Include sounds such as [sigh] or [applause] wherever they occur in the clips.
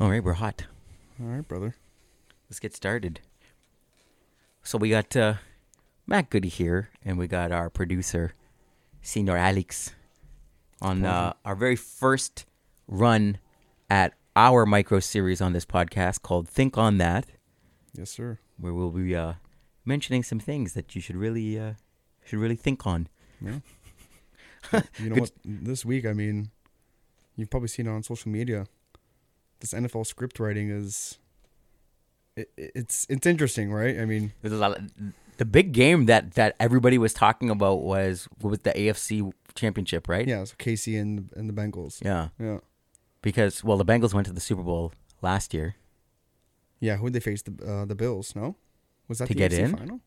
All right, we're hot. All right, brother. Let's get started. So we got uh, Matt Goody here, and we got our producer, Senor Alex, on uh, our very first run at our micro series on this podcast called "Think on That," Yes, sir. where we'll be uh, mentioning some things that you should really uh, should really think on. Yeah. [laughs] you know Good- what? This week, I mean, you've probably seen it on social media. This NFL script writing is. It, it's it's interesting, right? I mean, There's a lot. Of, the big game that that everybody was talking about was with the AFC Championship, right? yeah, so KC and and the Bengals. Yeah. Yeah, Because well, the Bengals went to the Super Bowl last year. yeah. Who did they face the uh, the Bills? No, was that To the get AFC in? final,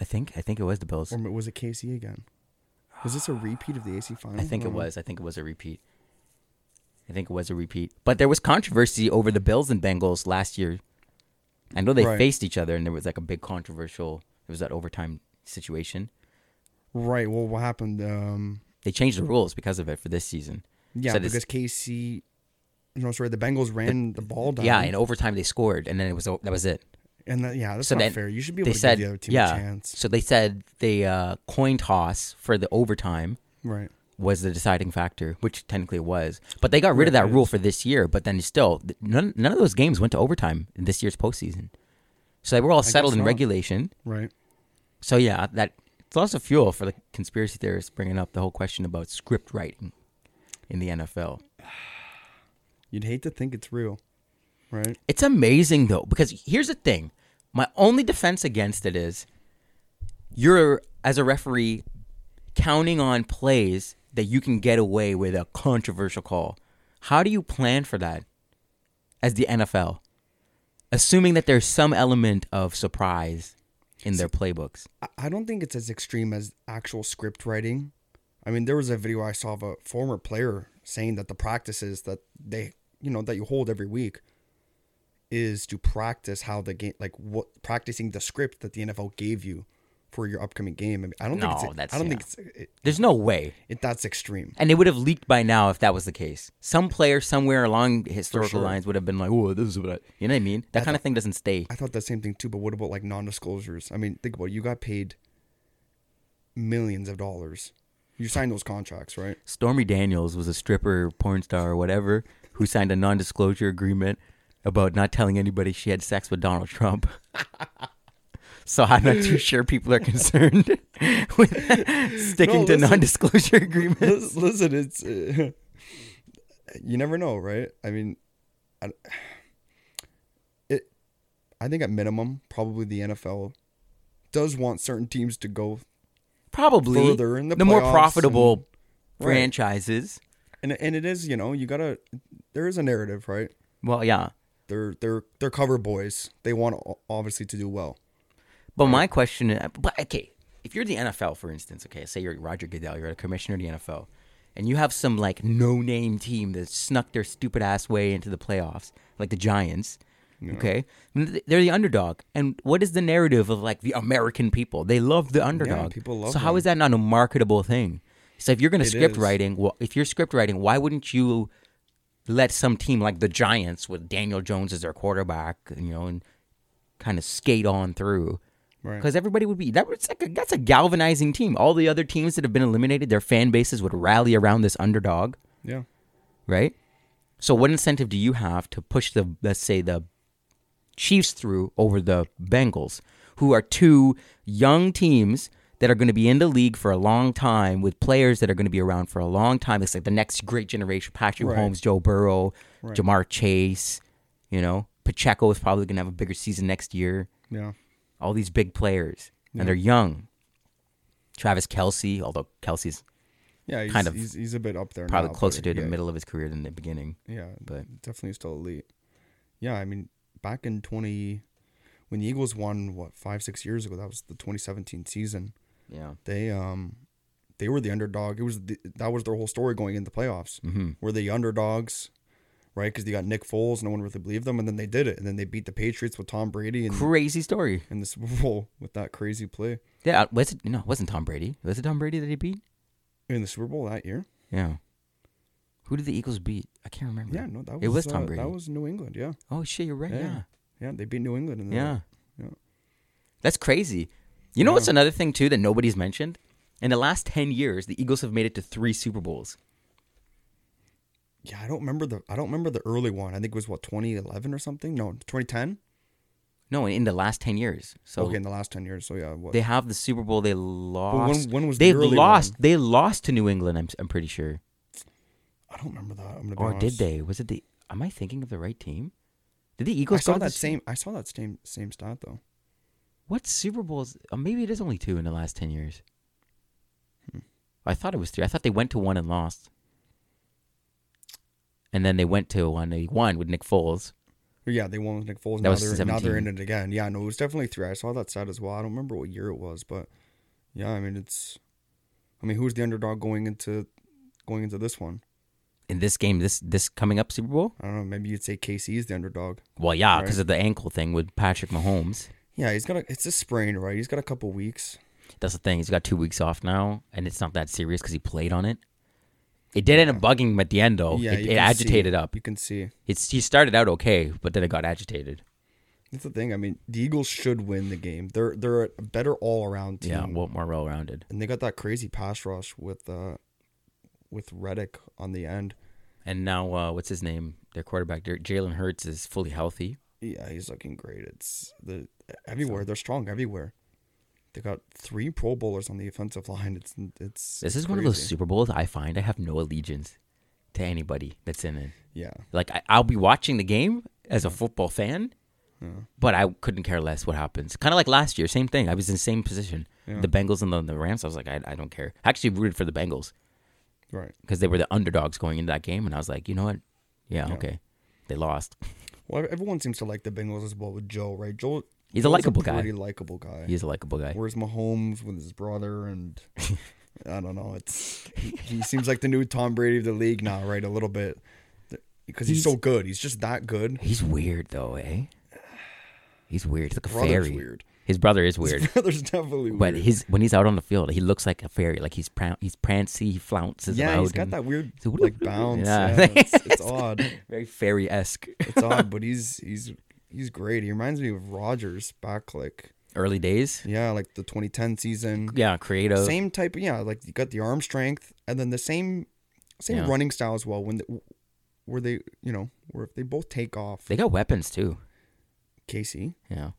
I think I think it was the Bills. or was it KC again? Was this a repeat of the AC final? I think it was. I think it was a repeat. I think it was a repeat. But there was controversy over the Bills and Bengals last year. I know they Right. faced each other, and there was like a big controversial. It was that overtime situation. Right. Well, what happened? Um, They changed the rules because of it for this season. yeah, So because KC. No, sorry. The Bengals ran the, ball down. Yeah, in overtime they scored, and then it was that was it. And that, yeah, that's So not fair. You should be They able to said, give the other team yeah. a chance. So they said they uh, coin toss for the overtime Right. Was the deciding factor, which technically it was. But they got rid of that rule for this year. But then still, none none of those games went to overtime in this year's postseason. So they were all settled in not. regulation. Right. So yeah, that it's lots of fuel for the conspiracy theorists bringing up the whole question about script writing in the NFL. [sighs] You'd hate to think it's real. Right. It's amazing though, because here's the thing. My only defense against it is you're as a referee counting on plays that you can get away with a controversial call. How do you plan for that as the NFL? Assuming that there's some element of surprise in their playbooks. I- don't think it's as extreme as actual script writing. I mean, there was a video I saw of a former player saying that the practices that they, you know, that you hold every week is to practice how the game, like what practicing the script that the NFL gave you for your upcoming game. I, mean, I don't think No, it's, that's- I don't yeah. think it's it, There's no way. it that's extreme. And it would have leaked by now if that was the case. Some player somewhere along historical sure. lines would have been like, "Oh, this is what I," you know what I mean? That kind of thing doesn't stay. I thought the same thing too, but what about like non-disclosures? I mean, think about it. You got paid millions of dollars. You signed those contracts, right? Stormy Daniels was a stripper, porn star, or whatever, who signed a non-disclosure agreement about not telling anybody she had sex with Donald Trump. [laughs] so I'm not too sure people are concerned [laughs] with sticking No, to non-disclosure agreements. Lis- Listen, it's uh, you never know, right? I mean, I, it. I think at minimum, probably the NFL does want certain teams to go, Probably Further in the the more profitable and- Right. franchises. and and it is, you know, you gotta. There is a narrative, right? Well, yeah. They're they're they're cover boys. They want obviously to do well. But my question, is, but okay, if you're the NFL, for instance, okay, say you're Roger Goodell, you're a commissioner of the NFL, and you have some like no-name team that snuck their stupid ass way into the playoffs, like the Giants. Okay, they're the underdog, and what is the narrative of like the American people? They love the underdog. people love So how them. is that not a marketable thing? So if you're going to script is. writing, well, if you're script writing, why wouldn't you let some team like the Giants with Daniel Jones as their quarterback, you know, and kind of skate on through? Right. because everybody would be that was like a, that's a galvanizing team. All the other teams that have been eliminated, their fan bases would rally around this underdog, Yeah. right? So, what incentive do you have to push the let's say the Chiefs through over the Bengals, who are two young teams that are going to be in the league for a long time with players that are going to be around for a long time? It's like the next great generation: Patrick Right. Mahomes, Joe Burrow, Right. Ja'Marr Chase. You know, Pacheco is probably going to have a bigger season next year Yeah. All these big players, Yeah. and they're young. Travis Kelce, although Kelce's Yeah. He's, Kind of he's, he's a bit up there. probably now, closer to the yeah, middle of his career than the beginning. Yeah, but- definitely still elite. Yeah, I mean, back in twenty, when the Eagles won what five six years ago, that was the twenty seventeen season. Yeah. They um, they were the underdog. It was the, that was their whole story going into the playoffs. hmm Were the underdogs, right? Because they got Nick Foles, no one really believed them, and then they did it, and then they beat the Patriots with Tom Brady and Crazy story. in the Super Bowl with that crazy play Yeah, was it? No, it wasn't Tom Brady. Was it Tom Brady that he beat? in the Super Bowl that year. Yeah. Who did the Eagles beat? I can't remember. Yeah, no, that was It was Tom uh, Brady. That was New England. Yeah, Oh shit, you're right. Yeah. Yeah. yeah, they beat New England. In the, Yeah. Yeah. That's crazy. You know what's another thing too that nobody's mentioned? In the last 10 years, the Eagles have made it to 3 Super Bowls. Yeah, I don't remember the I don't remember the early one. I think it was what 2011 or something. No, 2010. No, in the last 10 years. So okay, in the last 10 years. So yeah, what? they have the Super Bowl they lost. when, when was They've early lost. one? They lost to New England, I'm I'm pretty sure. I don't remember that. I'm gonna Or did they? Was it the Am I thinking of the right team? Did the Eagles? I saw that the, same. I saw that same same stat though. What Super Bowls? Uh, maybe it is only 2 in the last 10 years. Hmm. I thought it was 3. I thought they went to one and lost. And then they went to one they won with Nick Foles. Yeah, they won with Nick Foles. That now was they're now they're in it again. Yeah, no, it was definitely three. I saw that stat as well. I don't remember what year it was, but yeah, I mean it's. I mean, who's the underdog going into going into this one? in this game, this this coming up Super Bowl? I don't know. Maybe you'd say KC is the underdog. Well, yeah, Right. because of the ankle thing with Patrick Mahomes. Yeah, he's got a. It's a sprain, right? He's got a couple weeks. That's the thing. He's got two weeks off now, and it's not that serious because he played on it. It did end up bugging him at the end, though. yeah, it it agitated see, up. You can see. It's he started out okay, but then it got agitated. That's the thing. I mean, the Eagles should win the game. They're they're a better all around team. Yeah, well, more well rounded. and they got that crazy pass rush with uh with Reddick on the end. And now, uh, what's his name? Their quarterback, Jalen Hurts, is fully healthy. Yeah, he's looking great. It's the everywhere. They're strong everywhere. They got three Pro Bowlers on the offensive line. It's it's. This is one of those. Super Bowls I find I have no allegiance to anybody that's in it. Yeah, Like I, I'll be watching the game as a football fan, yeah, but I couldn't care less what happens. Kind of like last year, same thing. I was in the same position. Yeah. The Bengals and the, the Rams. I was like, I, I don't care. I actually rooted for the Bengals right. because they were the underdogs going into that game, and I was like, you know what? Yeah, Yeah. okay. They lost. Well, everyone seems to like the Bengals as well with Joe, right? Joe. He's a likable guy. Pretty likable guy. He's a likable guy. Where's Mahomes with his brother and [laughs] I don't know. It's he, he seems like the new Tom Brady of the league now, right? A little bit because he's, He's- so good. He's just that good. He's weird though, eh? He's weird. He's like a Brother's fairy. weird. His brother is weird. His weird. [laughs] brother's definitely But his when he's out on the field, he looks like a fairy. Like he's pran- he's prancy, he flounces yeah, he's got that weird like bounce. Yeah. Yeah, it's, it's [laughs] odd. very fairy esque. It's odd, but he's he's he's great. He reminds me of Rodgers back like Early days, yeah, like the 2010 season. yeah, creative. Same type of yeah, like you got the arm strength and then the same same Yeah. running style as well. When the, where they you know where if they both take off. They got weapons too. KC. Yeah,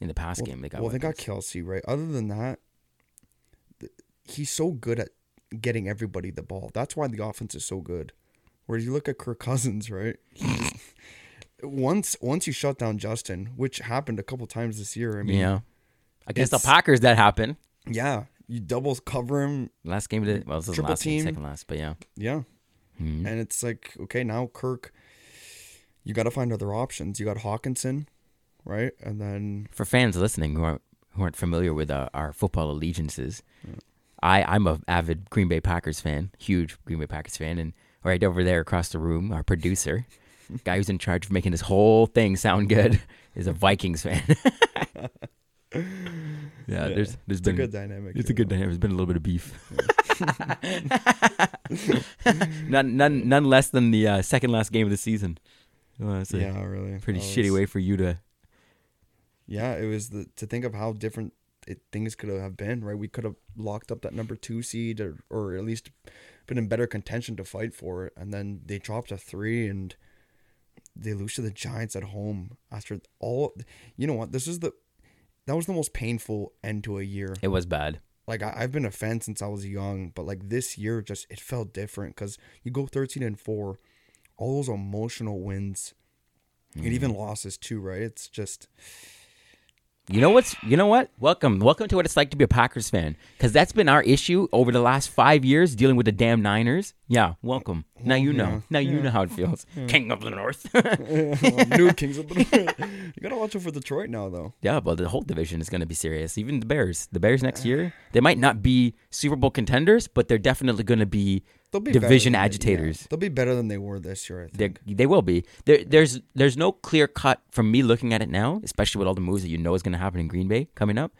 in the past Well, game they got. well, they got. Kelce, right? Other than that, th- he's so good at getting everybody the ball. That's why the offense is so good. Whereas you look at Kirk Cousins, right? [laughs] Once once you shut down Justin, which happened a couple times this year. I mean, yeah, against the Packers that happened. yeah, you double cover him, Last game of the well, this was last game, team. second last, but yeah. yeah, Mhm. and it's like okay, now Kirk, you got to find other options. You got Hockenson, right, and then For fans listening who aren't who aren't familiar with uh, our football allegiances, I I'm a avid Green Bay Packers fan, huge Green Bay Packers fan, and right over there across the room, our producer, [laughs] guy who's in charge of making this whole thing sound good, [laughs] is a Vikings fan. [laughs] yeah, there's there's it's been a good dynamic. It's a good dynamic. There's been a little bit of beef. none, none, none less than the uh, second last game of the season. Well, Yeah, really. pretty shitty way for you to. Yeah, it was the to think of how different it, things could have been. Right, we could have locked up that number two seed, or or at least been in better contention to fight for it. And then they dropped a three, and they lose to the Giants at home after all. You know what? This is the that was the most painful end to a year. It was bad. Like I, I've been a fan since I was young, but like this year, just it felt different because you go thirteen and four, all those emotional wins, and even mm. losses too. Right? It's just. You know what's? You know what? Welcome, welcome to what it's like to be a Packers fan, because that's been our issue over the last five years, dealing with the damn Niners. Yeah, welcome. Now you know. yeah, Now you know how it feels. [laughs] King of the North. [laughs] New Kings of the North. You gotta watch out for Detroit now, though. yeah, but the whole division is going to be serious. Even the Bears. The Bears next year, they might not be Super Bowl contenders, but they're definitely going to be They'll be division than they- agitators. yeah, they'll be better than they were this year. I They think. they will be. There there's there's no clear cut from me looking at it now, especially with all the moves that you know is going to happen in Green Bay coming up.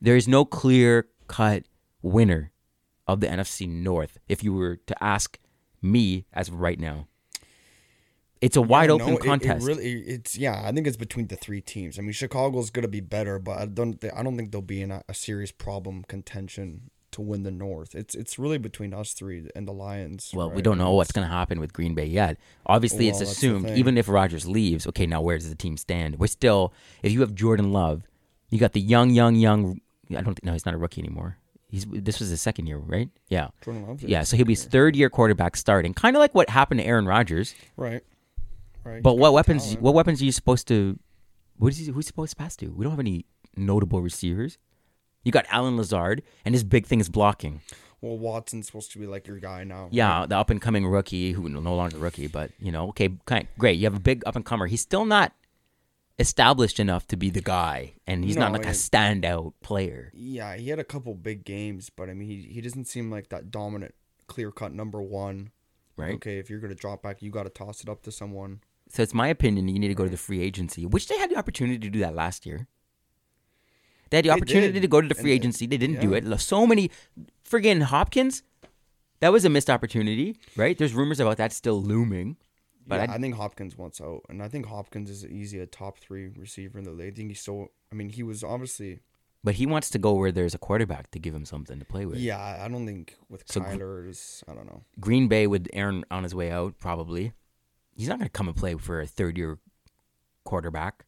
There is no clear cut winner of the NFC North. If you were to ask Me as of right now. It's a wide No, open it- contest. It, really, it's yeah. I think it's between the three teams. I mean, Chicago's gonna be better, but I don't. I don't think they'll be in a, a serious problem contention to win the North. It's it's really between us three and the Lions. well, we don't know what's going to happen with Green Bay yet. Obviously, it's Well, the assumed even if Rodgers leaves, okay, now where does the team stand? We're still if you have Jordan Love, you got the young, young, young. I don't know. he's not a rookie anymore. He's this was his second year, right? Yeah, Jordan Love's it. yeah. So he'll be his third year quarterback starting, kind of like what happened to Aaron Rodgers. Right. Right. But what weapons? talent. What weapons are you supposed to? What is he? Who's supposed to pass to? We don't have any notable receivers. You got Allen Lazard, and his big thing is blocking. Well, Watson's supposed to be like your guy now. Yeah, the up and coming rookie, who no longer rookie, but you know, okay, great. You have a big up and comer. He's still not established enough to be the guy, and he's not like a standout player. Yeah, he had a couple big games, but I mean, he he doesn't seem like that dominant, clear cut number one. Right. Okay, if you're gonna drop back, you got to toss it up to someone. So it's my opinion you need to go to the free agency, which they had the opportunity to do that last year. They had the They opportunity did, to go to the free agency. They didn't do yeah. it. So many friggin' Hopkins. That was a missed opportunity, right? There's rumors about that still looming. But yeah, I- I, think Hopkins wants out, and I think Hopkins is easy a top three receiver in the league. I think he's so. I mean, he was obviously. But he wants to go where there's a quarterback to give him something to play with. Yeah, I don't think with So Gr- Kyler is. I don't know. Green Bay with Aaron on his way out, probably. He's not going to come and play for a third year quarterback.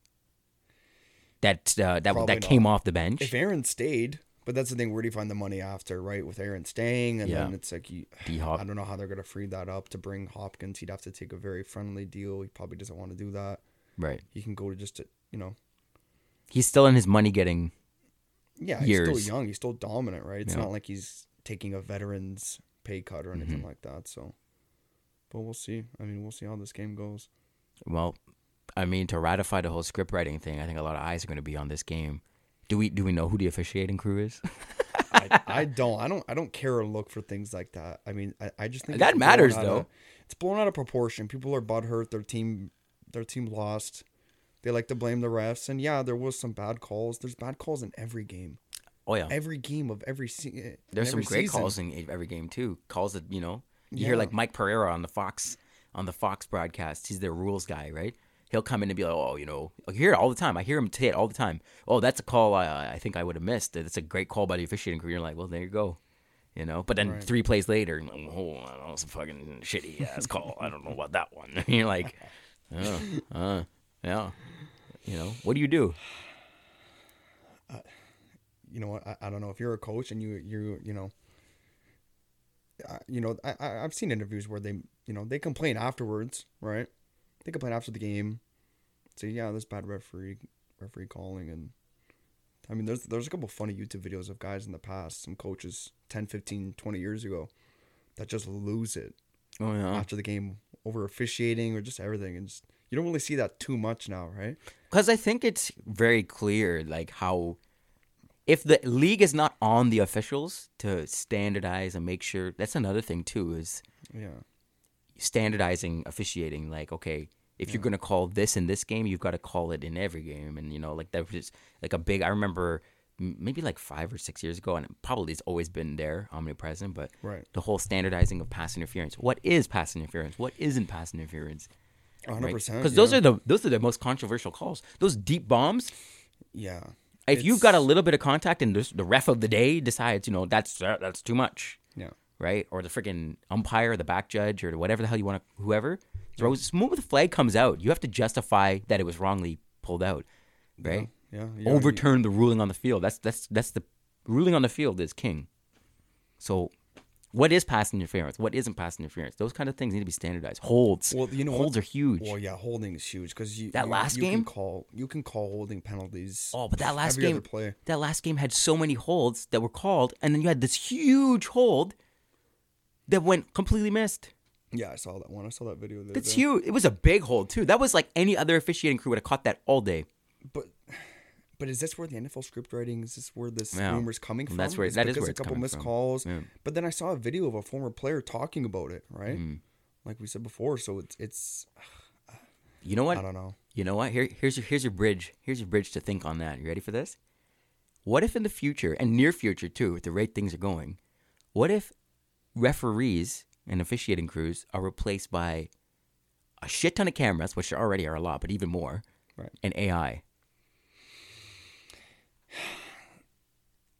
That uh, that Probably that came not. off the bench. If Aaron stayed, but that's the thing. Where do you find the money after, right? With Aaron staying, and Yeah. then it's like you, [sighs] D-Hop. I don't know how they're gonna free that up to bring Hopkins. He'd have to take a very friendly deal. He probably doesn't want to do that. right. He can go to just a, you know, He's still in his money getting. yeah, he's Years. still young. He's still dominant, right? It's Yeah. not like he's taking a veteran's pay cut or anything Mm-hmm. like that. So, but we'll see. I mean, we'll see how this game goes. Well, I mean, to ratify the whole script writing thing, I think a lot of eyes are going to be on this game. Do we do we know who the officiating crew is? I, [laughs] I don't. I don't. I don't care or look for things like that. I mean, I, I just think That matters, though. Of, it's blown out of proportion. People are butthurt. Their team, their team lost. They like to blame the refs, and yeah, there was some bad calls. There's bad calls in every game. Oh yeah, Every game of every se- eh, there's some great season. calls in every game too. Calls that you know you hear like Mike Pereira on the Fox on the Fox broadcast. He's their rules guy, right? He'll come in and be like, "Oh, you know," I hear it all the time. I hear him say it all the time. Oh, that's a call I, I think I would have missed. That's a great call by the officiating crew. You're like, well, there you go, you know. But then Right. three plays later, like, oh, that was a fucking shitty ass call. I don't know about that one. [laughs] You're like, oh, uh, yeah, you know, what do you do? you know what? I, I don't know if you're a coach and you you you know. Uh, you know, I I've seen interviews where they you know they complain afterwards, right? They complain after the game, say yeah, there's bad referee referee calling, and I mean there's there's a couple funny YouTube videos of guys in the past, some coaches 10, 15, 20 years ago, that just lose it Oh yeah, after the game over officiating or just everything, and just you don't really see that too much now, right? Because I think it's very clear, like how if the league is not on the officials to standardize and make sure that's another thing too is Yeah. Standardizing officiating. Like, okay, if you're gonna call this in this game, you've got to call it in every game, and you know, like that was like a big. I remember maybe like five or six years ago, and it probably has always been there, omnipresent. But Right. the whole standardizing of pass interference. What is pass interference? What isn't pass interference? hundred percent. Because those are the those are the most controversial calls. Those deep bombs. yeah. If you've got a little bit of contact and the the ref of the day decides, you know, that's uh, that's too much, Yeah. Right? Or the freaking umpire, the back judge, or whatever the hell you want to, whoever throws. The moment the flag comes out, you have to justify that it was wrongly pulled out, right? Yeah. yeah you- Overturn the ruling on the field. That's that's that's the ruling on the field is king. So, what is pass interference? What isn't pass interference? Those kind of things need to be standardized. Holds. Well, you know holds are huge. Well, yeah, holding is huge because you That you- last you game? can call you can call holding penalties. Oh, but that last every game, that last game had so many holds that were called, and then you had this huge hold that went completely missed. Yeah, I saw that one. I saw that video. the That's day. huge. It was a big hole too. That was like any other officiating crew would have caught that all day. But but is this where the NFL script writing is this where this Yeah. rumor's coming from? that's where- It's that is because where a couple missed from. calls. Yeah. But then I saw a video of a former player talking about it, right? Mm-hmm. Like we said before, so it's it's [sighs] You know what? I don't know. You know what? Here, here's your here's your bridge. Here's your bridge to think on that. You ready for this? What if in the future and near future too, with the rate things are going, what if referees and officiating crews are replaced by a shit ton of cameras, which there already are a lot, but even more, Right. and AI.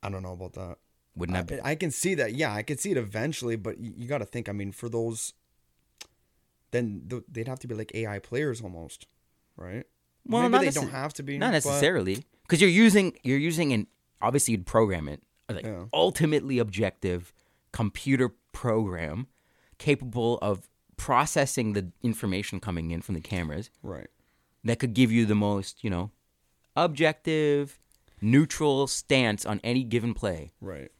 I don't know about that. Wouldn't that be? I, I can see that. Yeah, I can see it eventually, but you, you got to think. I mean, for those, then th- they'd have to be like AI players almost, right? Well, Maybe not they don't have to be. Not necessarily, because you're using you're using an obviously you'd program it like Yeah. ultimately objective computer program capable of processing the information coming in from the cameras Right. that could give you the most you know objective neutral stance on any given play. Right.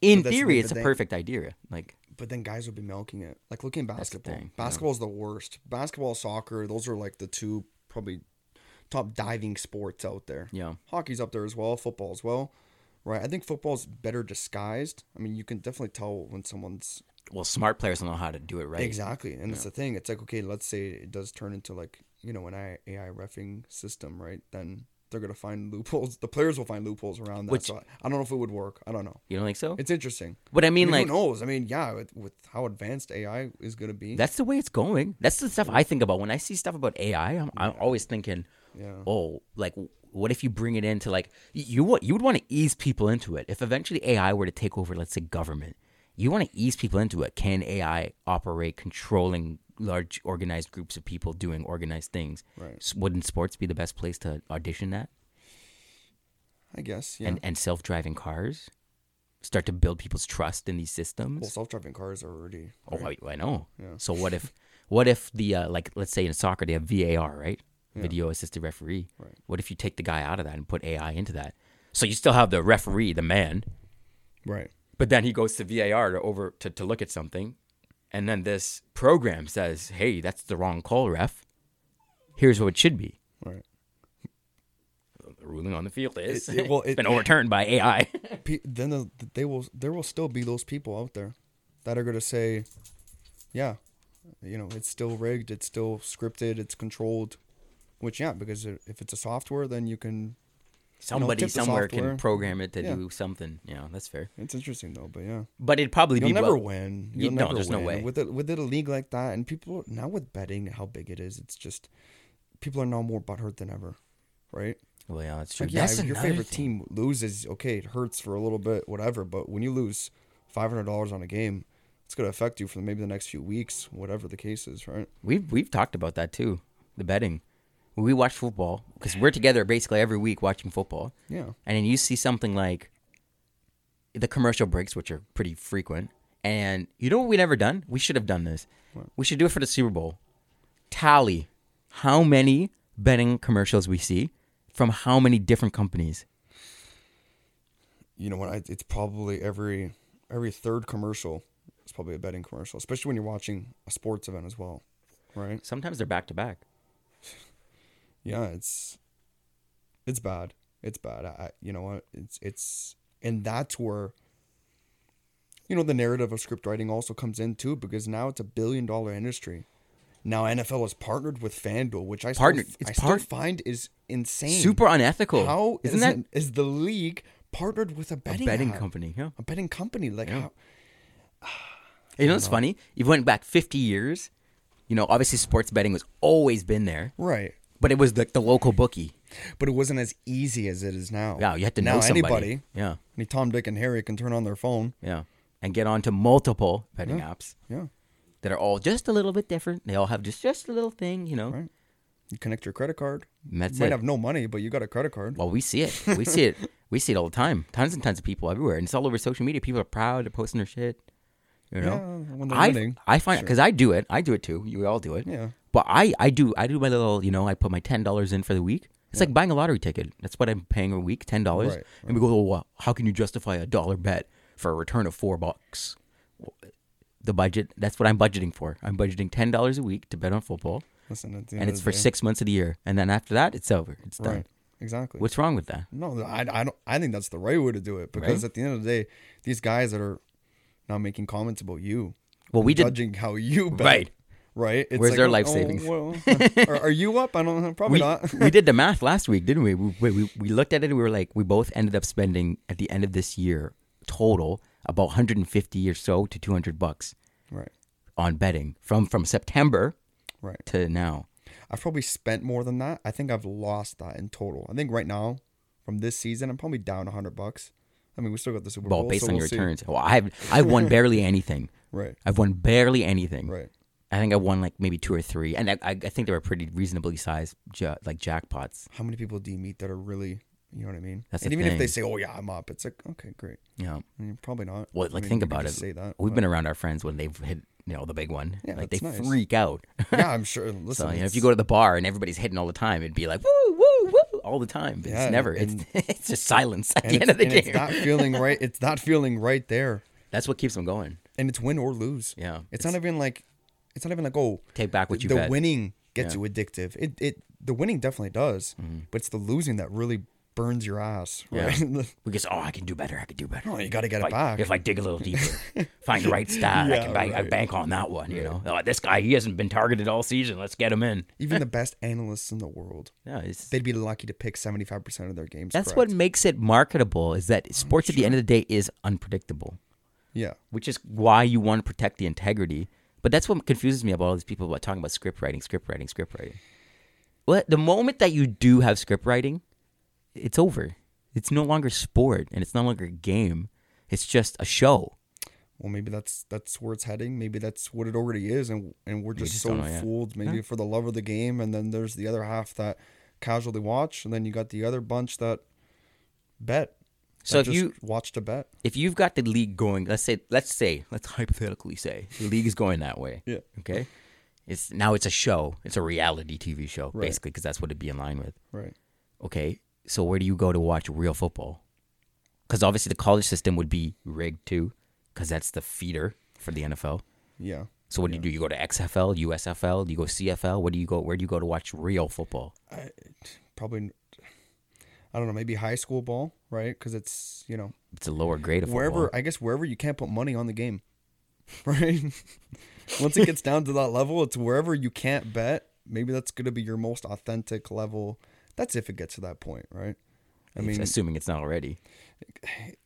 In theory, it's a perfect idea. Like But then guys would be milking it. Like looking at basketball. thing, yeah. Basketball is the worst. Basketball, soccer, those are like the two probably top diving sports out there. yeah, Hockey's up there as well, football as well. Right. I think football's better disguised. I mean, you can definitely tell when someone's well, smart players don't know how to do it right. Exactly. And it's the thing. It's like, okay, let's say it does turn into like, you know, an AI, AI refing system, right? Then they're going to find loopholes. The players will find loopholes around that. Which- so I, I don't know if it would work. I don't know. You don't think so? It's interesting. But I I mean, mean, like who knows? I mean, yeah, with, with how advanced AI is going to be. That's the way it's going. That's the stuff I think about when I see stuff about AI. I'm, I'm always thinking, Yeah. oh, like what if you bring it into like you you would want to ease people into it. If eventually AI were to take over, let's say government, you want to ease people into it. Can AI operate controlling large organized groups of people doing organized things? Right. Wouldn't sports be the best place to audition that? I guess, yeah. And and self driving cars start to build people's trust in these systems. well, self-driving cars are already. Oh. I, I know. Yeah. So what if, what if the uh, like let's say in soccer they have VAR, right? Video assisted referee. Right. What if you take the guy out of that and put AI into that? So you still have the referee, the man, Right. but then he goes to VAR to over to, to look at something, and then this program says, "Hey, that's the wrong call, ref. Here's what it should be." Right. The ruling on the field is It- it- well, [laughs] it's it- been overturned by AI. [laughs] Then the, they will there will still be those people out there that are going to say yeah you know it's still rigged it's still scripted it's controlled which yeah because if it's a software then you can Somebody tip the somewhere software. can program it to Yeah. do something. Yeah, that's fair. it's interesting though but yeah But it'd probably you'll be never well- win You- you'll no, never there's no win. way. with it with it a league like that and people now with betting how big it is it's just people are now more butthurt than ever right Well, yeah, that's true. Like, yeah, That's your favorite thing. team loses, okay, it hurts for a little bit, whatever. But when you lose five hundred dollars on a game, it's gonna affect you for maybe the next few weeks, whatever the case is, right? We've we've talked about that too. The betting. We watch football because we're together basically every week watching football, Yeah, and then you see something like the commercial breaks, which are pretty frequent. And you know what we never done? We should have done this. We should do it for the Super Bowl. Tally how many betting commercials we see from how many different companies. you know what? I, it's probably every every third commercial is probably a betting commercial, especially when you're watching a sports event as well, right? Sometimes they're back to back. Yeah, it's it's bad. It's bad. I, you know what? It's it's and that's where you know the narrative of script writing also comes in too because now it's a billion dollar industry. Now NFL is partnered with FanDuel, which I Partnered- still, I still find is insane. Super unethical. How isn't is that is the league partnered with a betting, a betting company? Yeah. A betting company like Yeah. how [sighs] You know what's funny? You went back 50 years. You know, obviously sports betting was always been there, right. But it was like the local bookie. But it wasn't as easy as it is now. Yeah, you had to now know somebody. anybody, Yeah, any Tom, Dick, and Harry can turn on their phone. yeah, and get onto multiple betting apps Yeah, that are all just a little bit different. They all have just just a little thing, you know. Right. you connect your credit card. That's you might it. have no money, but you got a credit card. Well, we see it. We see it. [laughs] We see it all the time. Tons and tons of people everywhere, and it's all over social media. People are proud. They're posting their shit. You know, Yeah, when I winning, I find sure. because I do it. I do it too. You all do it. Yeah. But I I do I do my little. You know, I put my ten dollars in for the week. It's like buying a lottery ticket. That's what I'm paying a week, ten dollars. Right, And we go, well, how can you justify a dollar bet for a return of four bucks? The budget. That's what I'm budgeting for. I'm budgeting ten dollars a week to bet on football, Listen, at the and it's for day- six months of the year. And then after that, it's over. It's done. Right. Exactly. What's wrong with that? No, I, I don't. I think that's the right way to do it because at the end of the day, these guys that are now making comments about you, Well, we did. judging how you bet, Right. Right. It's Where's like, their oh, life oh, savings? well, [laughs] are, are you up? I don't. know. Probably we, not. [laughs] we did the math last week, didn't we? We, we? we looked at it and we were like, we both ended up spending at the end of this year total about 150 or so to 200 bucks right. on betting from from September Right. to now. I've probably spent more than that. I think I've lost that in total. I think right now, from this season, I'm probably down hundred bucks. I mean, we still got the Super Well, Bowl. based so on we'll your see. returns, well, I've I've won [laughs] barely anything. Right. I've won barely anything. Right. I think I won like maybe two or three, and I, I, I think they were pretty reasonably sized, ja- like jackpots. How many people do you meet that are really, you know what I mean? That's and even if they say, "Oh yeah, I'm up," it's like, okay, great. Yeah. I mean, probably not. Well, I like mean, think about it. Say that. We've but- been around our friends when they've hit, you know, the big one. Yeah, like they nice. freak out. [laughs] yeah, I'm sure. [laughs] Listen, so you know, if you go to the bar and everybody's hitting all the time, it'd be like woo woo woo all the time. But Yeah, it's never. and- it's [laughs] it's just silence at the end of the and game. it's that feeling right. It's that feeling right there, That's what keeps them going. and it's win or lose. Yeah. It's, not even like, it's not even like, oh, Take back what you the bet. winning gets Yeah. you addictive. It it the winning definitely does, mm-hmm. but it's the losing that really burns your ass. Right? [laughs] Because oh, I can do better. I can do better. oh, you got to get if it I, back. If I dig a little deeper, [laughs] find the right stat, I can bank, I bank on that one. You know, oh, this guy he hasn't been targeted all season. Let's get him in. even the [laughs] best analysts in the world, Yeah, they'd be lucky to pick seventy five percent of their games. that's correct. what makes it marketable. Is that mm, sports at the end of the day is unpredictable, Yeah, which is why you want to protect the integrity. But that's what confuses me about all these people about talking about script writing, script writing, script writing. Well, the moment that you do have script writing, it's over. It's no longer sport and it's no longer a game. It's just a show. well, maybe that's that's where it's heading. Maybe that's what it already is, and and we're just, just so don't know yet. fooled. Maybe for the love of the game, and then there's the other half that casually watch, and then you got the other bunch that bet. So if just you watch to bet, if you've got the league going, let's say, let's say, let's hypothetically say the league is going that way. Yeah. Okay. It's now it's a show. It's a reality TV show, Right. basically, because that's what it'd be in line with. right? Okay. So where do you go to watch real football? Because obviously the college system would be rigged too, because that's the feeder for the NFL. Yeah. So what do you do? You go to XFL, USFL, do you go CFL? Where do you go? Where do you go to watch real football? probably I don't know, maybe high school ball, right? Because it's you know It's a lower grade of football. wherever I guess wherever you can't put money on the game, [laughs] right? Once it gets [laughs] down to that level, it's wherever you can't bet. Maybe that's gonna be your most authentic level. That's if it gets to that point, right? I mean, assuming it's not already.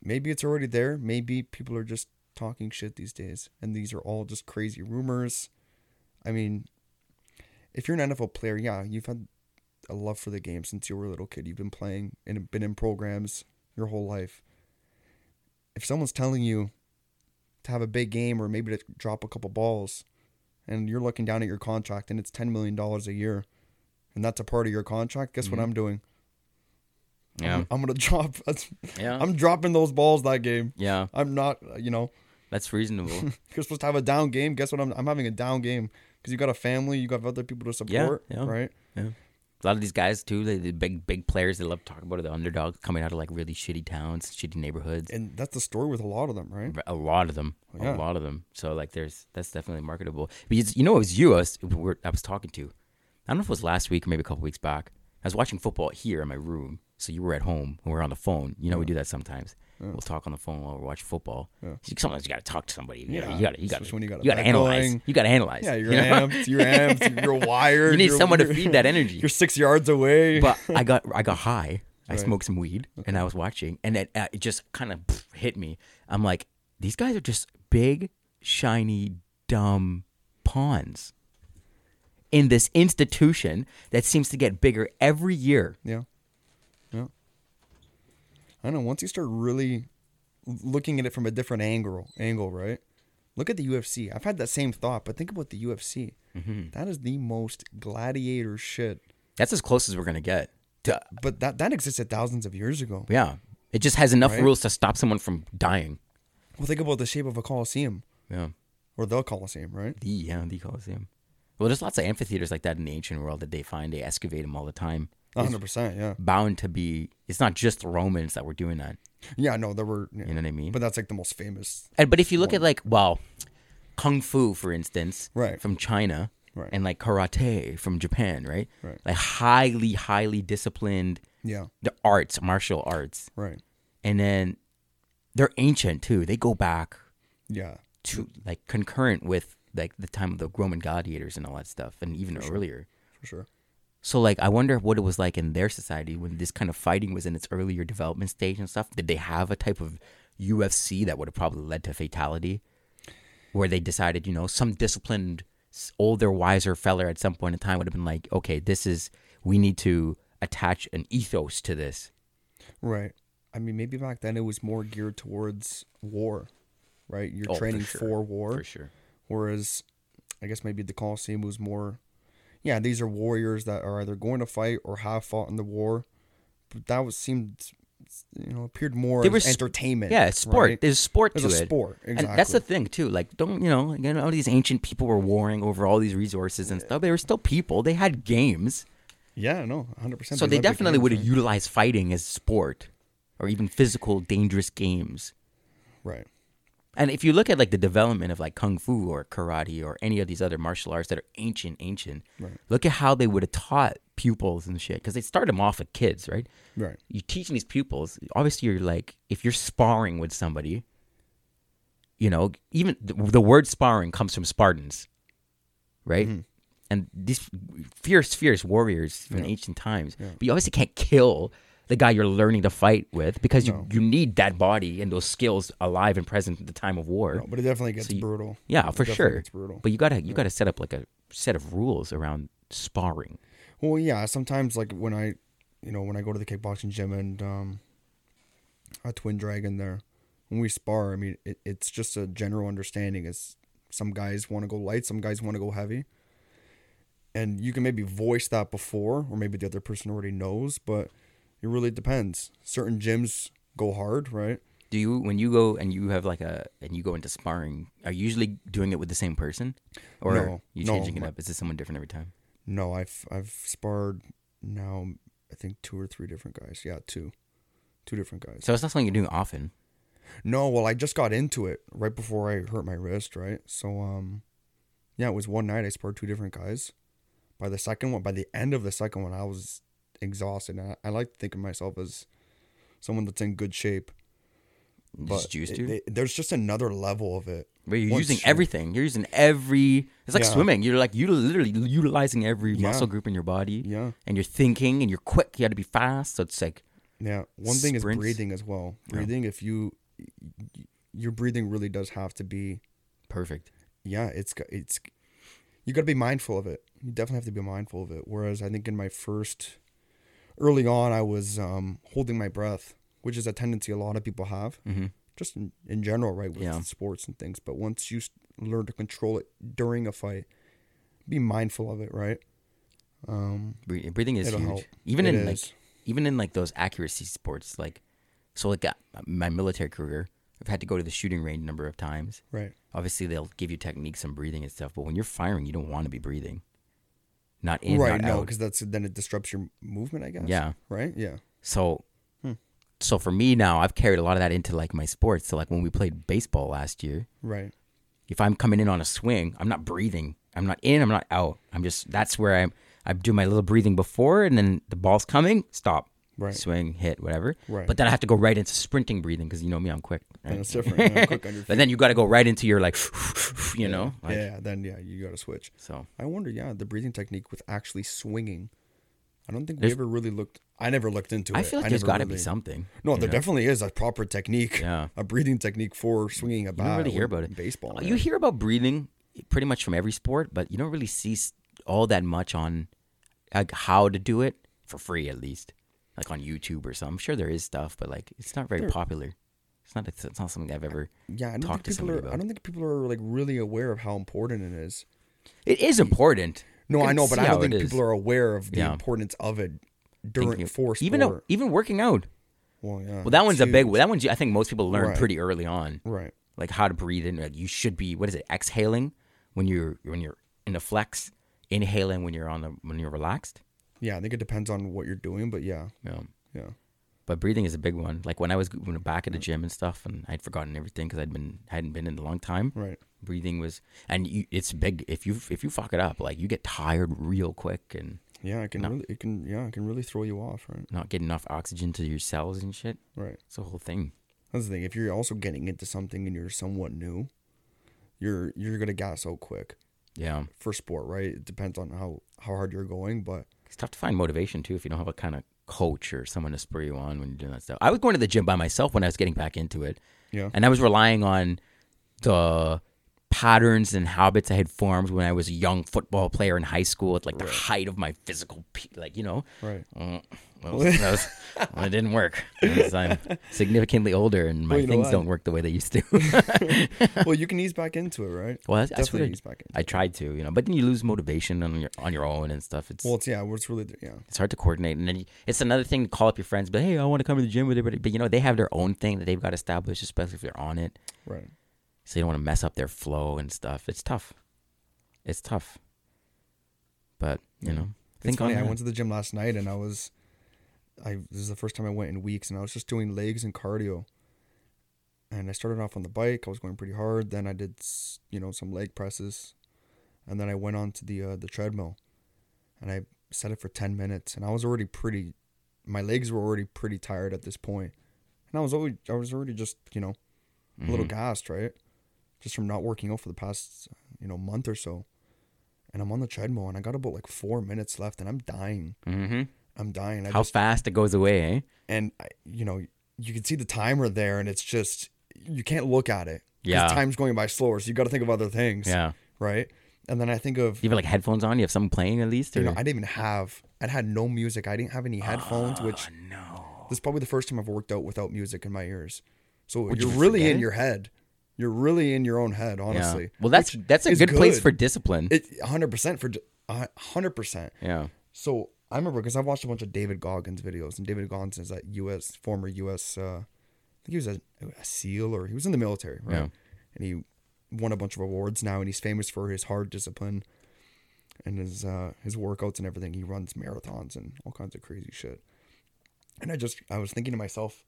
maybe it's already there. Maybe people are just talking shit these days, and these are all just crazy rumors. I mean, if you're an NFL player, yeah, you've had a love for the game since you were a little kid. You've been playing and been in programs your whole life. If someone's telling you to have a big game or maybe to drop a couple balls, and you're looking down at your contract and it's ten million dollars a year, and that's a part of your contract, guess what mm-hmm. I'm doing? Yeah. I'm, I'm gonna [laughs] drop. That's, Yeah. I'm dropping those balls that game. yeah. I'm not, you know, That's reasonable. [laughs] you're supposed to have a down game. Guess what? I'm, I'm having a down game because you got a family, you got other people to Yeah, support, yeah. right? Yeah. A lot of these guys too, they, the big big players, they love talking about it, the underdogs coming out of like really shitty towns, shitty neighborhoods. And that's the story with a lot of them, right? A lot of them, Yeah. a lot of them. So like, there's that's definitely marketable. Because you know, it was you I was, I was talking to. I don't know if it was last week or maybe a couple weeks back. I was watching football here in my room, so you were at home and we are on the phone. You know, we do that sometimes. We'll talk on the phone while we watch football. Sometimes you got to talk to somebody. You Yeah, got to you got when you got a you got to analyze. going. You got to analyze. Yeah, you're you know? amped, you're amped, you're [laughs] wired. You need you're- someone to feed that energy. You're six yards away. but I got I got high. I Right. smoked some weed and I was watching, and it, uh, it just kind of hit me. I'm like, these guys are just big, shiny, dumb pawns in this institution that seems to get bigger every year. Yeah. Yeah. I don't know. Once you start really looking at it from a different angle, angle, right? Look at the UFC. I've had that same thought, but think about the UFC. Mm-hmm. That is the most gladiator shit. That's as close as we're gonna get. To, But that that existed thousands of years ago. yeah, it just has enough Right? rules to stop someone from dying. Well, think about the shape of a coliseum Yeah, or the coliseum, right? the yeah the Coliseum. Well, there's lots of amphitheaters like that in the ancient world that they find. They excavate them all the time. A hundred percent. Yeah. Bound to be. It's not just the Romans that were doing that. Yeah. No, there were. yeah. You know what I mean? But that's like the most famous. And, but if you look at like well, kung fu for instance, Right. from China, Right. and like karate from Japan, right? Right. Like highly, highly disciplined Yeah. the arts, martial arts, Right. and then they're ancient too. They go back Yeah. to like concurrent with like the time of the Roman gladiators and all that stuff, and even earlier. For sure. So like, I wonder what it was like in their society when this kind of fighting was in its earlier development stage and stuff. Did they have a type of UFC that would have probably led to fatality? where they decided, you know, some disciplined, older, wiser fella at some point in time would have been like, okay, this is we need to attach an ethos to this. Right. I mean, maybe back then it was more geared towards war, right? You're Oh, for training sure. for war. For sure. Whereas, I guess maybe the Colosseum was more, yeah, these are warriors that are either going to fight or have fought in the war. But that was seemed, you know, appeared more They as entertainment. Yeah, sport. right? There's sport There's to a it. sport, And that's the thing too. Like, don't you know? Again, all these ancient people were warring over all these resources and stuff. They were still people. They had games, Yeah, no, 100%. so the they definitely would have utilized fighting as sport, or even physical, dangerous games. Right. And if you look at like the development of like kung fu or karate or any of these other martial arts that are ancient, ancient, Right. look at how they would have taught pupils and shit because they start them off with kids, right? Right. You're teaching these pupils obviously you're like if you're sparring with somebody you know even the, the word sparring comes from spartans right Mm-hmm. and these fierce fierce warriors from Yeah. ancient times Yeah. but you obviously can't kill the guy you're learning to fight with because No. you, you need that body and those skills alive and present at the time of war No, but it definitely gets So you- brutal. yeah It for sure It's brutal. but you gotta you gotta set up like a set of rules around sparring Well, yeah. Sometimes, like when I, you know, when I go to the kickboxing gym and um, a Twin Dragon there, when we spar, I mean, it, it's just a general understanding. Is some guys want to go light, some guys want to go heavy, and you can maybe voice that before, or maybe the other person already knows, but it really depends. Certain gyms go hard, right? do you when you go and you have like a and you go into sparring are you usually doing it with the same person or No, are you no, changing it up is it someone different every time No, I've I've sparred now. I think two or three different guys. Yeah, two, two different guys. so it's not something you're doing often No, well, I just got into it right before I hurt my wrist, right? So, um, yeah, it was one night I sparred two different guys. By the second one, by the end of the second one, I was exhausted. And I, I like to think of myself as someone that's in good shape. But just used to it- there's just another level of it. where you're once using you- everything you're using every it's like Yeah. swimming you're like you're literally utilizing every Yeah. muscle group in your body Yeah, and you're thinking and you're quick you got to be fast so it's like yeah. One thing is breathing as well. Yeah. Breathing, if you, your breathing really does have to be perfect yeah, it's it's you got to be mindful of it. You definitely have to be mindful of it. Whereas I think in my first early on, I was um, holding my breath, which is a tendency a lot of people have, mm-hmm. just in, in general, right, with Yeah. sports and things. But once you learn to control it during a fight, be mindful of it, right? Um, breathing is huge help. even It in like even in like those accuracy sports like so like uh, my military career i've had to go to the shooting range a number of times right, obviously they'll give you techniques on breathing and stuff but when you're firing you don't want to be breathing not in right. not No, because that's then it disrupts your movement. I guess. yeah Right. Yeah. so Hmm. so for me now i've carried a lot of that into like my sports so like when we played baseball last year Right. if i'm coming in on a swing i'm not breathing i'm not in i'm not out i'm just that's where i'm i do my little breathing before and then the ball's coming stop Right. swing hit whatever Right. but then i have to go right into sprinting breathing because you know me i'm quick And it's different. yeah, quick [laughs] but then you got to go right into your like [laughs] you know like, yeah. Then yeah, you got to switch. so I wonder, yeah, the breathing technique with actually swinging. I don't think There's- we ever really looked. I never looked into it. i feel like there's never got to be something No, there know? definitely is a proper technique, yeah a breathing technique for swinging a bat. you don't really hear about it Baseball. Uh, you man. hear about breathing pretty much from every sport but you don't really see all that much on like how to do it for free at least like on youtube or something i'm sure there is stuff but like it's not very There- popular it's not it's not something i've ever yeah, I don't to think people somebody are. I don't think people are like really aware of how important it is. it is important No, I know, but I don't think is. people are aware of the Yeah. importance of it during Thinking- for sport. even though, even working out well, yeah. well that one's a big huge. that one's i think most people learn Right. pretty early on Right. like how to breathe in like you should be what is it exhaling when you're when you're in a flex inhaling when you're on the when you're relaxed Yeah, I think it depends on what you're doing, but yeah, yeah yeah, but breathing is a big one like when i was when back at the gym and stuff and i'd forgotten everything because i'd been hadn't been in a long time right. breathing was and you, it's big if you if you fuck it up like you get tired real quick and Yeah, it can No. really, it can, yeah, it can really throw you off, right? not get enough oxygen to your cells and shit Right. it's a whole thing That's the thing. If you're also getting into something and you're somewhat new, you're you're gonna gas out quick yeah for sport, right? It depends on how how hard you're going, but it's tough to find motivation too if you don't have a kind of coach or someone to spur you on when you're doing that stuff. I was going to the gym by myself when I was getting back into it, yeah, and I was relying on the patterns and habits I had formed when I was a young football player in high school at like the height of my physical, pe- like you know, Right. Mm, that was, that was- well, it didn't work. Because I'm significantly older and my Well, you know things what? don't work the way they used to. [laughs] well, you can ease back into it, right? well, that's, that's what Definitely I, ease back into I tried to, you know, but then you lose motivation on your on your own and stuff. It's Well, it's yeah, it's really yeah. it's hard to coordinate, and then you, it's another thing to call up your friends, but hey, I want to come to the gym with everybody. But you know, they have their own thing that they've got established, especially if they're on it. Right. So you don't want to mess up their flow and stuff. It's tough. It's tough. But you know, It's think funny. on I went to the gym last night and I was, I this is the first time I went in weeks and I was just doing legs and cardio. And I started off on the bike. I was going pretty hard. Then I did, you know, some leg presses, and then I went on to the uh, the treadmill, and I set it for ten minutes. And I was already pretty, my legs were already pretty tired at this point. and I was always I was already just you know, a little Mm-hmm. gassed, right, just from not working out for the past you know month or so. And I'm on the treadmill, and I got about like four minutes left, and I'm dying. hmm I'm dying. I How just fast it goes away, eh? and I, you know you can see the timer there, and it's just you can't look at it. Yeah. time's going by slower, so you got to think of other things. Yeah. Right. And then I think of You have like headphones on. You have something playing at least. Or? you know I didn't even have I had no music. I didn't have any headphones, which Oh, no. this is probably the first time I've worked out without music in my ears. So Would you're you really in your head. You're really in your own head, honestly. Yeah. Well, that's that's a is good, place for discipline. it. 100 percent for hundred percent. yeah. So I remember because I watched a bunch of David Goggins videos, and David Goggins is that U.S. former U.S. Uh, I think he was a, a SEAL or he was in the military, right? Yeah. And he won a bunch of awards now, and he's famous for his hard discipline and his uh, his workouts and everything. He runs marathons and all kinds of crazy shit. And I just I was thinking to myself,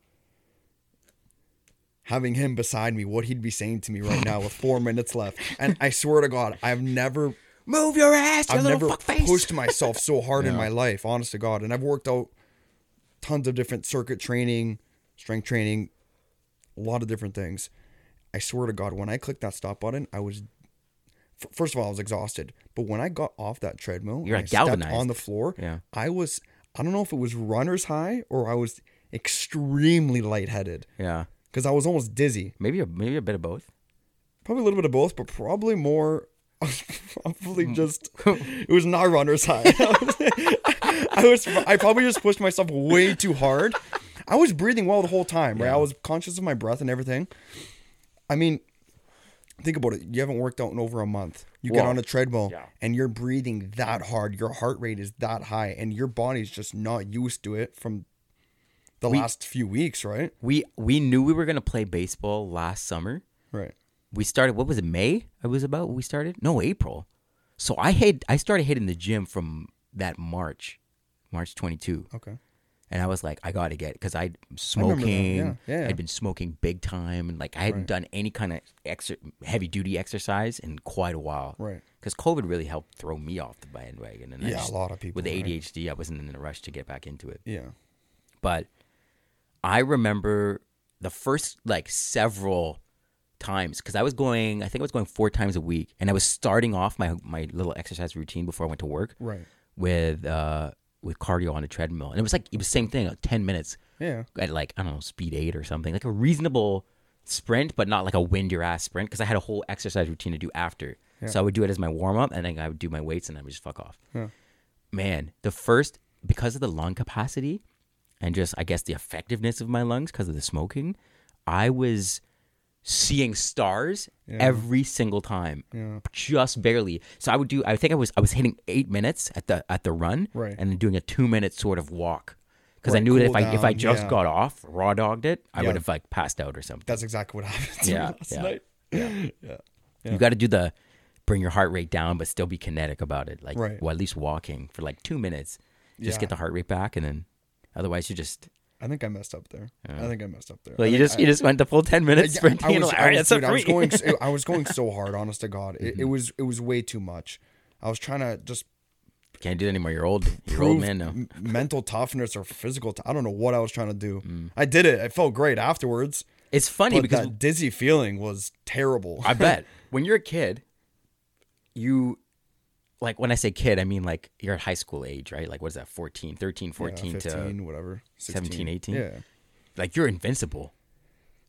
having him beside me, what he'd be saying to me right now with [laughs] four minutes left. And I swear to God, I've never Move your ass, you I've little never pushed myself so [laughs] hard in my life, honest to God. And I've worked out tons of different circuit training, strength training, a lot of different things. I swear to God, when I clicked that stop button, I was f- first of all I was exhausted, but when I got off that treadmill, You're, and like, galvanized. on the floor. Yeah. I was I don't know if it was runner's high or I was extremely lightheaded Yeah. Because I was almost dizzy. Maybe a maybe a bit of both. Probably a little bit of both, but probably more. [laughs] probably Hmm. just [laughs] it was not runner's high. [laughs] I was I probably just pushed myself way too hard. I was breathing well the whole time, right? I was conscious of my breath and everything. I mean, think about it. You haven't worked out in over a month. You get on a treadmill yeah. and you're breathing that hard. Your heart rate is that high, and your body's just not used to it from the last few weeks, right? We we knew we were gonna play baseball last summer. Right. We started. What was it? May. It was about. We started. No, April. So I had I started hitting the gym from that March, March twenty two. Okay. And I was like, I got to get because that, smoking. yeah, yeah, yeah. I'd been smoking big time, and like I hadn't done any kind of exer- heavy duty exercise in quite a while. Right. Because COVID really helped throw me off the bandwagon, and I Yeah, a lot of people, with the right? ADHD, I wasn't in a rush to get back into it. Yeah. But I remember the first like several times because I was going, I think I was going four times a week, and I was starting off my my little exercise routine before I went to work Right. with uh with cardio on a treadmill, and it was like it was the same thing, like ten minutes Yeah. at like I don't know speed eight or something, like a reasonable sprint, but not like a wind your ass sprint because I had a whole exercise routine to do after. Yeah. So I would do it as my warm up, and then I would do my weights, and then I would just fuck off. Yeah. Man, the first because of the lung capacity and just I guess the effectiveness of my lungs because of the smoking, I was seeing stars every single time, Yeah. just barely. So I would do. I think I was I was hitting eight minutes at the at the run, Right. and then doing a two minute sort of walk. Because I Right, knew that cool if I if I just yeah. got off, raw dogged it, I Yeah. would have like passed out or something. That's exactly what happened to Yeah, me last yeah, night. yeah. [laughs] Yeah. You got to do the bring your heart rate down, but still be kinetic about it. Like, Right. well, at least walking for like two minutes, just Yeah. get the heart rate back, and then otherwise you just I think I messed up there. I think I messed up there. well, I you just I, you just went the full ten minutes yeah, sprinting. I was, I was, dude, I was going so, I was going so [laughs] hard, honest to God. It, Mm-hmm. it was it was way too much. I was trying to just Can't do it anymore. You're old. You're old man now. mental toughness or physical. T- I don't know what I was trying to do. Mm. I did it. I felt great afterwards. It's funny because that dizzy feeling was terrible. I [laughs] bet when you're a kid, you like when I say kid, I mean like you're at high school age, right? Like what is that? 14, 13, Yeah, 14 15, to whatever. 16. 17, 18? Yeah. like you're invincible.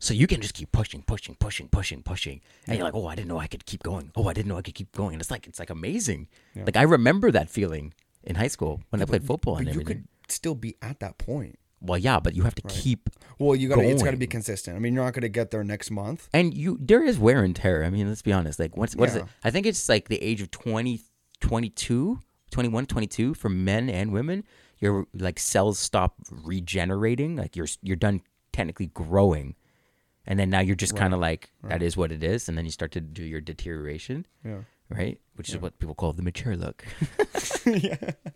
So you can just keep pushing, pushing, pushing, pushing, pushing, and you're like, oh, I didn't know I could keep going. Oh, I didn't know I could keep going. And it's like it's like amazing. Like I remember that feeling in high school when I played football and But you could still be at that point. Well, yeah, but you have to keep Well, you got to it's got to be consistent. I mean, you're not going to get there next month. and you there is wear and tear. I mean, let's be honest. Like what's what is Yeah. it? I think it's like the age of 20 22, 21, 22 for men and women. Your like cells stop regenerating, like you're you're done technically growing. And then now you're just kind of like that is what it is and then you start to do your deterioration, Yeah. right? Which is what people call the mature look. yeah. [laughs] [laughs]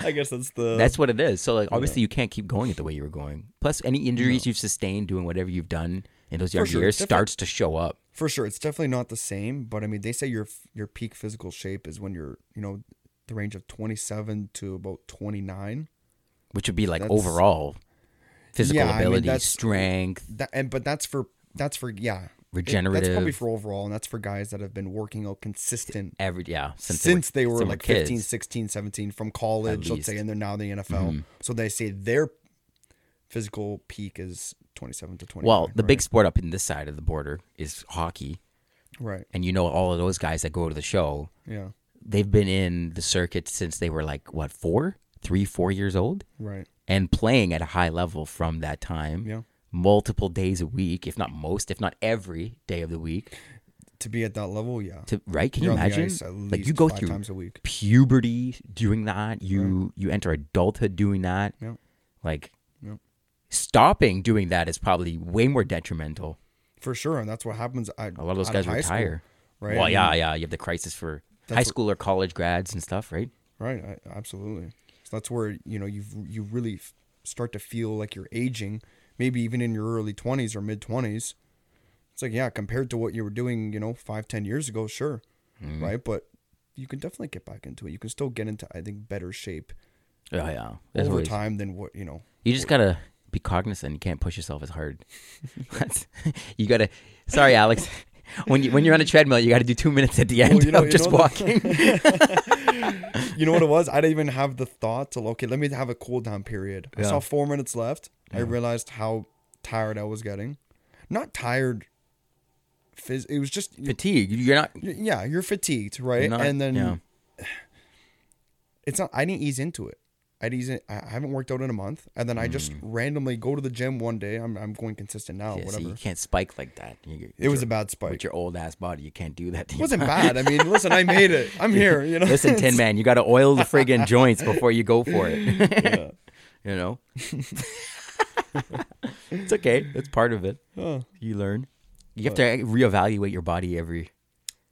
I guess that's the That's what it is. So like obviously you can't keep going it the way you were going. Plus any injuries you've sustained doing whatever you've done in those younger sure. years Definitely- starts to show up. For sure. It's definitely not the same, but I mean, they say your your peak physical shape is when you're, you know, the range of 27 to about 29. which would be like That's- overall physical Yeah, I mean, ability, strength, That and but that's for that's for yeah. It- regenerative. that's probably for overall and that's for guys that have been working out consistent every yeah since, since, they were since like kids. 15, 16, 17 from college, let's say. Mm-hmm. and they're now in the NFL. So they say their physical peak is 27 to 20. Well, the right? big sport up in this side of the border is hockey, right. and you know all of those guys that go to the show. Yeah. They've been in the circuit since they were like what four, three, four years old, Right. and playing at a high level from that time. Yeah. multiple days a week, if not most, if not every day of the week. To be at that level, yeah. To right? Can You're you imagine? like you go five through times a week. puberty doing that. You you enter adulthood doing that. Yeah. Like. Stopping doing that is probably way more detrimental. For sure, and that's what happens. At, A lot of those guys high school, retire. right? Well, I yeah, mean, yeah. You have the crisis for high what- school or college grads and stuff, right? right. I, absolutely. So that's where you know you you really f- start to feel like you're aging. Maybe even in your early twenties or mid twenties. It's like yeah, compared to what you were doing, you know, five ten years ago, sure, Mm-hmm. right? But you can definitely get back into it. You can still get into, I think, better shape Yeah, yeah. Over always- time than what you know. You just gotta be cognizant. You can't push yourself as hard. [laughs] You gotta. Sorry, Alex. [laughs] When you when you're on a treadmill, you got to do two minutes at the end Well, you know- of just know the- walking. [laughs] You know what it was? I didn't even have the thought to okay, let me have a cool down period. I saw four minutes left. I realized how tired I was getting. Not tired. Phys- it was just Fatigue. You're not. yeah, you're fatigued, right? not- and then yeah. [sighs] it's not. I didn't ease into it. Ease it. I I haven't worked out in a month, and then I just randomly go to the gym one day. I'm I'm going consistent now. Mm. Yeah, whatever. you can't spike like that. You- it was your- a bad spike. with your old ass body. You can't do that. To It wasn't bad. I mean, listen, I made it. I'm [laughs] here. You know. Listen, Tin Man, you got to oil the friggin' [laughs] joints before you go for it. Yeah. [laughs] you know. it's okay. That's part of it. Oh, You learn. You have to reevaluate your body every.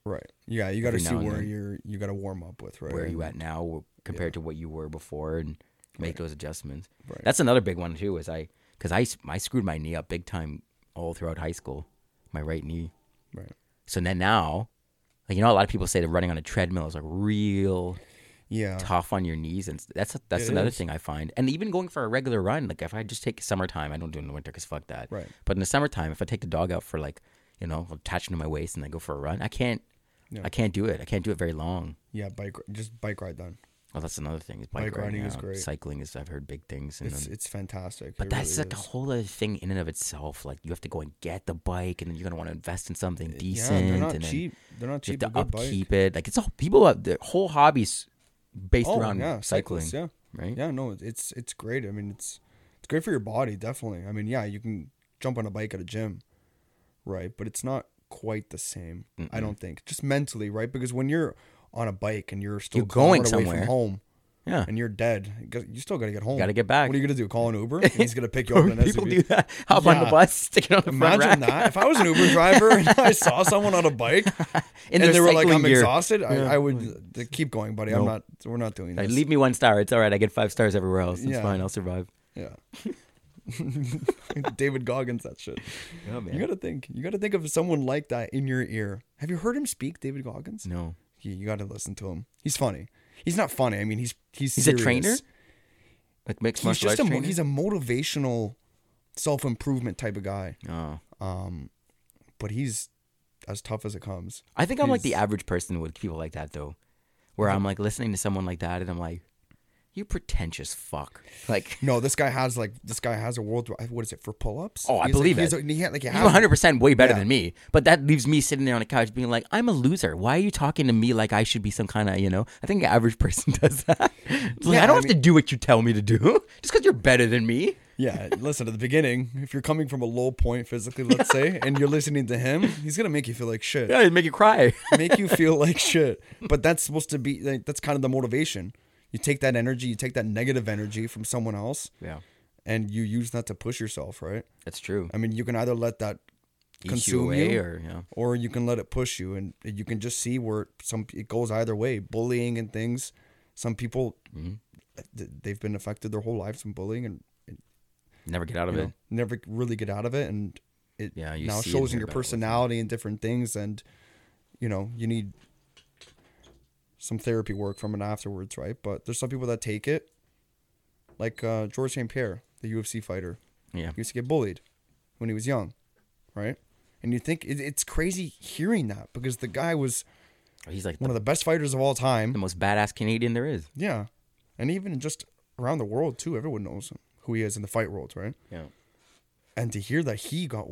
right. Yeah, you got to see where then. you're. You got to warm up with right. Where are you at now compared to what you were before, and make those adjustments. Right. That's another big one too. Is I because I I screwed my knee up big time all throughout high school, my right knee. Right. So then now, like you know, a lot of people say that running on a treadmill is like real Yeah. tough on your knees, and that's that's It another is. thing I find. And even going for a regular run, like if I just take summertime, I don't do it in the winter because fuck that. Right. But in the summertime, if I take the dog out for like, you know, attach him to my waist and then go for a run, I can't. Yeah. I can't do it. I can't do it very long. Yeah. Bike. Just bike ride then. Well, that's another thing. Is bike, Bike riding is uh, great. Cycling is. I've heard big things. And It's then, it's fantastic. but It that's really like a whole other thing in and of itself. Like you have to go and get the bike, and then you're gonna want to invest in something uh, Yeah, decent, they're not and then cheap. They're not you have to good bike. upkeep it. Like it's all people. Have, the whole hobby's based Oh around yeah, cycling, cyclists. Yeah. right? Yeah. No, it's it's great. I mean, it's it's great for your body. Definitely. I mean, yeah, you can jump on a bike at a gym, right? But it's not quite the same. I don't think. Just mentally, right? Because when you're on a bike and you're still You're going somewhere. from home Yeah, and you're dead, you got- still got to get home. Gotta get back. What are you gonna do? Call an Uber? And [laughs] he's gonna pick you up in an people SUV? do that. Hop on the bus, [laughs] stick it on the front Imagine rack. that. If I was an Uber driver and I [laughs] saw someone on a bike and they were like, "I'm gear. exhausted," Yeah. I, I would uh, keep going, buddy. I'm No. not. We're not doing this. leave me one star. It's all right. I get five stars everywhere else. It's Yeah. fine. I'll survive. Yeah. David Goggins, that shit. Oh You gotta think. You gotta think of someone like that in your ear. Have you heard him speak, David Goggins? No. You, you gotta listen to him. He's funny. He's not funny. I mean, he's he's He's a trainer? Like mixed He's martial just arts a trainer? he's a motivational, self improvement type of guy. oh. Um, but he's as tough as it comes. I think I'm like the average person with people like that though, where I'm like listening to someone like that and I'm like, You pretentious fuck. Like, No, this guy [laughs] has like this guy has a world. What is it for pull-ups? Oh, I He's like- believe he's it. like- he had, like, he you're 100 percent way better Yeah. than me. But that leaves me sitting there on the couch being like, I'm a loser. Why are you talking to me like I should be some kind of, you know? I think the average [laughs] person does that. It's like, Yeah, I don't I have to do what you tell me to do [laughs] just because you're better than me. Yeah, listen, at the beginning, if you're coming from a low point physically, let's say, and you're listening to him, he's gonna make you feel like shit. Yeah, it'd make you cry. Make you feel like shit. But that's supposed to be like that's kind of the motivation. You take that energy, you take that negative energy from someone else, yeah, and you use that to push yourself, right? that's true. I mean, you can either let that Eat consume away you, or, you or you can let it push you, and you can just see where some it goes either way. Bullying and things. Some people Mm-hmm. they've been affected their whole lives from bullying, and never get out of it. know, never really get out of it, and it Yeah, you now shows in your about it all the time. personality and different things, and you know you need some therapy work from it afterwards, right? But there's some people that take it, like uh, George St. Pierre, the UFC fighter. Yeah. He used to get bullied when he was young, right? And you think it, it's crazy hearing that because the guy was He's like one the, of the best fighters of all time, the most badass Canadian there is. Yeah, and even just around the world too, everyone knows who he is in the fight world, right? Yeah. And to hear that he got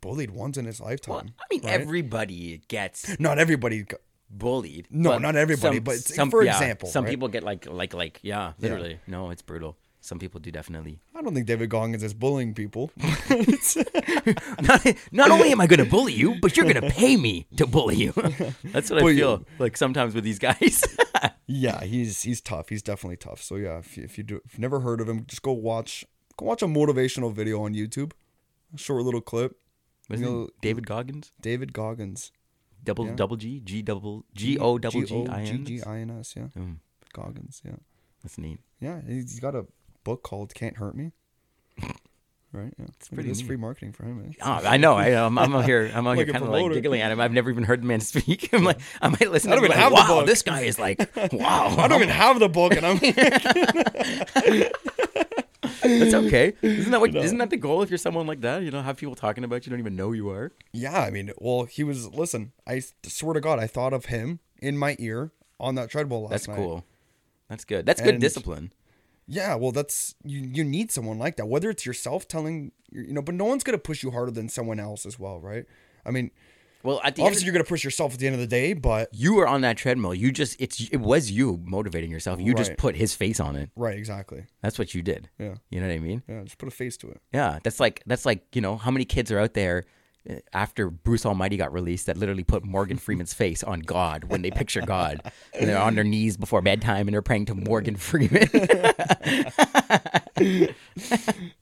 bullied once in his lifetime. Well, I mean, right? everybody gets not everybody. Bullied. No, not everybody, but it's- for yeah, example, some right? people get like, like, like, yeah, literally. No, it's brutal. Some people do definitely. I don't think David Goggins is bullying people. [laughs] [laughs] not, not only am I going to bully you, but you're going to pay me to bully you. [laughs] That's what I feel like sometimes with these guys. yeah, he's he's tough. He's definitely tough. So yeah, if you, if you do if you've never heard of him, just go watch go watch a motivational video on YouTube. A short little clip. What's You know. David Goggins, David Goggins. Double Yeah. double G, G double G O double G I N. G-O-G-G-I-N-S, yeah. Mm, Goggins, yeah. That's neat. Yeah, he's got a book called Can't Hurt Me. [laughs] Right? Yeah. It's pretty It's free marketing for him, eh? Oh, I know. I, I'm, I'm out here. I'm [laughs] out Like a kind of like giggling at him. I've never even heard the man [laughs] speak. I'm like, I might listen. I don't him even and have like, the wow, book." this guy is like, wow. I don't even have the book and I'm That's okay. [laughs] Isn't that what? not that the goal if you're someone like that? You know, have people talking about you don't even know who you are. Yeah, I mean, well, he was. Listen, I swear to God, I thought of him in my ear on that treadmill last night. That's night. cool. That's good. That's good discipline. Yeah, well, that's you. You need someone like that. Whether it's yourself telling, you know, but no one's gonna push you harder than someone else as well, right? I mean, Well, at the end, obviously you're gonna push yourself at the end of the day, but you were on that treadmill. You just it's it was you motivating yourself. You just Right. put his face on it. right, exactly. That's what you did. Yeah, You know what I mean? yeah. Just put a face to it. Yeah, that's like that's like you know how many kids are out there after Bruce Almighty got released that literally put Morgan Freeman's face on God when they picture God and they're on their knees before bedtime and they're praying to Morgan [laughs] Freeman. [laughs]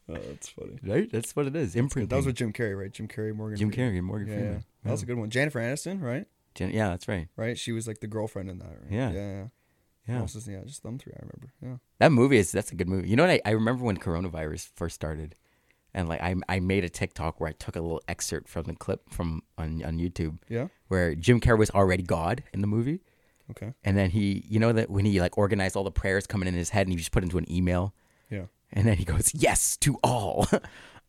Oh, that's funny. right? That's what it is. Imprinting. That was with Jim Carrey, right? Jim Carrey, Morgan. Jim Freeman. Carrey and Morgan Yeah, yeah. Freeman. That was a good one. Jennifer Aniston, right? Jen- yeah, that's right. Right. She was like the girlfriend in that. Right? Yeah. yeah, yeah. Yeah. Is- yeah, just them three. I remember. Yeah. That movie is that's a good movie. You know what? I, I remember when coronavirus first started, and like I I made a TikTok where I took a little excerpt from the clip from on on YouTube Yeah. where Jim Carrey was already God in the movie, Okay. and then he you know that when he like organized all the prayers coming in his head and he just put into an email, Yeah. and then he goes yes to all. [laughs]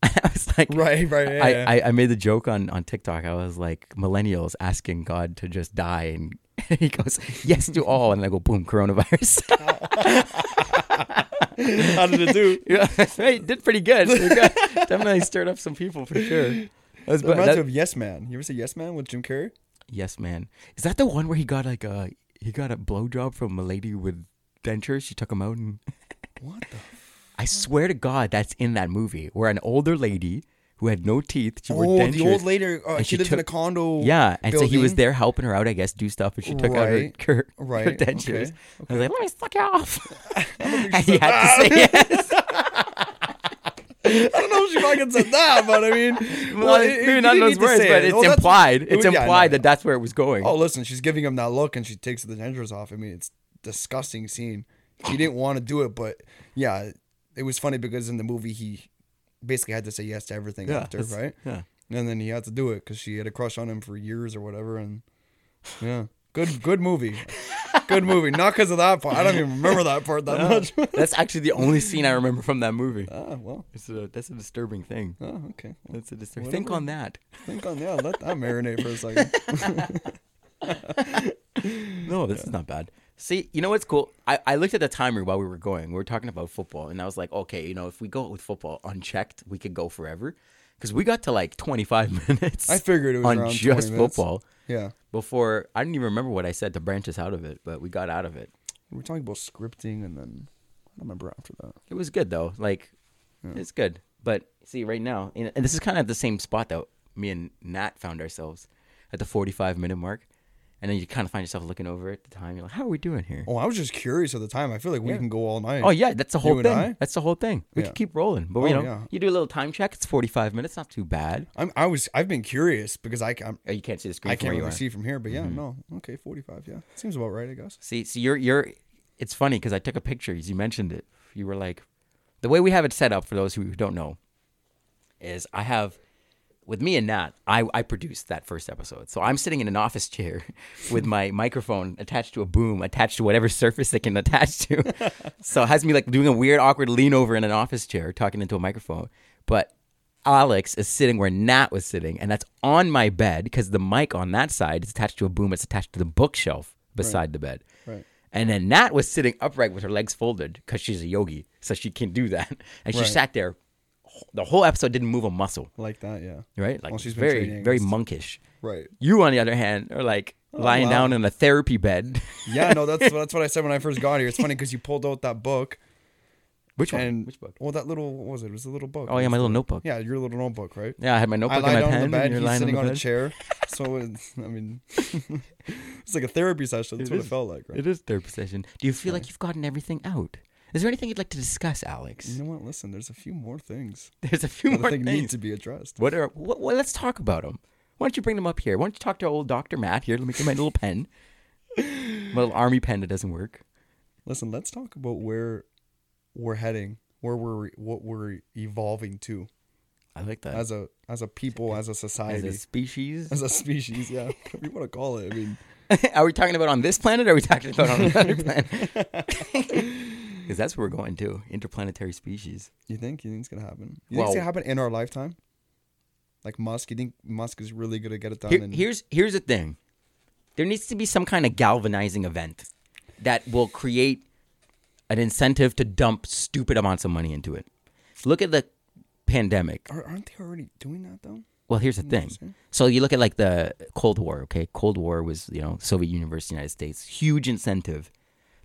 I was like. Right. Right. Yeah. I, yeah. I, I made the joke on, on TikTok. I was like, millennials asking God to just die. And [laughs] he goes, yes to all. And I go, boom, coronavirus. [laughs] [laughs] How did it do? [laughs] Yeah, [laughs] hey, did pretty good. Pretty good. Definitely stirred up some people for sure. That was, It but reminds that- me of Yes Man. You ever see Yes Man with Jim Carrey? yes, man. Is that the one where he got like a he got a blowjob from a lady with dentures? She took him out, and What the? I swear to God, that's in that movie where an older lady who had no teeth, she wore Oh, dentures. the old lady. Uh, and she she lives in a condo. Yeah, and so he was there helping her out, I guess, do stuff, and she took out her, Right, [laughs] her, her dentures. okay, I was like, "Let me suck you off," [laughs] [laughs] and he had to say yes. I don't know if she fucking said that, but I mean, Well, it- it- maybe not those words, but it. it's Well, implied. It's yeah, implied know. that that's where it was going. Oh, listen, she's giving him that look, and she takes the dentures off. I mean, it's disgusting scene. He didn't want to do it, but yeah, it was funny because in the movie he basically had to say yes to everything Yeah, after, right? yeah. And then he had to do it because she had a crush on him for years or whatever, and yeah, good, good movie, good movie. Not because of that part. I don't even remember that part that [laughs] much. [laughs] That's actually the only scene I remember from that movie. ah, well, It's a, that's a disturbing thing. oh, okay. Well, That's a disturbing. Think on that. think on yeah, let that [laughs] marinate for a second. No, this is not bad. See, you know what's cool? I, I looked at the timer while we were going. We were talking about football, and I was like, okay, you know, if we go with football unchecked, we could go forever. Because we got to like 25 [laughs] minutes I figured it was on around just 20 minutes. football Yeah. before I didn't even remember what I said to branch us out of it, but we got out of it. We were talking about scripting and then I don't remember after that. It was good though. Like, it's good. But see, right now, and and this is kind of the same spot that me and Nat found ourselves at the 45 minute mark. And then you kind of find yourself looking over at the time. You're like, how are we doing here? Oh, I was just curious at the time. I feel like we Yeah. can go all night. Oh yeah, that's the whole and thing. I? That's the whole thing. We Yeah. could keep rolling, but Oh, you know, yeah. you do a little time check. It's forty five minutes, not too bad. I'm, I was. I've been curious because I, I'm, Oh, you can't see the screen. I from can't where you really are. see from here. But yeah, Mm-hmm. no. Okay, 45. Yeah, seems about right. I guess. See, see, you're you're. It's funny because I took a picture. as You mentioned it. You were like, the way we have it set up for those who don't know, is I have with me and Nat. I I produced that first episode, so I'm sitting in an office chair [laughs] with my microphone attached to a boom, attached to whatever [laughs] surface it can attach to. [laughs] so it has me like doing a weird, awkward lean over in an office chair, talking into a microphone. But Alex is sitting where Nat was sitting, and that's on my bed because the mic on that side is attached to a boom. It's attached to the bookshelf beside the bed. Right. And then Nat was sitting upright with her legs folded because she's a yogi, so she can do that. And she Right. sat there. The whole episode didn't move a muscle, Like that. Yeah. right? Like Well, she's very, very monkish. Right. You, on the other hand, are like oh, lying wow. down in a therapy bed. [laughs] Yeah. No. That's [laughs] that's what I said when I first got here. It's funny because you pulled out that book Which one? and Which book? Well, that little what was it? It was a little book. Oh yeah, my little notebook. Yeah, your little notebook, right? Yeah, I had my I notebook lie and my down pen. on the bed. and you're He's lying sitting on on a chair. [laughs] So it's, I mean, it's like a therapy session. That's It what is. it felt like, right? It is therapy session. Do you feel like you've gotten everything out? Is there anything you'd like to discuss, Alex? You know what? Listen, there's a few more things [laughs] There's a few that I more think things. need to be addressed. What are? What, what, let's talk about them. Why don't you bring them up here? Why don't you talk to old Doctor Matt here? Let me get my little pen, [laughs] my little army pen that doesn't work. Listen, let's talk about where we're heading, where we're what we're evolving to I like that. as a as a people, as a society, As a species, as a species. Yeah, [laughs] whatever you want to call it. I mean, are we talking about on this planet? or Are we talking about on another planet? Because that's where we're going to interplanetary species. you think you think it's gonna happen? You think Well- it's gonna happen in our lifetime? Like Musk, you think Musk is really gonna get it done? Here, in, here's here's the thing. There needs to be some kind of galvanizing event that will create an incentive to dump stupid amounts of money into it. Look at the pandemic. Are, aren't they already doing that though? Well, here's the You know what I'm thing. So you look at like the Cold War, okay? Cold War was, you know, Soviet Union versus United States. Huge incentive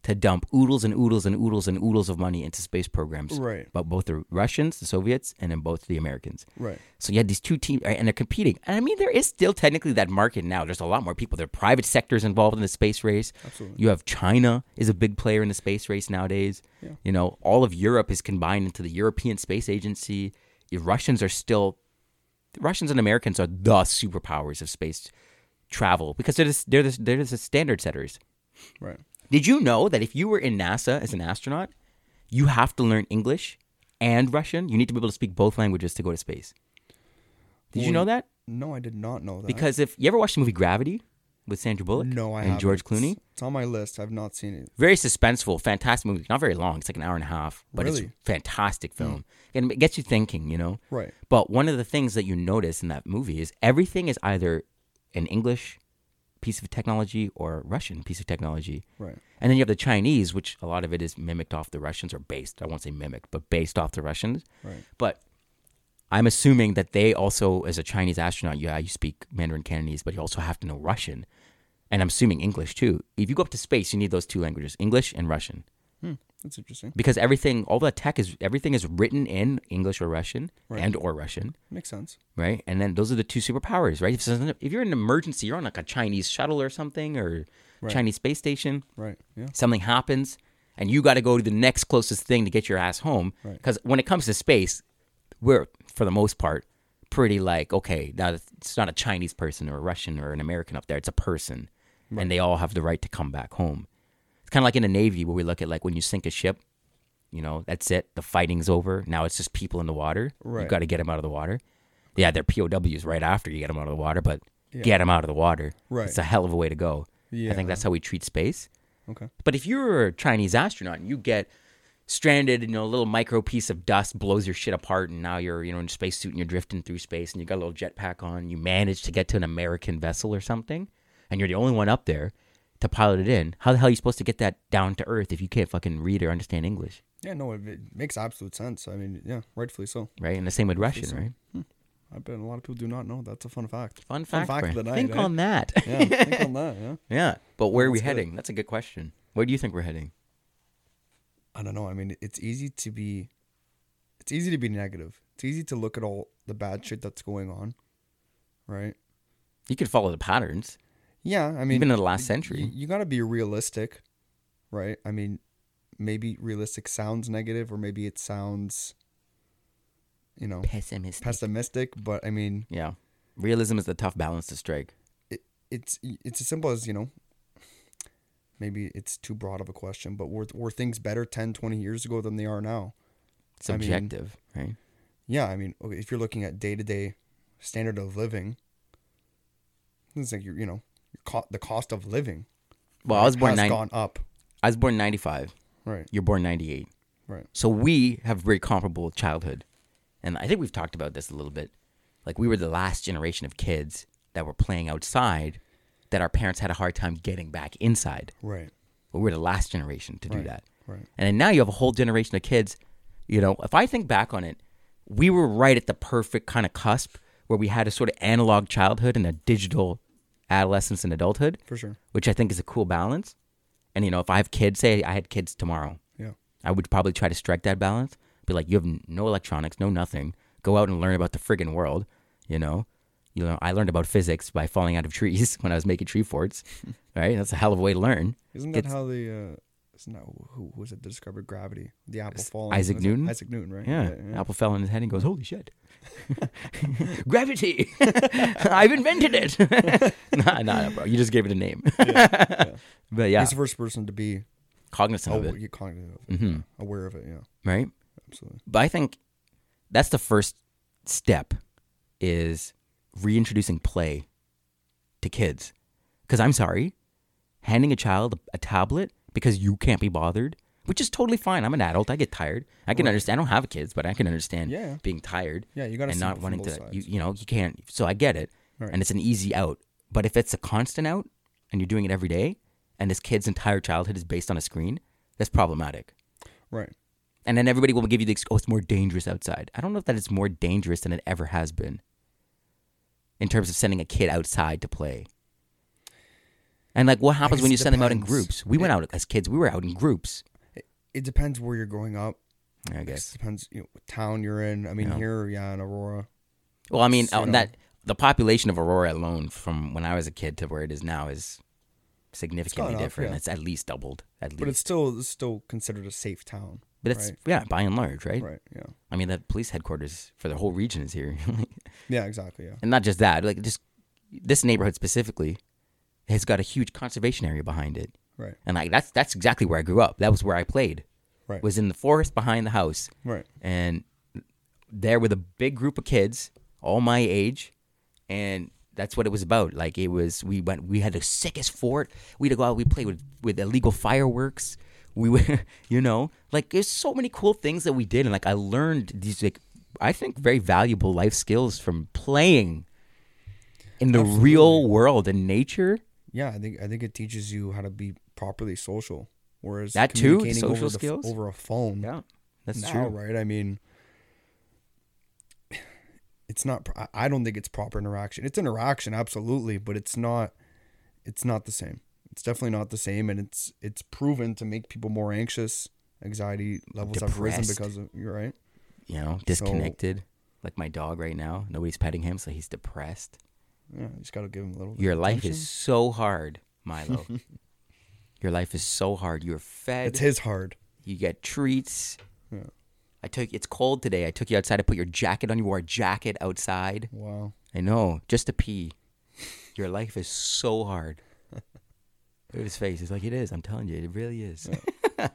to dump oodles and oodles and oodles and oodles of money into space programs. Right. But both the Russians, the Soviets, and then both the Americans. Right. So you had these two teams, and they're competing. And I mean, there is still technically that market now. There's a lot more people. There are private sectors involved in the space race. Absolutely. You have China is a big player in the space race nowadays. Yeah. You know, all of Europe is combined into the European Space Agency. The Russians are still, the Russians and Americans are the superpowers of space travel because they're the, they're the, they're the standard setters. Right. Did you know that if you were in NASA as an astronaut, you have to learn English and Russian? You need to be able to speak both languages to go to space. Did you know that? No, I did not know that. Because if you ever watched the movie Gravity with Sandra Bullock no, I and haven't. George Clooney, It's, it's on my list. I've not seen it. very suspenseful, fantastic movie. Not very long; it's like an hour and a half, but it's Really? a fantastic hmm. film, and it gets you thinking. You know, Right. But one of the things that you notice in that movie is everything is either in English piece of technology or Russian piece of technology. Right. And then you have the Chinese, which a lot of it is mimicked off the Russians or based. I won't say mimicked, but based off the Russians. Right. But I'm assuming that they also, as a Chinese astronaut, yeah, you speak Mandarin Cantonese, but you also have to know Russian. And I'm assuming English too. If you go up to space, you need those two languages, English and Russian. Hmm. That's interesting. Because everything, all the tech is, everything is written in English or Russian Right. and or Russian, Makes sense. right? And then those are the two superpowers, right? If, if you're in an emergency, you're on like a Chinese shuttle or something or Right. Chinese space station, Right. Yeah. something happens and you got to go to the next closest thing to get your ass home Right. because when it comes to space we're for the most part pretty like okay now it's not a chinese person or a russian or an american up there it's a person and they all have the right to come back home kind of like in the navy where we look at like when you sink a ship you know that's it the fighting's over now it's just people in the water Right. you've got to get them out of the water yeah they're pows right after you get them out of the water but Yeah. get them out of the water Right. it's a hell of a way to go i think that's how we treat space Okay. but if you're a Chinese astronaut and you get stranded, you know, a little micro piece of dust blows your shit apart, and now you're, you know, in a spacesuit and you're drifting through space, and you got a little jetpack on, you manage to get to an American vessel or something, and you're the only one up there. To pilot it in. How the hell are you supposed to get that down to earth if you can't fucking read or understand English, Yeah, no, it, it makes absolute sense. I mean, yeah, rightfully so. right? And the same with Russian, so. right? Hmm. I bet a lot of people do not know. That's a fun fact. Fun Fun fact. fact Brian. of the night, Think on that. Yeah, think on that. Yeah. [laughs] yeah. But where are we good. heading? That's a good question. Where do you think we're heading? I don't know. I mean, it's easy to be, it's easy to be negative. It's easy to look at all the bad shit that's going on, right? You could follow the patterns. Yeah, I mean, Even in the last century. you, you got to be realistic, right? I mean, maybe realistic sounds negative, or maybe it sounds, you know, Pessimistic. pessimistic. But I mean, yeah. Realism is the tough balance to strike. it's it's as simple as you know. Maybe it's too broad of a question, but were were things better 10, 20 years ago than they are now? I mean- Subjective, right? Yeah, I mean, okay, if you're looking at day to day standard of living, it's like you're you know, co- the cost of living. Well, I was born has nine. gone up. I was born ninety five. Right, You're born ninety eight. right. So we have very comparable childhood, and I think we've talked about this a little bit. Like we were the last generation of kids that were playing outside, that our parents had a hard time getting back inside. Right, But we're the last generation to do Right. that. right. And then now you have a whole generation of kids. You know, if I think back on it, we were right at the perfect kind of cusp where we had a sort of analog childhood and a digital adolescence and adulthood, For sure. which I think is a cool balance. And you know, if I have kids, say I had kids tomorrow, Yeah. I would probably try to strike that balance. Be like, you have no electronics, no nothing. Go out and learn about the friggin' world. You know, you know, I learned about physics by falling out of [laughs] trees when I was making tree forts. [laughs] right, that's a hell of a way to learn. Isn't that It's- how the uh isn't that who was it that discovered gravity? The apple It's falling. Isaac it Newton? Isaac Newton, right? Yeah, apple fell in his head and goes, "Holy shit, [laughs] gravity! [laughs] I've invented it." [laughs] nah, nah, bro, you just gave it a name. but yeah, He's the first person to be cognizant oh, of it, you cognitive, of it, hmm aware of it. Yeah, right? absolutely. But I think that's the first step is reintroducing play to kids. Because I'm sorry, handing a child a tablet because you can't be bothered, which is totally fine. I'm an adult. I get tired. I can Right. understand. I don't have kids, but I can understand Yeah. being tired Yeah, you got and not wanting to. You, you know, you can't. So I get it, Right. and it's an easy out. But if it's a constant out and you're doing it every day, and this kid's entire childhood is based on a screen, that's problematic. right. And then everybody will give you the oh, it's more dangerous outside. I don't know if that it's more dangerous than it ever has been. In terms of sending a kid outside to play. And like what happens when you send them out in depends. groups? We went out as kids, we were out in groups. It depends where you're growing up. I guess. It depends you know, what town you're in. I mean, Yeah. here, yeah, in Aurora. Well, I mean, So, that the population of Aurora alone from when I was a kid to where it is now is significantly up, different. yeah. It's at least doubled. At least. But it's still it's still considered a safe town. but it's right. yeah, by and large, right? Right. Yeah. I mean, the police headquarters for the whole region is here. [laughs] Yeah. Exactly. Yeah. and not just that, like just this neighborhood specifically has got a huge conservation area behind it. Right. And like that's that's exactly where I grew up. That was where I played. Right. Was in the forest behind the house. Right. And there with a big group of kids, all my age, and that's what it was about. Like it was we went we had the sickest fort. We'd go out, we played with, with illegal fireworks. We were [laughs] you know, like there's so many cool things that we did and like I learned these like I think very valuable life skills from playing in the real world in nature. Yeah. I think I think it teaches you how to be properly social. Whereas That too, social over the skills? over a phone. Yeah, that's now, true. right? I mean, it's not. I- I don't think it's proper interaction. It's interaction, absolutely, but it's not. It's not the same. It's definitely not the same, and it's it's proven to make people more anxious. Anxiety levels have risen because of you're right. You know, disconnected. like my dog right now. Nobody's petting him, so he's depressed. Yeah, you just gotta give them a little. Your life attention. is so hard, Milo. [laughs] Your life is so hard. You're fed. It's his hard. you get treats. Yeah. I took. It's cold today. I took you outside. I put your jacket on. You wore a jacket outside. Wow. I know, just to pee. Your life is so hard. Look at his face. It's like it is. I'm telling you, it really is. [laughs]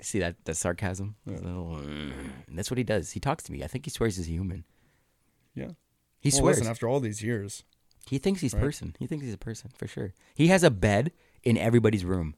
See that that sarcasm? His little, mm. That's what he does. He talks to me. I think he swears he's human. Yeah. He Well, swears. listen, after all these years, He thinks he's Right. person. He thinks he's a person for sure. He has a bed in everybody's room.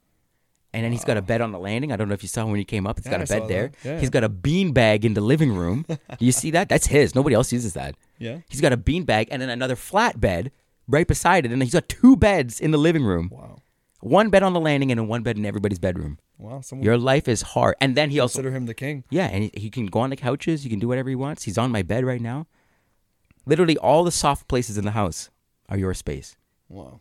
And then he's got a bed on the landing. I don't know if you saw when he came up. It's Yeah, got a bed there. Yeah. He's got a bean bag in the living room. Do you see that? That's his. Nobody else uses that. yeah. He's got a bean bag and then another flat bed right beside it. And he's got two beds in the living room. Wow. One bed on the landing and one bed in everybody's bedroom. Wow, someone Your life is hard. And then he also consider him the king. Yeah, and he, he can go on the couches. He can do whatever he wants. He's on my bed right now. Literally, all the soft places in the house are your space. Wow,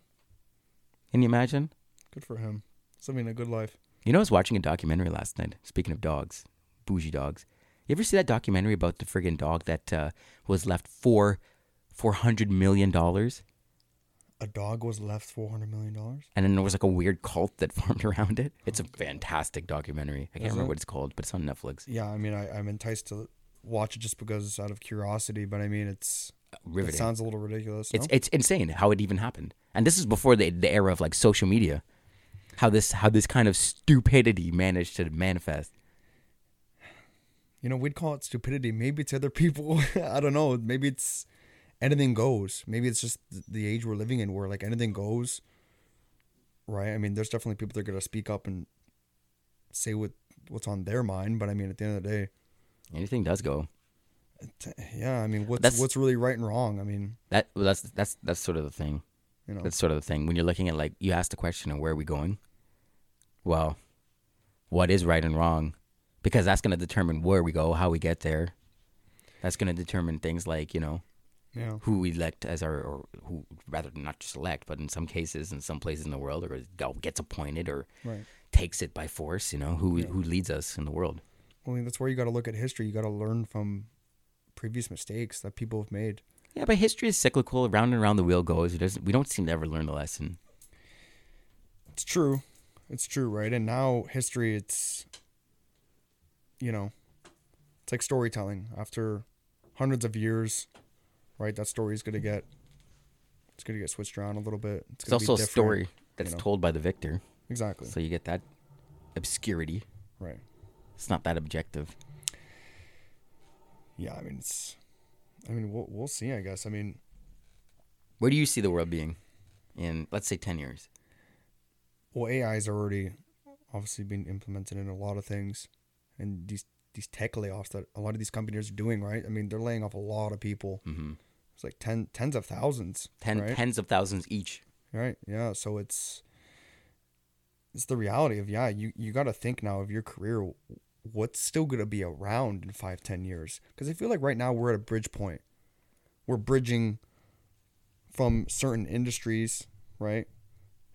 Can you imagine? good for him. He's living a good life. You know, I was watching a documentary last night. Speaking of dogs, bougie dogs. You ever see that documentary about the friggin' dog that uh, was left four, four hundred million dollars, A dog was left four hundred million dollars. and then there was like a weird cult that [laughs] formed around it. It's a fantastic documentary. I can't Is remember it? what it's called, but it's on Netflix. Yeah, I mean, I, I'm enticed to watch it just because out of curiosity. But I mean, it's it sounds a little ridiculous. It's no? it's insane how it even happened. And this is before the the era of like social media. How this how this kind of stupidity managed to manifest. you know, we'd call it stupidity. Maybe to other people, [laughs] I don't know. Maybe it's anything goes. Maybe it's just the age we're living in, where like anything goes. Right. I mean, there's definitely people that are gonna speak up and say what what's on their mind. But I mean, at the end of the day, Anything does go. Yeah. I mean, what's That's- what's really right and wrong? I mean, That well, that's that's that's sort of the thing. you know, That's sort of the thing when you're looking at like you ask the question of where are we going. Well, what is right and wrong? Because that's going to determine where we go, how we get there. That's going to determine things like you know yeah. who we elect as our, or who rather not just elect, but in some cases, in some places in the world, or gets appointed or Right. takes it by force. You know who Yeah. who leads us in the world. Well, I mean, that's where you got to look at history. You got to learn from previous mistakes that people have made. Yeah, but history is cyclical. Round and round the wheel goes. It doesn't. We don't seem to ever learn the lesson. It's true. It's true, right? And now history, it's, you know, it's like storytelling. After hundreds of years, right? That story is gonna get, it's gonna get switched around a little bit. It's be also a story that's know. told by the victor, Exactly. so you get that obscurity. Right. It's not that objective. Yeah. I mean, it's. I mean, we'll we'll see. I guess. I mean, Where do you see the world being in, let's say, ten years? well, AI is already obviously being implemented in a lot of things, and these these tech layoffs that a lot of these companies are doing, right? I mean, they're laying off a lot of people. Mm-hmm. It's like ten tens of thousands. Ten, right? tens of thousands each. Right. Yeah. So it's it's the reality of yeah. You you got to think now of your career. What's still gonna be around in five ten years? Because I feel like right now we're at a bridge point. We're bridging from certain industries, right?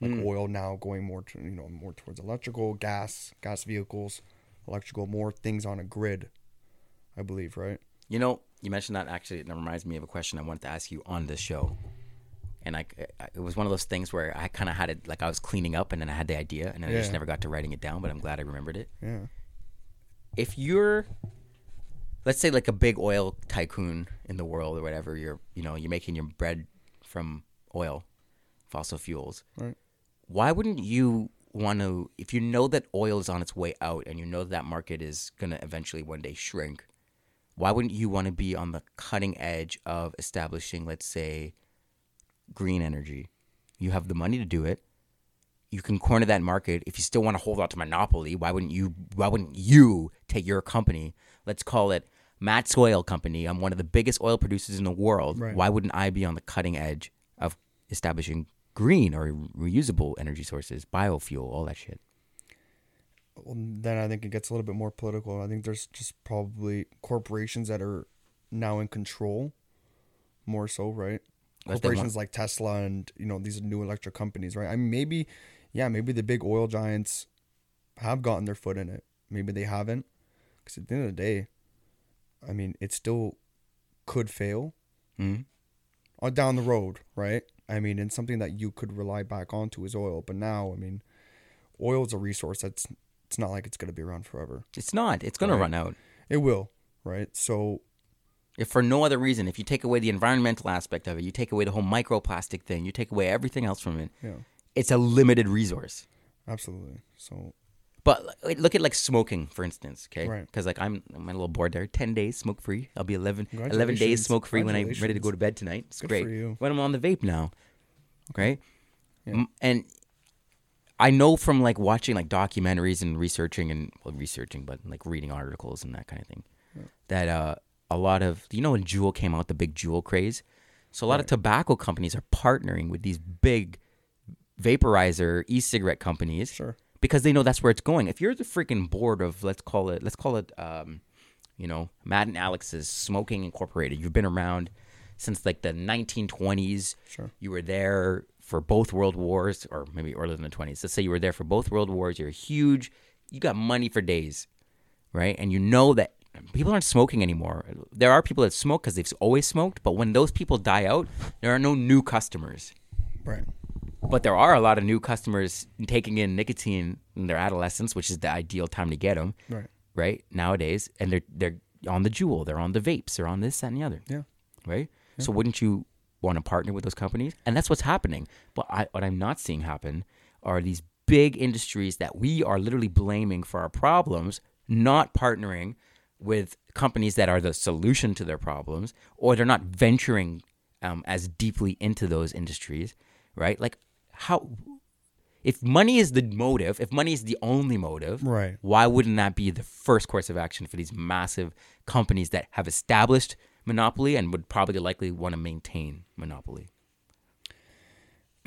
Like Mm. oil now going more to you know more towards electrical, gas, gas vehicles, electrical, more things on a grid. I believe, right? You know, you mentioned that actually. It reminds me of a question I wanted to ask you on this show. And I, it was one of those things where I kind of had it, like I was cleaning up, and then I had the idea, and then I just never got to writing it down. But I'm glad I remembered it. Yeah. If you're let's say like a big oil tycoon in the world or whatever you're you know you're making your bread from oil fossil fuels Right. why wouldn't you want to if you know that oil is on its way out and you know that market is going to eventually one day shrink why wouldn't you want to be on the cutting edge of establishing let's say green energy you have the money to do it you can corner that market if you still want to hold out to monopoly why wouldn't you why wouldn't you take your company let's call it matt's oil company i'm one of the biggest oil producers in the world Right. why wouldn't i be on the cutting edge of establishing green or reusable energy sources biofuel all that shit well, then I think it gets a little bit more political. I think there's just probably corporations that are now in control, more so, right? If they want- Corporations like Tesla and you know these new electric companies, right? I mean, maybe, yeah, maybe the big oil giants have gotten their foot in it. Maybe they haven't, because at the end of the day, I mean, it still could fail mm-hmm. uh, down the road, right? I mean, and something that you could rely back onto is oil. But now, I mean, oil is a resource that's it's not like it's going to be around forever. it's not it's going to run out It will, right? So if for no other reason if you take away the environmental aspect of it you take away the whole microplastic thing you take away everything else from it yeah, it's a limited resource absolutely. So But look at like smoking, for instance, okay? Right. Because like I'm, I'm a little bored there. Ten days smoke free. I'll be 11, 11 days smoke free when I'm ready to go to bed tonight. It's Good great. When I'm on the vape now, right? Yeah. And I know from like watching like documentaries and researching and well, researching, but like reading articles and that kind of thing, that uh, a lot of you know when Juul came out, the big Juul craze. So a lot of tobacco companies are partnering with these big vaporizer e-cigarette companies Sure. because they know that's where it's going. If you're the freaking board of let's call it let's call it um, you know Matt and Alex's Smoking Incorporated, you've been around since like the 1920s. Sure. You were there for both world wars, or maybe earlier than the 20s. Let's say you were there for both world wars. You're huge. You got money for days, right? And you know that people aren't smoking anymore. There are people that smoke because they've always smoked, but when those people die out, there are no new customers. Right. But there are a lot of new customers taking in nicotine in their adolescence, which is the ideal time to get them, Right. right? Nowadays, and they're they're on the Juul, they're on the vapes, they're on this, that, and the other, Yeah. right? So wouldn't you want to partner with those companies? And that's what's happening. But I, what I'm not seeing happen are these big industries that we are literally blaming for our problems, not partnering with companies that are the solution to their problems, or they're not venturing um, as deeply into those industries, right? Like how. If money is the motive, if money is the only motive, Right. why wouldn't that be the first course of action for these massive companies that have established monopoly and would probably likely want to maintain monopoly?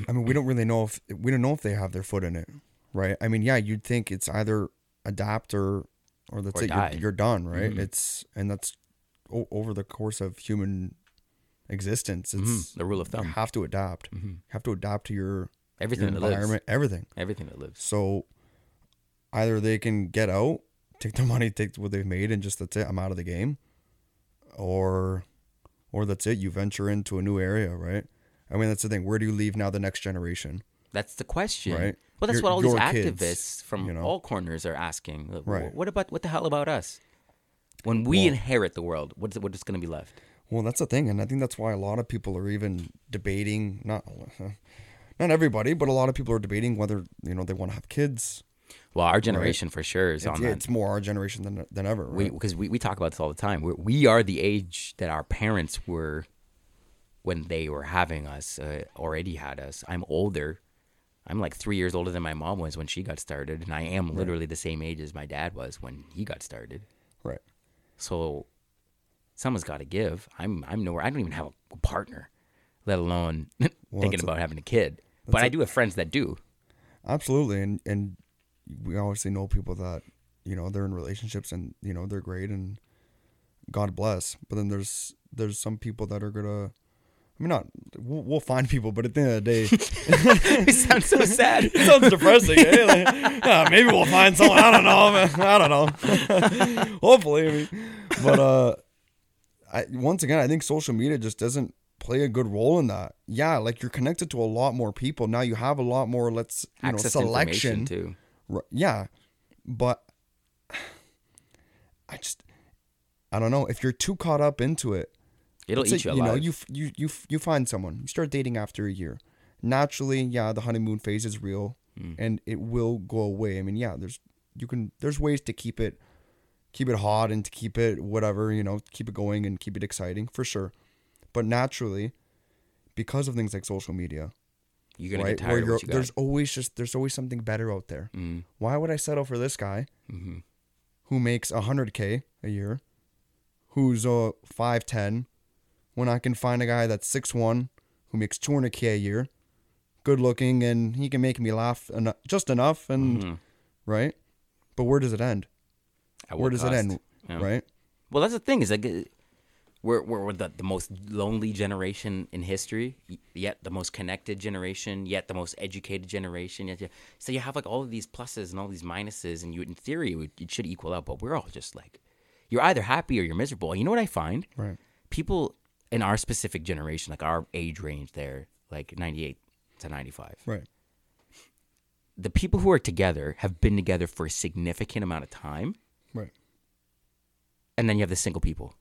I mean, we don't really know if we don't know if they have their foot in it, right? I mean, yeah, you'd think it's either adapt or or that's Or it. You're, you're done, right? Mhm. It's and that's o- over the course of human existence. It's the rule of thumb. you have to adapt. Mhm. You have to adapt to your, Everything that lives. everything. Everything that lives. So either they can get out, [laughs] take their money, take what they've made, and just that's it. I'm out of the game, or or that's it. You venture into a new area, right? I mean, that's the thing. Where do you leave now? The next generation. That's the question. Right. Well, that's Your- what all these activists kids, from you know? all corners are asking. Right. What about what the hell about us? When we Well- inherit the world, what's what is going to be left? Well, that's the thing, and I think that's why a lot of people are even debating. Not [laughs] uh, not everybody, but a lot of people are debating whether you know they want to have kids. Well, our generation for sure is It's, on yeah, that. it's more our generation than than ever. We Right? because we, we talk about this all the time. We're, we are the age that our parents were when they were having us, uh, already had us. I'm older. I'm like three years older than my mom was when she got started, and I am literally the same age as my dad was when he got started. right. So someone's got to give. I'm I'm nowhere. I don't even have a partner, let alone [laughs] thinking that's a- about having a kid. But I do have friends that do. Absolutely, and and we obviously know people that you know they're in relationships and you know they're great and God bless. But then there's there's some people that are gonna. I mean, not we'll, we'll find people, but at the end of the day, [laughs] it sounds so [laughs] sad. it sounds depressing. eh? Like, maybe we'll find someone. I don't know. man. I don't know. [laughs] Hopefully, I mean, but uh, I once again, I think social media just doesn't play a good role in that. Yeah, like you're connected to a lot more people now. You have a lot more. Let's you Access know to selection. too. Yeah, but [sighs] I just I don't know if you're too caught up into it. It'll eat say, you alive. know, you you you you find someone, you start dating after a year. Naturally, yeah, the honeymoon phase is real, Mm. and it will go away. I mean, yeah, there's you can there's ways to keep it keep it hot and to keep it whatever you know keep it going and keep it exciting for sure. But naturally, because of things like social media, You're gonna right, get tired of you're, what got. there's always just there's always something better out there. Mm, Why would I settle for this guy mhm. who makes 100k a year, who's a 5'10, when I can find a guy that's 6'1 who makes 200k a year, good looking, and he can make me laugh eno- just enough, and Mhm. right? But where does it end? Where does it end? Yeah. Right? Well, that's the thing is like we're we're, we're the, the most lonely generation in history, yet the most connected generation, yet the most educated generation. Yet, so you have like all of these pluses and all these minuses, and you in theory it, would, it should equal out, but we're all just like you're either happy or you're miserable. And you know what I find? Right. People in our specific generation, like our age range, there, like 98 to 95. Right. The people who are together have been together for a significant amount of time, Right. and then you have the single people.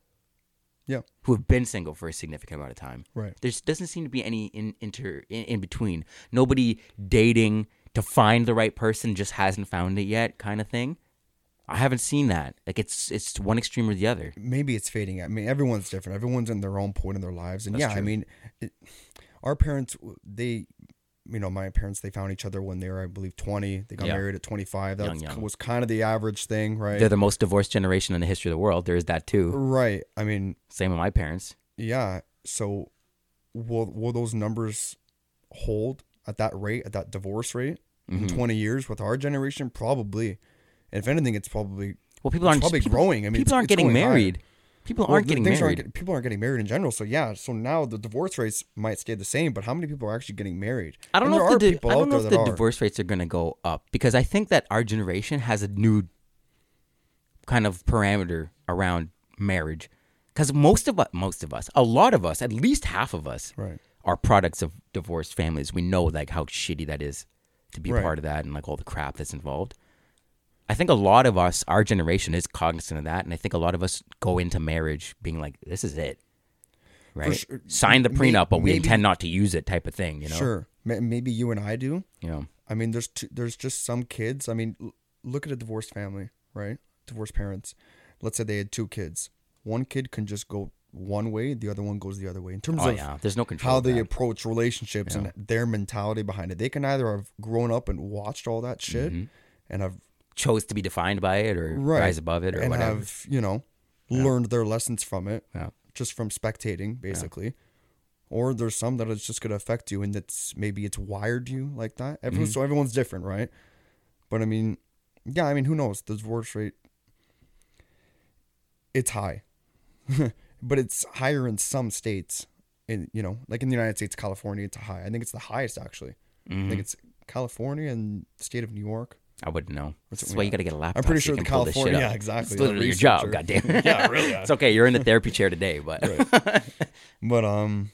Yeah. who have been single for a significant amount of time. Right. There doesn't seem to be any in inter in, in between. Nobody dating to find the right person just hasn't found it yet, kind of thing. I haven't seen that. Like it's it's one extreme or the other. Maybe it's fading. I mean, everyone's different. Everyone's in their own point in their lives, and That's yeah, I mean, it, our parents, they, you know, my parents, they found each other when they were, I believe, twenty. They got Yeah. married at twenty-five. That Young, young. was kind of the average thing, right? They're the most divorced generation in the history of the world. There is that too. Right. I mean, Same with my parents. yeah. So will will those numbers hold? at that rate, at that divorce rate Mm-hmm. in 20 years with our generation? Probably. And if anything, it's probably Well, people aren't probably people, growing. I mean, people aren't getting married. higher. People aren't getting married. get- people aren't getting married in general. So yeah, so now the divorce rates might stay the same, but how many people are actually getting married? I don't And know if the are di- people I don't out know there if the divorce rates are going to go up because I think that our generation has a new kind of parameter around marriage. Because most of us, most of us, a lot of us, at least half of us, Right. are products of divorced families. We know like how shitty that is to be Right. part of that and like all the crap that's involved. I think a lot of us, our generation, is cognizant of that, and I think a lot of us go into marriage being like, "This is it." Right? sure. Sign the prenup, but we maybe- intend not to use it, type of thing. You know? Sure. Maybe you and I do. You know. I mean, there's two, there's just some kids. I mean, l- look at a divorced family, right? Divorced parents. Let's say they had two kids. One kid can just go one way, the other one goes the other way. In terms Oh of yeah, there's no control. how they approach relationships and their mentality behind it, they can either have grown up and watched all that shit Mm-hmm. and have chose to be defined by it or right, rise above it or and whatever. have you know learned their lessons from it Yeah. just from spectating basically. Or there's some that it's just going to affect you and that's maybe it's wired you like that. Mm-hmm. everyone so everyone's different right? But i mean yeah i mean who knows? The divorce rate it's high. [laughs] But it's higher in some states in you know like in the united states california it's high. I think it's the highest actually. I Mm-hmm. think it's california and the state of new york I wouldn't know. That's it- why you got to get a laptop. I'm pretty so you sure the can pull this shit California- yeah, [laughs] exactly, It's literally your job. Goddamn. [laughs] Yeah, really, yeah. it's okay. You're in the therapy chair today, but [laughs] But um,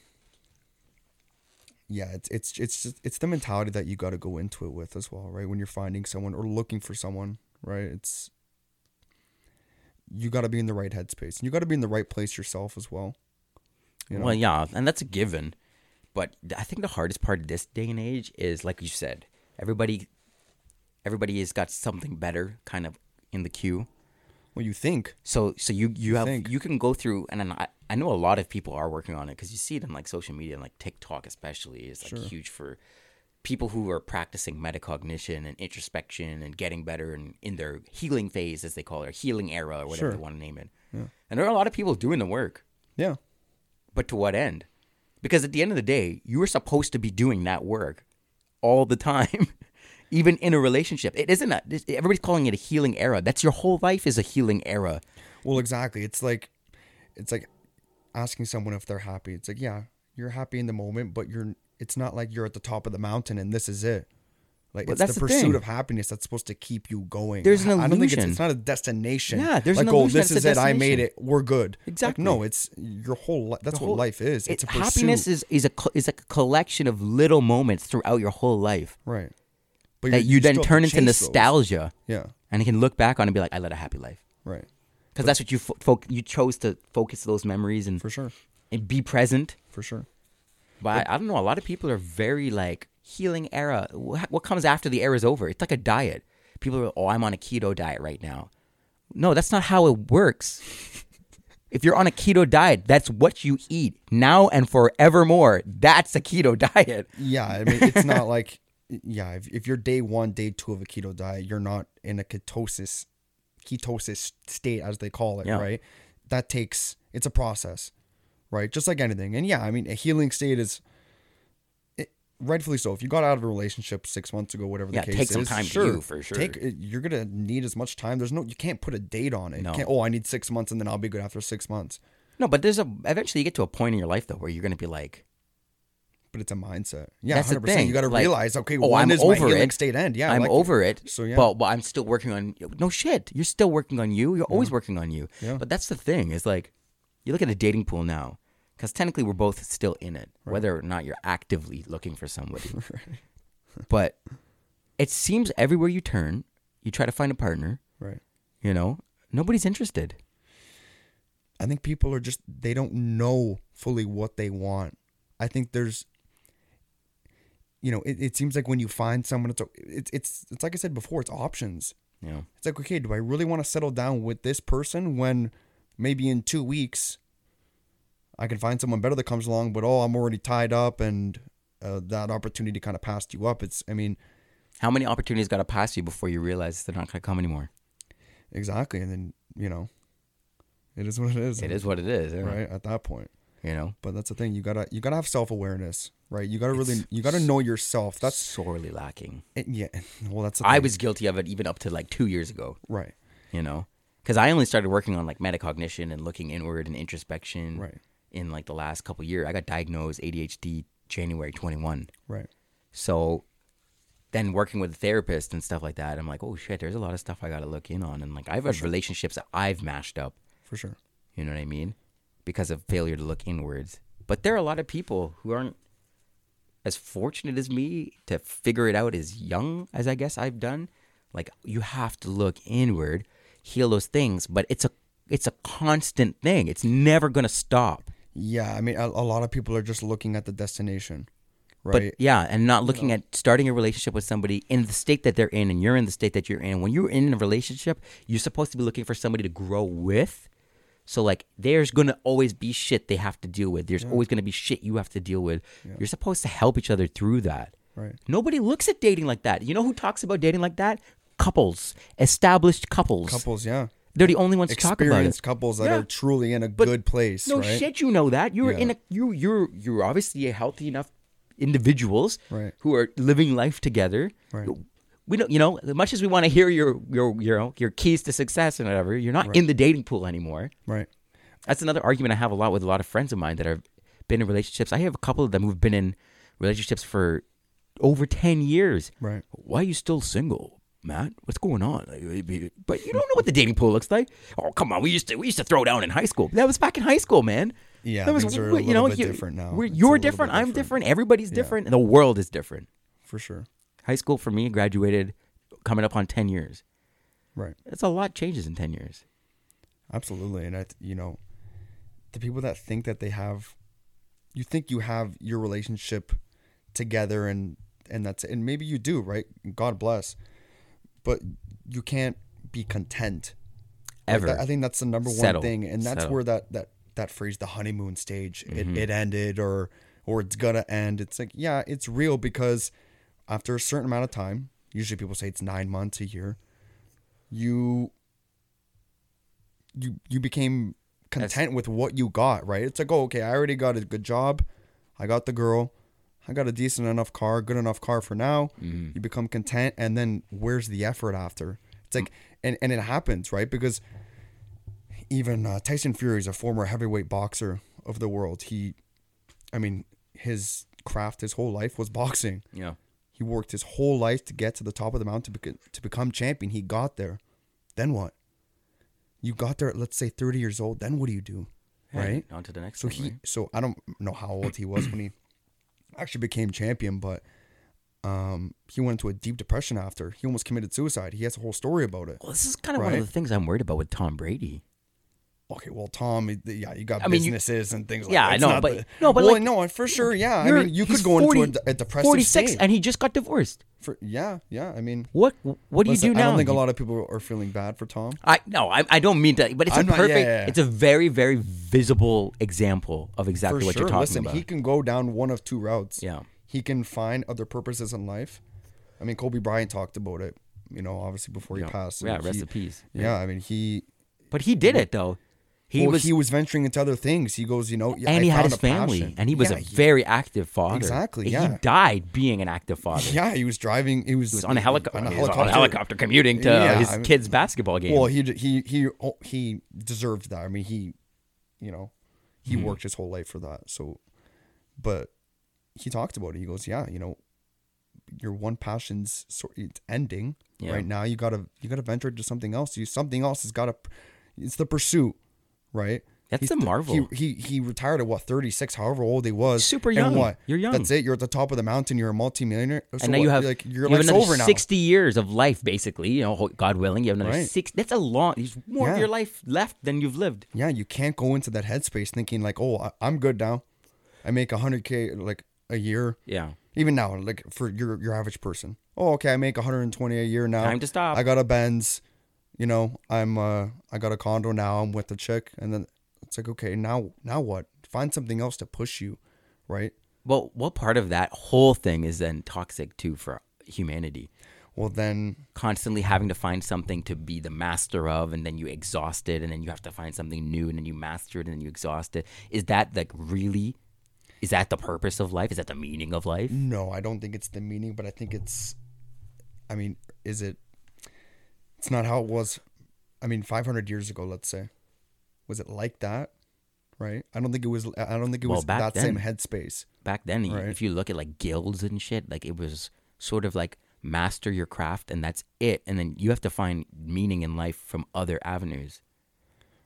yeah, it's it's it's just it's the mentality that you got to go into it with as well, right? When you're finding someone or looking for someone, right? It's you got to be in the right headspace, and you got to be in the right place yourself as well. You know? well, yeah, and that's a given. But I think the hardest part of this day and age is, like you said, everybody, everybody has got something better kind of in the queue. Well, you think So, so you you have think. you can go through, and I, I know a lot of people are working on it because you see it in like social media and like TikTok especially is like huge for people who are practicing metacognition and introspection and getting better and in their healing phase as they call it, or healing era or whatever Sure. they want to name it. And there are a lot of people doing the work, yeah, but to what end? Because at the end of the day, you are supposed to be doing that work all the [laughs] time. Even in a relationship, it isn't. A, everybody's calling it a healing era. That's your whole life is a healing era. well, exactly. It's like it's like asking someone if they're happy. It's like yeah, you're happy in the moment, but you're. It's not like you're at the top of the mountain and this is it. Like Well, it's that's the the pursuit thing. of happiness that's supposed to keep you going. There's an I don't think it's, illusion. it's not a destination. Yeah, there's like, an oh, illusion this is it. I made it. We're good. Like, Exactly. no, it's your whole. Li- that's The what life is. It's it- a pursuit. happiness is is a is a collection of little moments throughout your whole life right. But that you then still have to turn into chase those. nostalgia, Yeah. and you can look back on and be like, I led a happy life Right. because that's what you fo- fo- you chose to focus those memories and For sure. and be present. For sure. But I, I don't know. A lot of people are very like healing era. What, what comes after the era is over? It's like a diet. People are, oh, I'm on a keto diet right now. No, that's not how it works. if you're on a keto diet, that's what you eat now and forevermore. That's a keto [laughs] diet. Yeah. I mean, it's not like yeah. If, if you're day one, day two of a keto diet, you're not in a ketosis, ketosis state as they call it. Yeah. Right. That takes. It's a process. Right. Just like anything. And yeah, I mean, a healing state is. It, rightfully so. If you got out of a relationship six months ago, whatever the Yeah, case take some is, time to sure, you, for sure. Take uh, you're gonna need as much time. There's no you can't put a date on it. No. can't, oh, I need six months and then I'll be good after six months. No, but there's a eventually you get to a point in your life though where you're gonna be like, But it's a mindset. Yeah, That's the hundred percent. thing. You got to Like, realize, okay, oh, when I'm is over healing it. state end? Yeah, I'm like over it. So, yeah. but, but I'm still working on. No shit, you're still working on you. You're always working on you. Yeah. But that's the thing is like, you look at a dating pool now, because technically we're both still in it, whether or not you're actively looking for somebody. [laughs] but it seems everywhere you turn, you try to find a partner. Right. You know, nobody's interested. I think people are just they don't know fully what they want. I think there's you know, it, it seems like when you find someone it's it's it's it's like I said before, it's options. Know, It's like, okay, do I really want to settle down with this person when maybe in 2 weeks I can find someone better that comes along, but oh, I'm already tied up and uh, that opportunity kind of passed you up. It's I mean, how many opportunities got to pass you before you realize they're not going to come anymore? exactly, and then, you know, it is what it is. It is what it is. yeah. right at that point. You know, But that's the thing. You gotta you gotta have self awareness, right? You gotta really you gotta know yourself. That's sorely lacking. it, yeah. Well, that's the I was guilty of it even up to like two years ago. right, You know, because I only started working on like metacognition and looking inward and introspection Right. in like the last couple years. I got diagnosed ADHD January 21. right, So then working with a therapist and stuff like that, I'm like, oh shit, there's a lot of stuff I got to look in on. And like, I've had relationships that I've mashed up. for sure. You know what I mean? Because of failure to look inwards. But there are a lot of people who aren't as fortunate as me to figure it out as young as I guess I've done. Like you have to look inward, heal those things, but it's a it's a constant thing. It's never going to stop. Yeah, I mean, a, a lot of people are just looking at the destination, Right. But right? yeah, and not looking at starting a relationship with somebody in the state that they're in and you're in the state that you're in. When you're in a relationship, you're supposed to be looking for somebody to grow with. So like there's gonna always be shit they have to deal with. There's always gonna be shit you have to deal with. You're supposed to help each other through that. Right. Nobody looks at dating like that. You know who talks about dating like that? Couples. Established couples. Couples, yeah, They're the only ones to talk about it. experienced couples that Yeah. are truly in a But good place, No right? shit, you know that. You're Yeah. in a you you're you're obviously a healthy enough individuals Right. who are living life together. Right. We don't you know, as much as we want to hear your your your your keys to success and whatever, you're not in the dating pool anymore. Right. That's another argument I have a lot with a lot of friends of mine that have been in relationships. I have a couple of them who've been in relationships for over 10 years. Right. Why are you still single? Matt, what's going on? But you don't know what the dating pool looks like. Oh, come on. We used to we used to throw down in high school. That was back in high school, man. Yeah, that was things are a you little know bit you- different now. we're- It's a you're bit different. I'm different. different. Everybody's Yeah. different. The world is different. For sure. High school for me graduated coming up on 10 years. Right. It's a lot changes in 10 years. Absolutely. And I, you know, the people that think that they have, you think you have your relationship together and, and that's, and maybe you do, right? God bless. But you can't be content. Like, Ever. that- I think that's the number one Settle. thing. And that's Settle. where that, that, that phrase, the honeymoon stage, Mm-hmm. it, it ended or, or it's gonna end. It's like, yeah, it's real because after a certain amount of time, usually people say it's nine months, a year, you you you became content with what you got, right? It's like, oh, okay, I already got a good job, I got the girl, I got a decent enough car, good enough car for now. You become content, and then where's the effort after? It's like, and and it happens, right? Because even uh, Tyson Fury is a former heavyweight boxer of the world. He, I mean, his craft, his whole life was boxing. Yeah. He worked his whole life to get to the top of the mountain to, to become champion. He got there. Then what? You got there at let's say 30 years old. Then what do you do? Right? On to the next So thing, he right? so I don't know how old he was when he actually became champion, but um he went into a deep depression after. He almost committed suicide. He has a whole story about it. Well, this is kind of one of the things I'm worried about with Tom Brady. Okay, well, Tom, yeah, you got I mean, you- businesses and things like Yeah, that. I know, but- the- no, but well, like, no, for sure, yeah. I mean, you could go 40 into a, a depressive 46 state. and he just got divorced. for, yeah, yeah. I mean, What what do listen, you do now? I don't think a lot of people are feeling bad for Tom. I no, I, I don't mean to, but it's I'm a not- yeah, perfect. yeah, yeah. It's a very very visible example of exactly for what sure. you're talking about. Listen, about. he can go down one of two routes. Yeah. He can find other purposes in life. I mean, Kobe Bryant talked about it. You know, obviously before he Yeah. passed. Yeah, He- recipes. Yeah, I mean, he but he did it though. He well, was he was venturing into other things. He goes, you know, and I he had his family, passion. and he was Yeah, a very active father. Exactly, He died being an active father. [laughs] Yeah, he was driving. He was, He was on a helicopter. On a he helicopter. on a helicopter commuting to Yeah, his I mean- kid's basketball game. Well, he he he oh, he deserved that. I mean, he, you know, he Mm-hmm. worked his whole life for that. So, but he talked about it. He goes, yeah, you know, your one passion's sort it's ending Yeah. right now. You gotta you gotta venture into something else. You something else has got to. It's the pursuit, right? That's He's the marvel. He, he he retired at what thirty six, however old he was. Super And young. what? You're young. That's it. You're at the top of the mountain. You're a multimillionaire. So and now what? you have like your you have another now. sixty years of life, basically. You know, God willing, you have another Right. six. That's a long. There's more of your life left than you've lived. yeah, you can't go into that headspace thinking like, oh, I, I'm good now. I make hundred k like a year. Yeah. Even now, like for your your average person. Oh, okay, I make 120 a year now. Time to stop. I got a Benz. You know, I'm uh, I got a condo now. I'm with a chick, and then it's like, okay, now now what? Find something else to push you, right? Well, what part of that whole thing is then toxic too for humanity? Well, then constantly having to find something to be the master of and then you exhaust it and then you have to find something new and then you master it and then you exhaust it is that like really is that the purpose of life is that the meaning of life no, I don't think it's the meaning, but I think it's. I mean, is it? It's not how it was. I mean, 500 years ago, let's say, was it like that? Right. I don't think it was. I don't think it Well, was that same headspace. back then Right. if you look at like guilds and shit like it was sort of like master your craft and that's it and then you have to find meaning in life from other avenues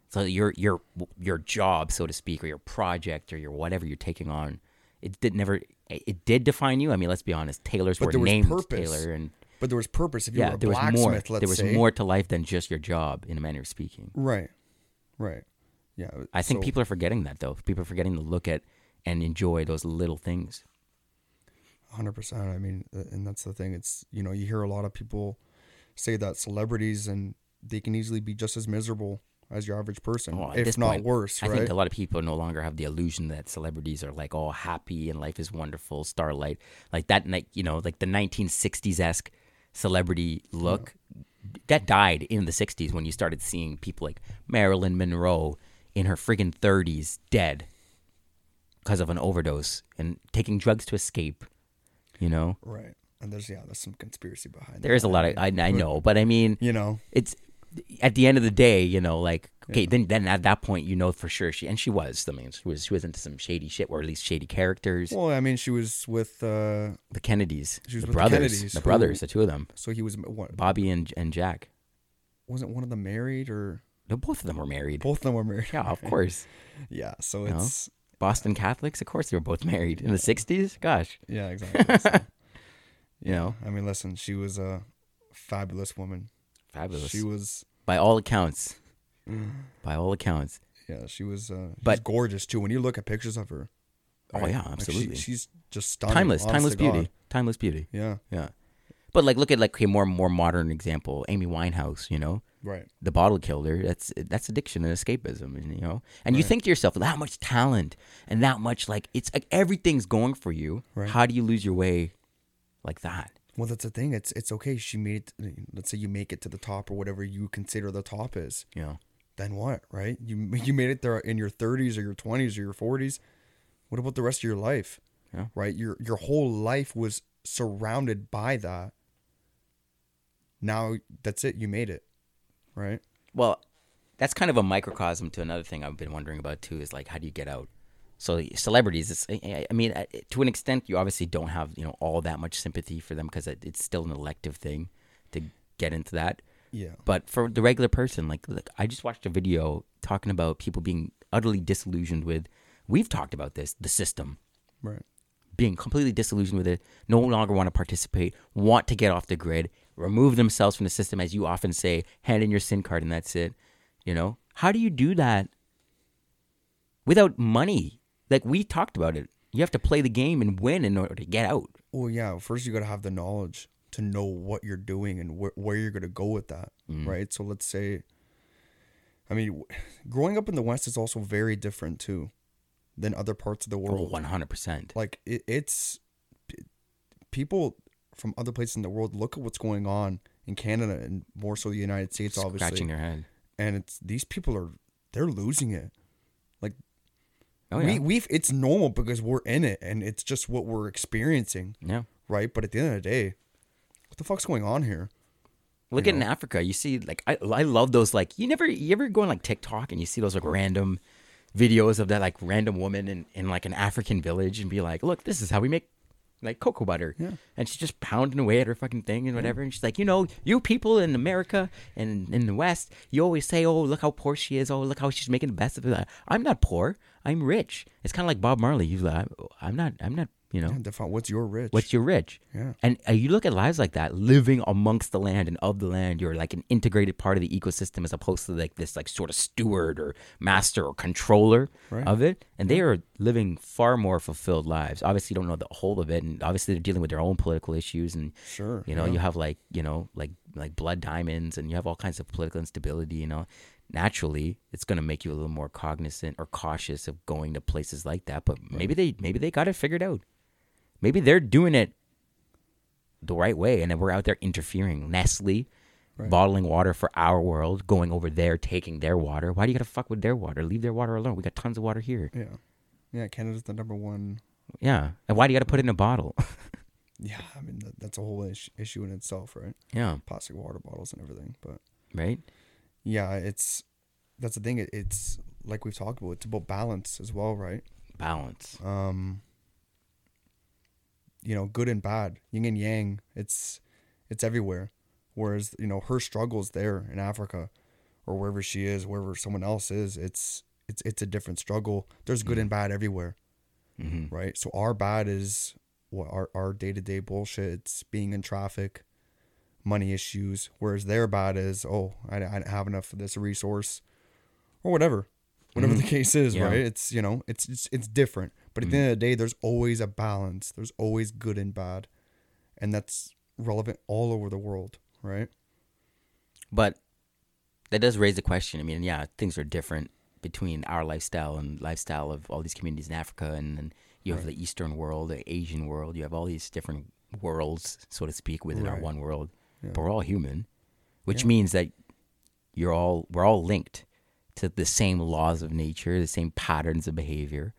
so your your your job so to speak or your project or your whatever you're taking on it did never it did define you i mean let's be honest tailors But were named purpose. tailor and But there was purpose. If you yeah were a there was more there was say, more to life than just your job in a manner of speaking Right. Right. Yeah. i think so- people are forgetting that though people are forgetting to look at and enjoy those little things Hundred percent. I mean, uh, and that's the thing. It's you know you hear a lot of people say that celebrities and they can easily be just as miserable as your average person, at if not point, worse. I think a lot of people no longer have the illusion that celebrities are like all happy and life is wonderful, starlight, like that. Like you know, like the 1960s esque celebrity look that died in the 60s when you started seeing people like Marilyn Monroe in her friggin' 30s dead because of an overdose and taking drugs to escape. You know, right. And there's yeah, there's some conspiracy behind. there is a lot of? I, I know, but I mean, You know. it's at the end of the day, you know, like okay, then then at that point, you know for sure she and she was. I mean, she was she was into some shady shit, or at least shady characters. Well, I mean, she was with. uh the Kennedys, She was the with the brothers, Kennedys, the who- brothers, the two of them, So he was what? Bobby and and Jack. Wasn't one of them married or No, both of them were married. both of them were married? Yeah, of [laughs] course. Yeah. So You know? it's Boston Catholics, of course, they were both married in the '60s. Gosh, yeah, exactly. [laughs] So, you know, I mean, listen, she was a fabulous woman. fabulous She was. by all accounts. By all accounts. Yeah, she was. uh But- gorgeous too. When you look at pictures of her. Oh right? yeah, Like, she- absolutely. she's just stunning. timeless, timeless to God. beauty, timeless beauty. Yeah. Yeah, but like, look at like a more more modern example, Amy Winehouse. You know, Right. the bottle killer that's that's addiction and escapism and you know and you think to yourself that much talent and that much like it's like everything's going for you Right. how do you lose your way like that Well, that's the thing. It's it's okay. She made. it- Let's say you make it to the top or whatever you consider the top is. know Then what? Right? You [laughs] you made it there in your 30s or your 20s or your 40s. What about the rest of your life? Yeah. Right. Your your whole life was surrounded by that. Now that's it. You made it. Right. well that's kind of a microcosm to another thing i've been wondering about too is like how do you get out so celebrities it's i mean to an extent you obviously don't have you know all that much sympathy for them because it's still an elective thing to get into that Yeah. But for the regular person, like, like I just watched a video talking about people being utterly disillusioned with. We've talked about this, the system, Right. being completely disillusioned with it, no longer want to participate, want to get off the grid, remove themselves from the system, as you often say, hand in your SIN card and that's it. You know, how do you do that without money? Like we talked about it, you have to play the game and win in order to get out. Well, yeah. First, you got to have the knowledge to know what you're doing and wh- where you're going to go with that, Mm. right? So let's say, I mean, w- growing up in the West is also very different too than other parts of the Oh, world. one hundred percent. Like it, it's p- people from other places in the world look at what's going on in Canada and more so the United States, obviously, Scratching their head. and it's these people are they're losing it. Like oh yeah, We we've it's normal because we're in it and it's just what we're experiencing, yeah. right? But at the end of the day, the fuck's going on here? Look you at in Africa, you see like I I love those like you never you ever go on like TikTok and you see those like random videos of that like random woman in, in like an African village and be like, look, this is how we make like cocoa butter. Yeah. And she's just pounding away at her fucking thing and whatever. And she's like, you know, you people in America and in the West, you always say, oh, look how poor she is. Oh, look how she's making the best of it. I'm not poor. I'm rich. It's kind of like Bob Marley. He's like, I'm not, I'm not, you know, Yeah, define what's your rich? what's your rich? Yeah. And uh, you look at lives like that, living amongst the land and of the land, you're like an integrated part of the ecosystem as opposed to like this like sort of steward or master or controller Right. of it. And they are living far more fulfilled lives. Obviously, you don't know the whole of it, and obviously they're dealing with their own political issues. And Sure, you know, yeah. you have like you know like like blood diamonds, and you have all kinds of political instability. You know, naturally, it's going to make you a little more cognizant or cautious of going to places like that. But maybe they maybe they got it figured out. Maybe they're doing it the right way, and then we're out there interfering. Nestle. Right. Bottling water for our world, going over there, taking their water. Why do you gotta fuck with their water? Leave their water alone. We got tons of water here. Yeah. Yeah, Canada's the number one. Yeah. And why do you gotta put it in a bottle? [laughs] Yeah, I mean that, that's a whole issue in itself, right? yeah. Plastic water bottles and everything, but Right? yeah, it's that's the thing. It, it's like we've talked about. It's about balance as well, right? Balance. Um, you know, good and bad, yin and yang. It's it's everywhere. Whereas you know her struggles there in Africa, or wherever she is, wherever someone else is, it's it's it's a different struggle. There's good and bad everywhere, Mm-hmm. right? So our bad is what our our day to day bullshit. It's being in traffic, money issues. Whereas their bad is oh I, I didn't have enough of this resource, or whatever, whatever the case is, Yeah. right? It's you know it's it's it's different. But at the mm. end of the day, there's always a balance. There's always good and bad, and that's relevant all over the world, right? But that does raise the question. I mean, yeah, things are different between our lifestyle and lifestyle of all these communities in Africa, and then you have the Eastern world, the Asian world. You have all these different worlds, so to speak, within our one world. Yeah. But we're all human, which Yeah. means that you're all we're all linked to the same laws of nature, the same patterns of behavior.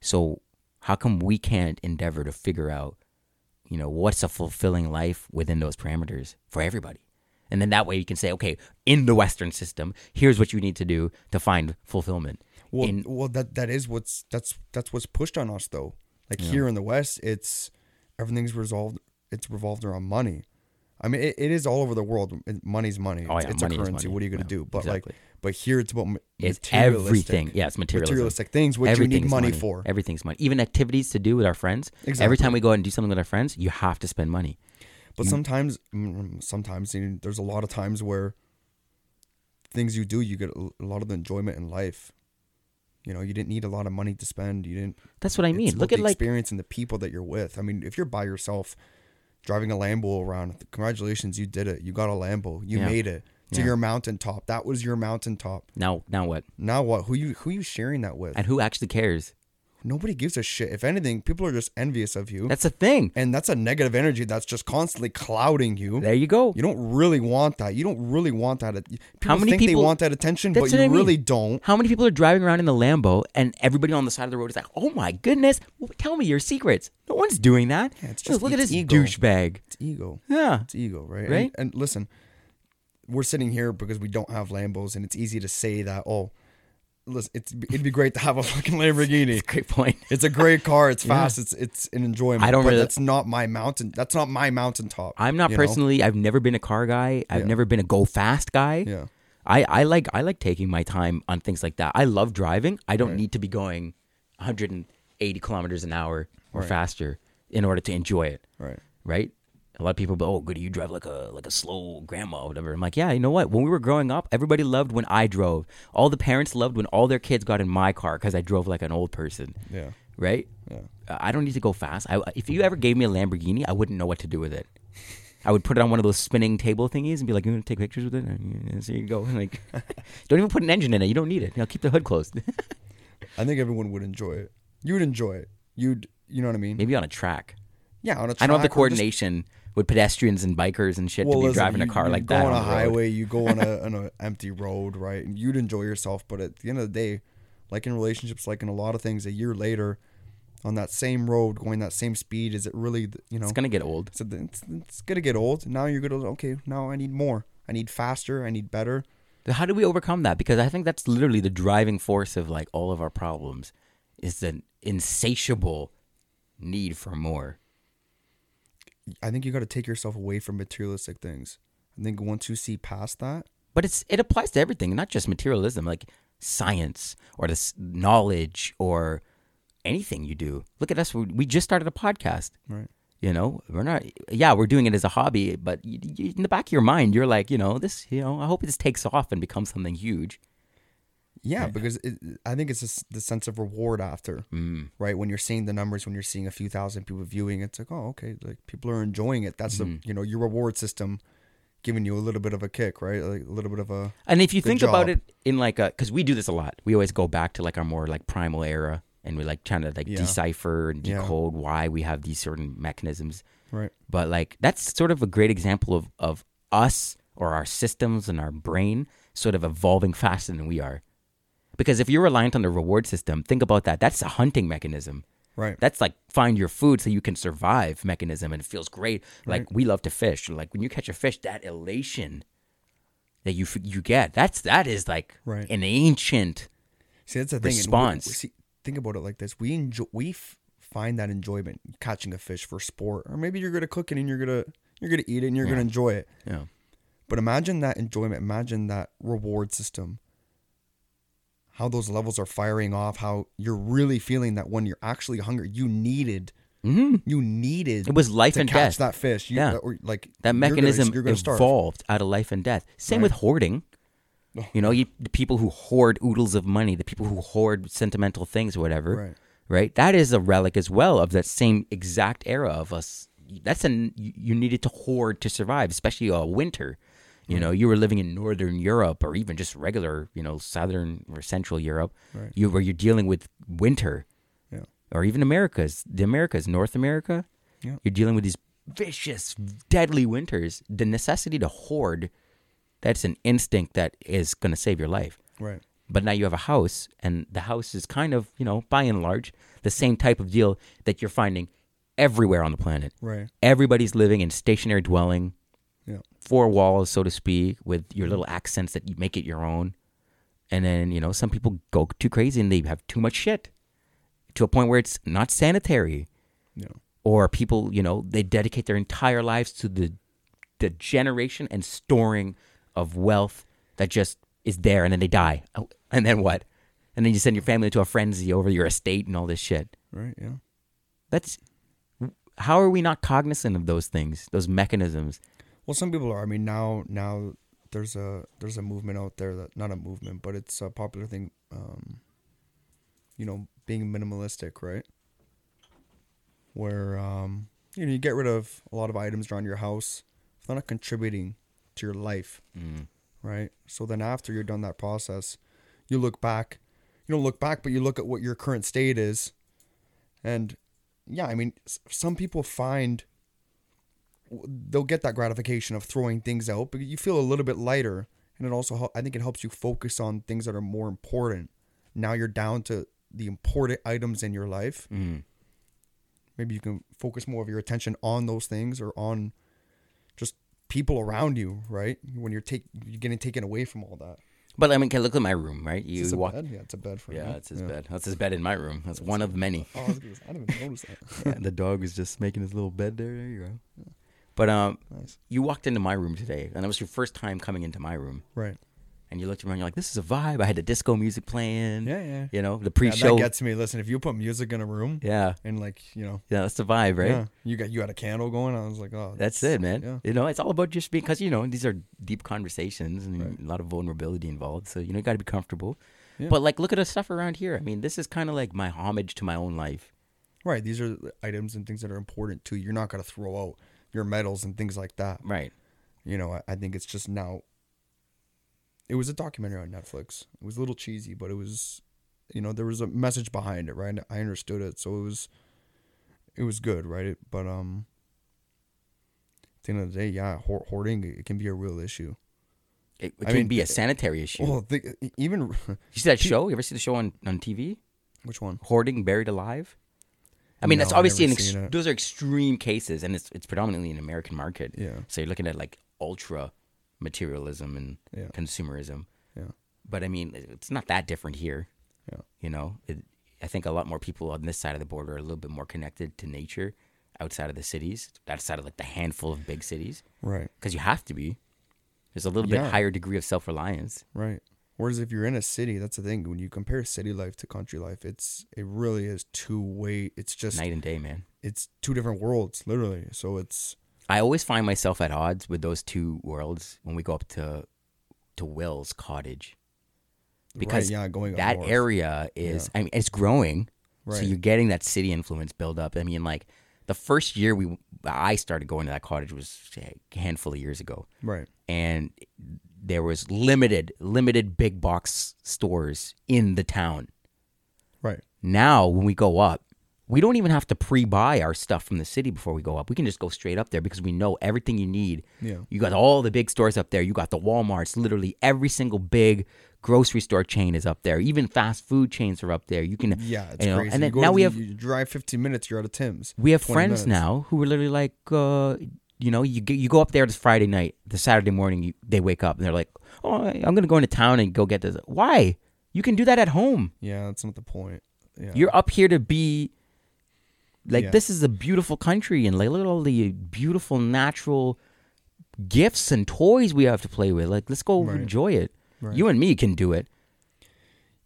Yeah. So how come we can't endeavor to figure out, you know, what's a fulfilling life within those parameters for everybody? And then that way you can say, okay, in the Western system, here's what you need to do to find fulfillment. Well, in, well, that that is what's that's that's what's pushed on us though. Like here in the West, it's everything's resolved. It's revolved around money. I mean, it, it is all over the world. Money's money. Oh, it's yeah, it's money a currency. money. What are you gonna Yeah, do? But exactly. like, but here it's about it's everything. Yeah, it's materialism. materialistic things which you need money, for. Everything's money. Even activities to do with our friends. Every time we go out and do something with our friends, you have to spend money. But sometimes, mm, sometimes you know, there's a lot of times where things you do, you get a lot of the enjoyment in life. You know, you didn't need a lot of money to spend. You didn't. That's what I mean. Look the at like experience and the people that you're with. I mean, if you're by yourself, driving a Lambo around, congratulations, you did it. You got a Lambo. You Yeah. made it to Yeah. your mountaintop. That was your mountaintop. now now what? Now what? Who you who you sharing that with? And who actually cares? Nobody gives a shit. If anything, people are just envious of you, That's a thing. and that's a negative energy that's just constantly clouding you. There you go. You don't really want that. You don't really want that. People How many think people- they want that attention, but you I mean. really don't. How many people are driving around in the Lambo and everybody on the side of the road is like, "Oh my goodness, tell me your secrets." No one's doing that. Yeah, it's just- look at it's this ego. douchebag. It's ego. Yeah, It's ego, right? And- Right? And, listen, we're sitting here because we don't have Lambos, and it's easy to say that. Oh, listen, it's it'd be great to have a fucking Lamborghini. great point. It's a great car. It's [laughs] fast. It's it's an enjoyment. I don't but really- That's not my mountain. That's not my mountaintop. I'm not you know? personally. I've never been a car guy. I've Yeah. never been a go fast guy. Yeah. I, I like I like taking my time on things like that. I love driving. I don't need to be going 180 kilometers an hour or faster in order to enjoy it. Right. right? A lot of people, go, oh, good, you drive like a like a slow grandma, or whatever. I'm like, yeah, you know what? When we were growing up, everybody loved when I drove. All the parents loved when all their kids got in my car because I drove like an old person, Yeah. right? Yeah. Uh, I don't need to go fast. I, if you ever gave me a Lamborghini, I wouldn't know what to do with it. I would put it on one of those spinning table thingies and be like, "You want to take pictures with it?" And so you go. [laughs] Like, [laughs] don't even put an engine in it. You don't need it. You know, keep the hood closed. [laughs] I think everyone would enjoy it. You would enjoy it. You'd. You know what I mean? Maybe on a track. Yeah. On a I don't have the track or just- coordination with pedestrians and bikers and shit to be driving a car you like that on a the highway. You go on a [laughs] on an empty road, right? And you'd enjoy yourself, but at the end of the day, like in relationships, like in a lot of things, a year later, on that same road, going that same speed, is it really? You know, It's gonna get old. so th- it's, it's gonna get old. Now you're gonna okay. Now I need more. I need faster. I need better. How do we overcome that? Because I think that's literally the driving force of like all of our problems is an insatiable need for more. I think you got to take yourself away from materialistic things. I think once you see past that, But it's it applies to everything, not just materialism, like science or this knowledge or anything you do. Look at us. We just started a podcast. right? You know, we're not. Yeah, we're doing it as a hobby, but you, you, in the back of your mind, you're like, you know, this. You know, I hope this takes off and becomes something huge. Yeah, because it, I think it's just the sense of reward after, Mm. right? When you're seeing the numbers, when you're seeing a few thousand people viewing, it's like, oh, okay, like people are enjoying it. That's Mm-hmm. the you know your reward system, giving you a little bit of a kick, right? Like a little bit of a And if you think about it in like a, because we do this a lot, we always go back to like our more like primal era, and we like trying to like Yeah. decipher and Yeah. decode why we have these certain mechanisms. Right. But like that's sort of a great example of of us or our systems and our brain sort of evolving faster than we are. Because if you're reliant on the reward system, think about that. That's a hunting mechanism. Right. That's like find your food so you can survive mechanism, and it feels great. Like we love to fish. Like when you catch a fish, that elation that you you get, that's that is like Right. an ancient. See, that's the thing. response. we- see, think about it like this: we enjoy, we f- find that enjoyment catching a fish for sport, or maybe you're good at cooking and you're gonna you're gonna eat it and you're gonna enjoy it. Know, But imagine that enjoyment. Imagine that reward system. How those levels are firing off. How you're really feeling that when you're actually hungry, you needed, mm-hmm. you needed. It was life to and catch death. that fish. You, Yeah. or like that you're gonna- mechanism You're gonna starve. evolved out of life and death. Same with hoarding. You know, you, the people who hoard oodles of money, the people who hoard sentimental things or whatever, Right. right? That is a relic as well of that same exact era of us. That's an you you needed to hoard to survive, especially a winter. You hmm. know, you were living in northern Europe or even just regular, you know, southern or central Europe. Right. You where you're dealing with winter, Yeah. or even Americas, the Americas, North America. Yeah. You're dealing with these vicious, deadly winters. The necessity to hoard, that's an instinct that is going to save your life. Right. But now you have a house, and the house is kind of, you know, by and large, the same type of deal that you're finding everywhere on the planet. Right. Everybody's living in stationary dwelling, Yeah. four walls, so to speak, with your little accents that you make it your own. And then, you know, some people go too crazy and they have too much shit to a point where it's not sanitary. Yeah. Or people, you know, they dedicate their entire lives to the the generation and storing of wealth that just is there and then they die. Oh, And then what? And then you send your family into a frenzy over your estate and all this shit. Right. Yeah. That's how are we not cognizant of those things, those mechanisms? Well, some people are. I mean, now now there's a there's a movement out there that not a movement, but it's a popular thing. Um, you know, being minimalistic, right? Where um, you know you get rid of a lot of items around your house if they're not contributing to your life, Mm. right? So then after you're done that process, you look back. You don't look back, but you look at what your current state is, and yeah, I mean, some people find they'll get that gratification of throwing things out, but you feel a little bit lighter, and it also I think it helps you focus on things that are more important. Now you're down to the important items in your life. Mm. Maybe you can focus more of your attention on those things or on just people around you, right? When you're take you're getting taken away from all that. But I mean, can look at my room, right? You Is walk. bed? Yeah, it's a bed for Yeah, you. that's his Yeah. bed. That's his bed in my room. That's one of many. Oh, I, was gonna I didn't even notice that. [laughs] yeah, the dog was just making his little bed there. There you go. But um, nice. you walked into my room today, and it was your first time coming into my room. Right. And you looked around, you're like, "This is a vibe." I had the disco music playing. Yeah, yeah. You know, the pre-show. that gets me. Listen, if you put music in a room yeah, and like you know, yeah, that's the vibe, right? yeah, you got you had a candle going. I was like, oh, That's it, man. Yeah. You know, it's all about just being because you know these are deep conversations and Right. a lot of vulnerability involved. So you know, you got to be comfortable. Yeah. But like, look at the stuff around here. I mean, this is kind of like my homage to my own life. Right. These are items and things that are important to you. You're not gonna throw out your medals and things like that. Right. You know, I, I think it's just now. It was a documentary on Netflix. It was a little cheesy, but it was, you know, there was a message behind it, right? I understood it, so it was, it was good, right? It, but um, at the end of the day, yeah, hoard, hoarding it can be a real issue. It, it can mean, be a it- sanitary issue. Well, the, even you see that [laughs] show? You ever see the show on, on TV? which one? Hoarding Buried Alive? I mean, No, that's obviously an ex- those are extreme cases, and it's it's predominantly an American market. Yeah. So you're looking at like ultra materialism and Yeah. consumerism. Yeah. But I mean, it's not that different here. Yeah. You know, it, I think a lot more people on this side of the border are a little bit more connected to nature outside of the cities, outside of like the handful of big cities, Right. because you have to be. There's a little Yeah. bit higher degree of self reliance. Right. Whereas if you're in a city, that's the thing. When you compare city life to country life, it's it really is two way. It's just Night and day, man. it's two different worlds, literally. So it's I always find myself at odds with those two worlds when we go up to to Will's cottage because right, yeah, going that north. area is I mean it's growing, right. so you're getting that city influence build up. I mean, like the first year we I started going to that cottage was a handful of years ago, Right. and there was limited limited big box stores in the town. Right. Now when we go up, we don't even have to pre-buy our stuff from the city before we go up. We can just go straight up there because we know everything you need. Yeah. You got all the big stores up there. You got the Walmarts. Literally every single big grocery store chain is up there. Even fast food chains are up there. You can Yeah, it's you know, crazy. And You then now we have you drive 15 minutes, you're out of Tim's. we have friends minutes. now who are literally like, uh, you know, you you go up there this Friday night, the Saturday morning, you, they wake up and they're like, oh, I'm gonna go into town and go get this. Why? You can do that at home. Yeah, that's not the point. Yeah. You're up here to be like Yeah. this is a beautiful country and like look at all the beautiful natural gifts and toys we have to play with. Like let's go Right. enjoy it. Right. You and me can do it.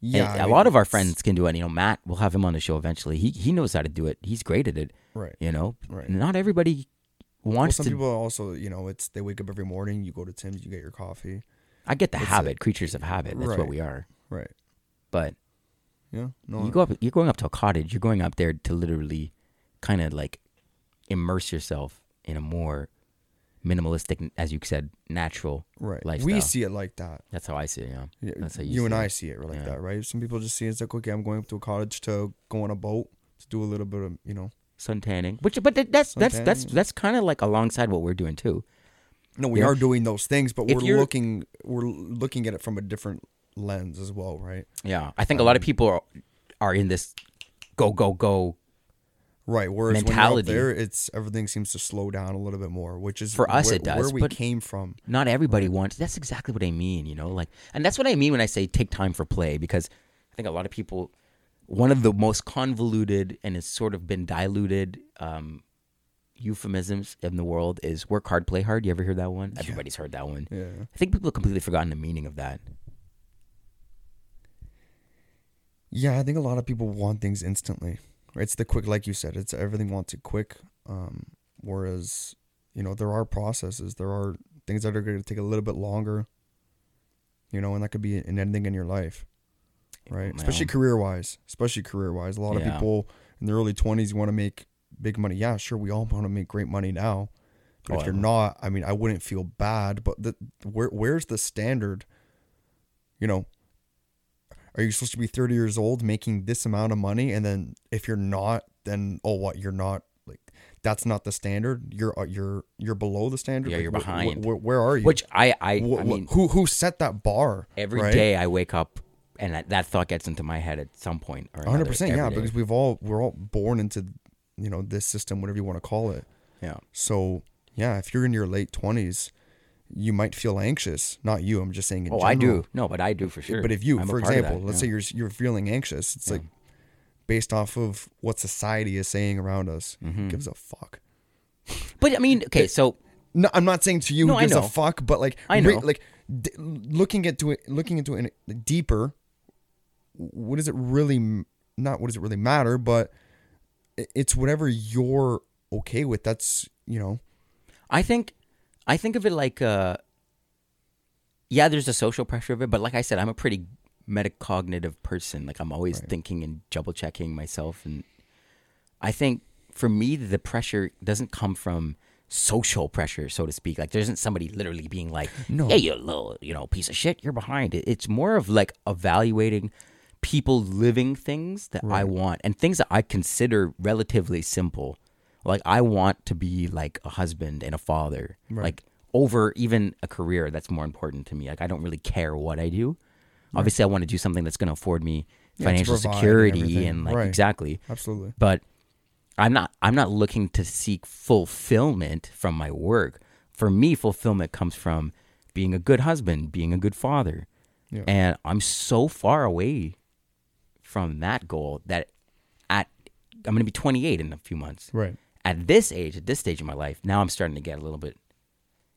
yeah, And I mean, lot of our friends can do it. You know, Matt, we'll have him on the show eventually. He he knows how to do it. He's great at it. Right. You know, Right. not everybody Well, wants some to. people also, you know, it's they wake up every morning, you go to Tim's, you get your coffee. I get the habit, creatures of habit. That's what we are. Right. But Yeah. No. you go up, you're going up to a cottage. You're going up there to literally, kind of like, immerse yourself in a more minimalistic, as you said, natural. right. lifestyle. We see it like that. That's how I see it. Yeah, Yeah, that's how you, you, and it. I see it like Yeah. that, right? Some people just see it, it's like, okay, I'm going up to a cottage to go on a boat to do a little bit of, you know. Sun tanning. Which, but that- that's that's that's Suntanning. that's kind of like alongside what we're doing too. No, we are doing those things, but If we're looking we're looking at it from a different lens as well, right? Yeah, I think a lot of Um, people are, are in this go go go. Right. Whereas Mentality. when you're there, it's everything seems to slow down a little bit more, which is For us where, it does, where we came from. Not everybody wants. That's exactly what I mean. You know, like, and that's what I mean when I say take time for play because I think a lot of people. One of the most convoluted and has sort of been diluted um, euphemisms in the world is work hard, play hard. You ever hear that one? Everybody's heard that one. Yeah. I think people have completely forgotten the meaning of that. Yeah, I think a lot of people want things instantly. It's the quick, like you said, it's everything wants it quick. Um, whereas, you know, there are processes, there are things that are going to take a little bit longer. You know, and that could be in anything in your life, right? Especially career wise. Especially career wise, a lot Yeah. of people in their early twenties want to make big money. Yeah, sure, we all want to make great money now. But Oh, if you're not, I mean, I wouldn't feel bad. But the where where's the standard? You know, are you supposed to be 30 years old making this amount of money and then if you're not then oh what you're not like that's not the standard you're uh, you're you're below the standard Yeah, Like, you're wh- wh- behind. wh- where are you Which I I, Wh- I wh- mean who who set that bar every right? day I wake up and that, that thought gets into my head at some point. Or 100% every yeah day. because we've all we're all born into you know this system whatever you want to call it yeah. so yeah if you're in your late 20s you might feel anxious not you i'm just saying in Oh, I do. No, but I do for sure. But if you, I'm for example, that, let's yeah. say you're you're feeling anxious, it's like based off of what society is saying around us. Mm-hmm. Gives a fuck? But I mean, okay, so No, I'm not saying to you No, gives a fuck, but like I re- know. like d- looking into it, looking into it deeper. What does it really? Not what does it really matter, but it's whatever you're okay with. That's you know. I think I think of it like uh yeah, there's a social pressure of it, but like I said, I'm a pretty metacognitive person. Like I'm always thinking and double checking myself and I think for me the pressure doesn't come from social pressure, so to speak. Like there isn't somebody literally being like, No. "Hey, you little, you know, piece of shit, you're behind." It, it's more of like evaluating people living things that I want and things that I consider relatively simple. Like I want to be like a husband and a father. Like over even a career that's more important to me. Like I don't really care what I do. Obviously I want to do something that's going to afford me Yeah, financial and security everything. and like Right. exactly. Absolutely. But I'm not I'm not looking to seek fulfillment from my work. For me fulfillment comes from being a good husband, being a good father. Yeah. And I'm so far away from that goal that at I'm going to be 28 in a few months. Right. At this age, at this stage of my life, now I'm starting to get a little bit,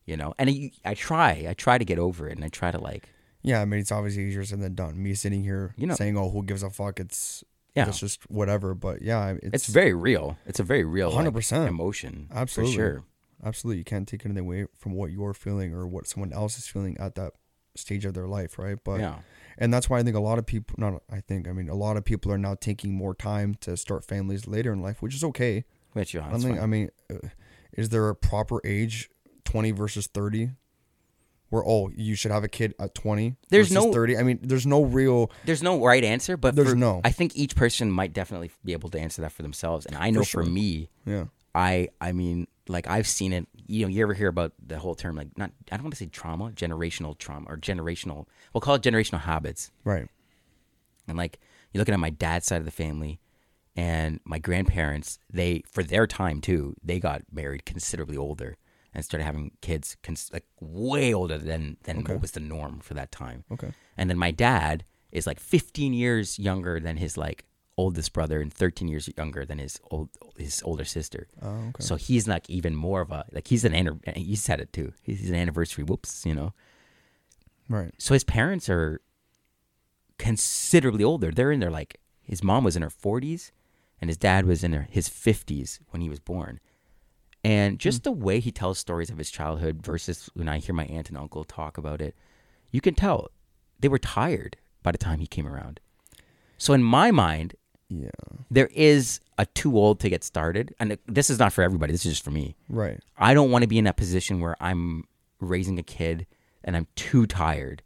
you know. And I, I try, I try to get over it, and I try to like, Yeah, I mean it's obviously easier said than done. Me sitting here You know- saying, "Oh, who gives a fuck?" It's Yeah. that's just whatever. But yeah, it's, it's, very real. It's a very real, like, 100%. emotion, Absolutely. for sure. absolutely you can't take anything away from what you're feeling or what someone else is feeling at that stage of their life, right? But yeah, and that's why I think a lot of people, not I think, I mean, a lot of people are now taking more time to start families later in life, which is okay. which yeah, I think. fine. I mean, uh, is there a proper age, twenty versus thirty? where oh you should have a kid at 20 There's versus no- 30 i mean there's no real There's no right answer, but There's for- no. I think each person might definitely be able to answer that for themselves. And I know for, sure. me, yeah I I mean, like I've seen it. You know, you ever hear about the whole term like not? I don't want to say trauma, generational trauma or generational. We'll call it generational habits. right And like you're looking at my dad's side of the family and my grandparents, they for their time too, they got married considerably older and started having kids cons- like way older than than what was the norm for that time. okay And then my dad is like 15 years younger than his like oldest brother and 13 years younger than his old his older sister. oh okay So he's like even more of a like he's an anniv- he said it too. He's an anniversary. Whoops, you know. right So his parents are considerably older. They're in their like his mom was in her 40s and his dad was in her, his 50s when he was born. And hmm. just the way he tells stories of his childhood versus when I hear my aunt and uncle talk about it, you can tell they were tired by the time he came around. So in my mind, yeah there is a too old to get started. And this is not for everybody. This is just for me. right I don't want to be in that position where I'm raising a kid and I'm too tired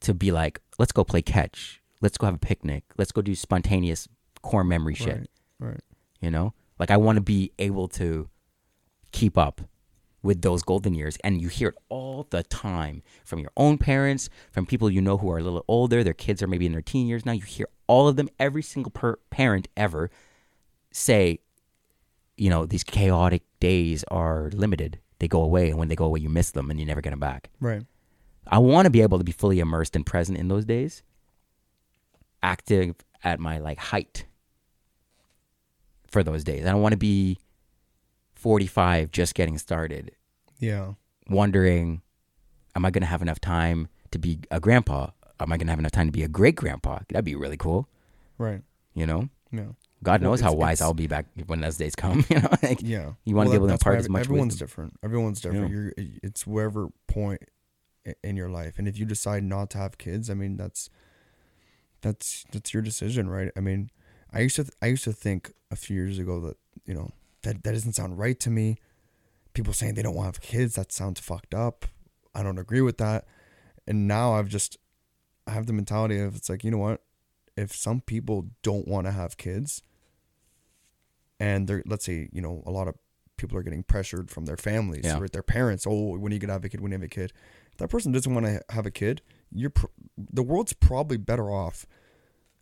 to be like, let's go play catch. Let's go have a picnic. Let's go do spontaneous core memory shit. right right You know? Like I want to be able to keep up with those golden years. And you hear it all the time from your own parents, from people you know who are a little older. Their kids are maybe in their teen years now. You hear all of them, every single per- parent ever say, you know, these chaotic days are limited. They go away. And when they go away, you miss them and you never get them back. right I want to be able to be fully immersed and present in those days, active at my like height for those days. I don't want to be 45 just getting started, yeah wondering, am I going to have enough time to be a grandpa? Am I going to have enough time to be a great grandpa? That'd be really cool, right. You know? yeah. God Well, knows how wise I'll be back when those days come. [laughs] You know, like yeah. you want to Well, be able to impart as much everyone's wisdom. different. Everyone's different. Yeah. you're it's wherever point in your life. And if you decide not to have kids i mean that's that's that's your decision right? I mean i used to th- i used to think a few years ago that you know that that doesn't sound right to me. People saying they don't want to have kids that sounds fucked up. I don't agree with that. And now i've just i have the mentality of it's like you know what if some people don't want to have kids and they're let's say you know a lot of people are getting pressured from their families Yeah. or their parents oh when are you gonna have a kid when you have a kid if that person doesn't want to have a kid you're pr- the world's probably better off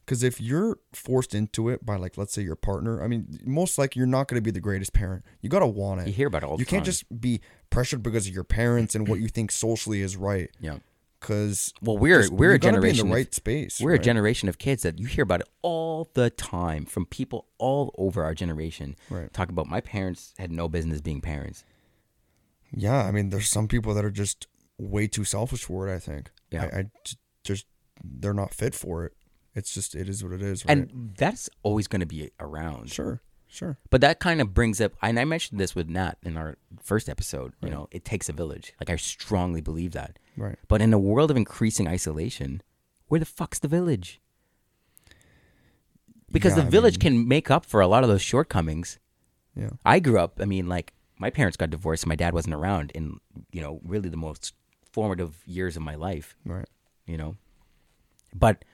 because if you're forced into it by like let's say your partner i mean most likely you're not going to be the greatest parent you got to want it You hear about it all you can't time. just be pressured because of your parents and what you think socially is right yeah. Because Well, we're we're a be in generation. the of- right space We're right? a generation of kids that you hear about it all the time from people all over our generation. Right. Talk about my parents had no business being parents. Yeah, I mean, there's some people that are just way too selfish for it. I think. Yeah. I, I just they're not fit for it. It's just it is what it is. Right? And that's always going to be around. sure, sure. But that kind of brings up, and I mentioned this with Nat in our first episode. You know, it takes a village. Like I strongly believe that. Right. But in a world of increasing isolation, where the fuck's the village? Because Yeah, the I village mean- can make up for a lot of those shortcomings. Yeah. I grew up. I mean, like my parents got divorced, and my dad wasn't around in you know really the most formative years of my life. Right. You know, but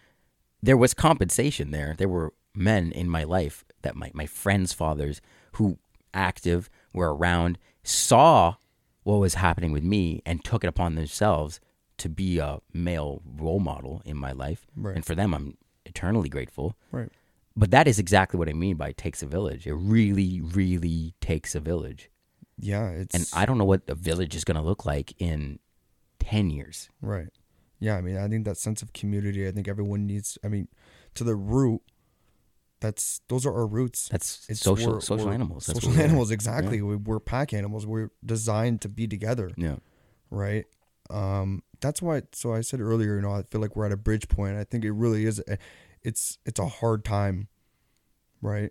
there was compensation there. There were men in my life that my my friends' fathers who active were around saw what was happening with me and took it upon themselves to be a male role model in my life. Right. And for them, I'm eternally grateful. Right. But that is exactly what I mean by takes a village. It really, really takes a village. Yeah. It's And I don't know what a village is going to look like in 10 years. right. Yeah. I mean, I think that sense of community. I think everyone needs. I mean, to the root. That's those are our roots. That's It's social we're- social we're animals. That's social what we are. animals, exactly. We, we're pack animals. We're designed to be together. Yeah. right? Um, that's why. So I said earlier, you know, I feel like we're at a bridge point. I think it really is. A, it's it's a hard time, right?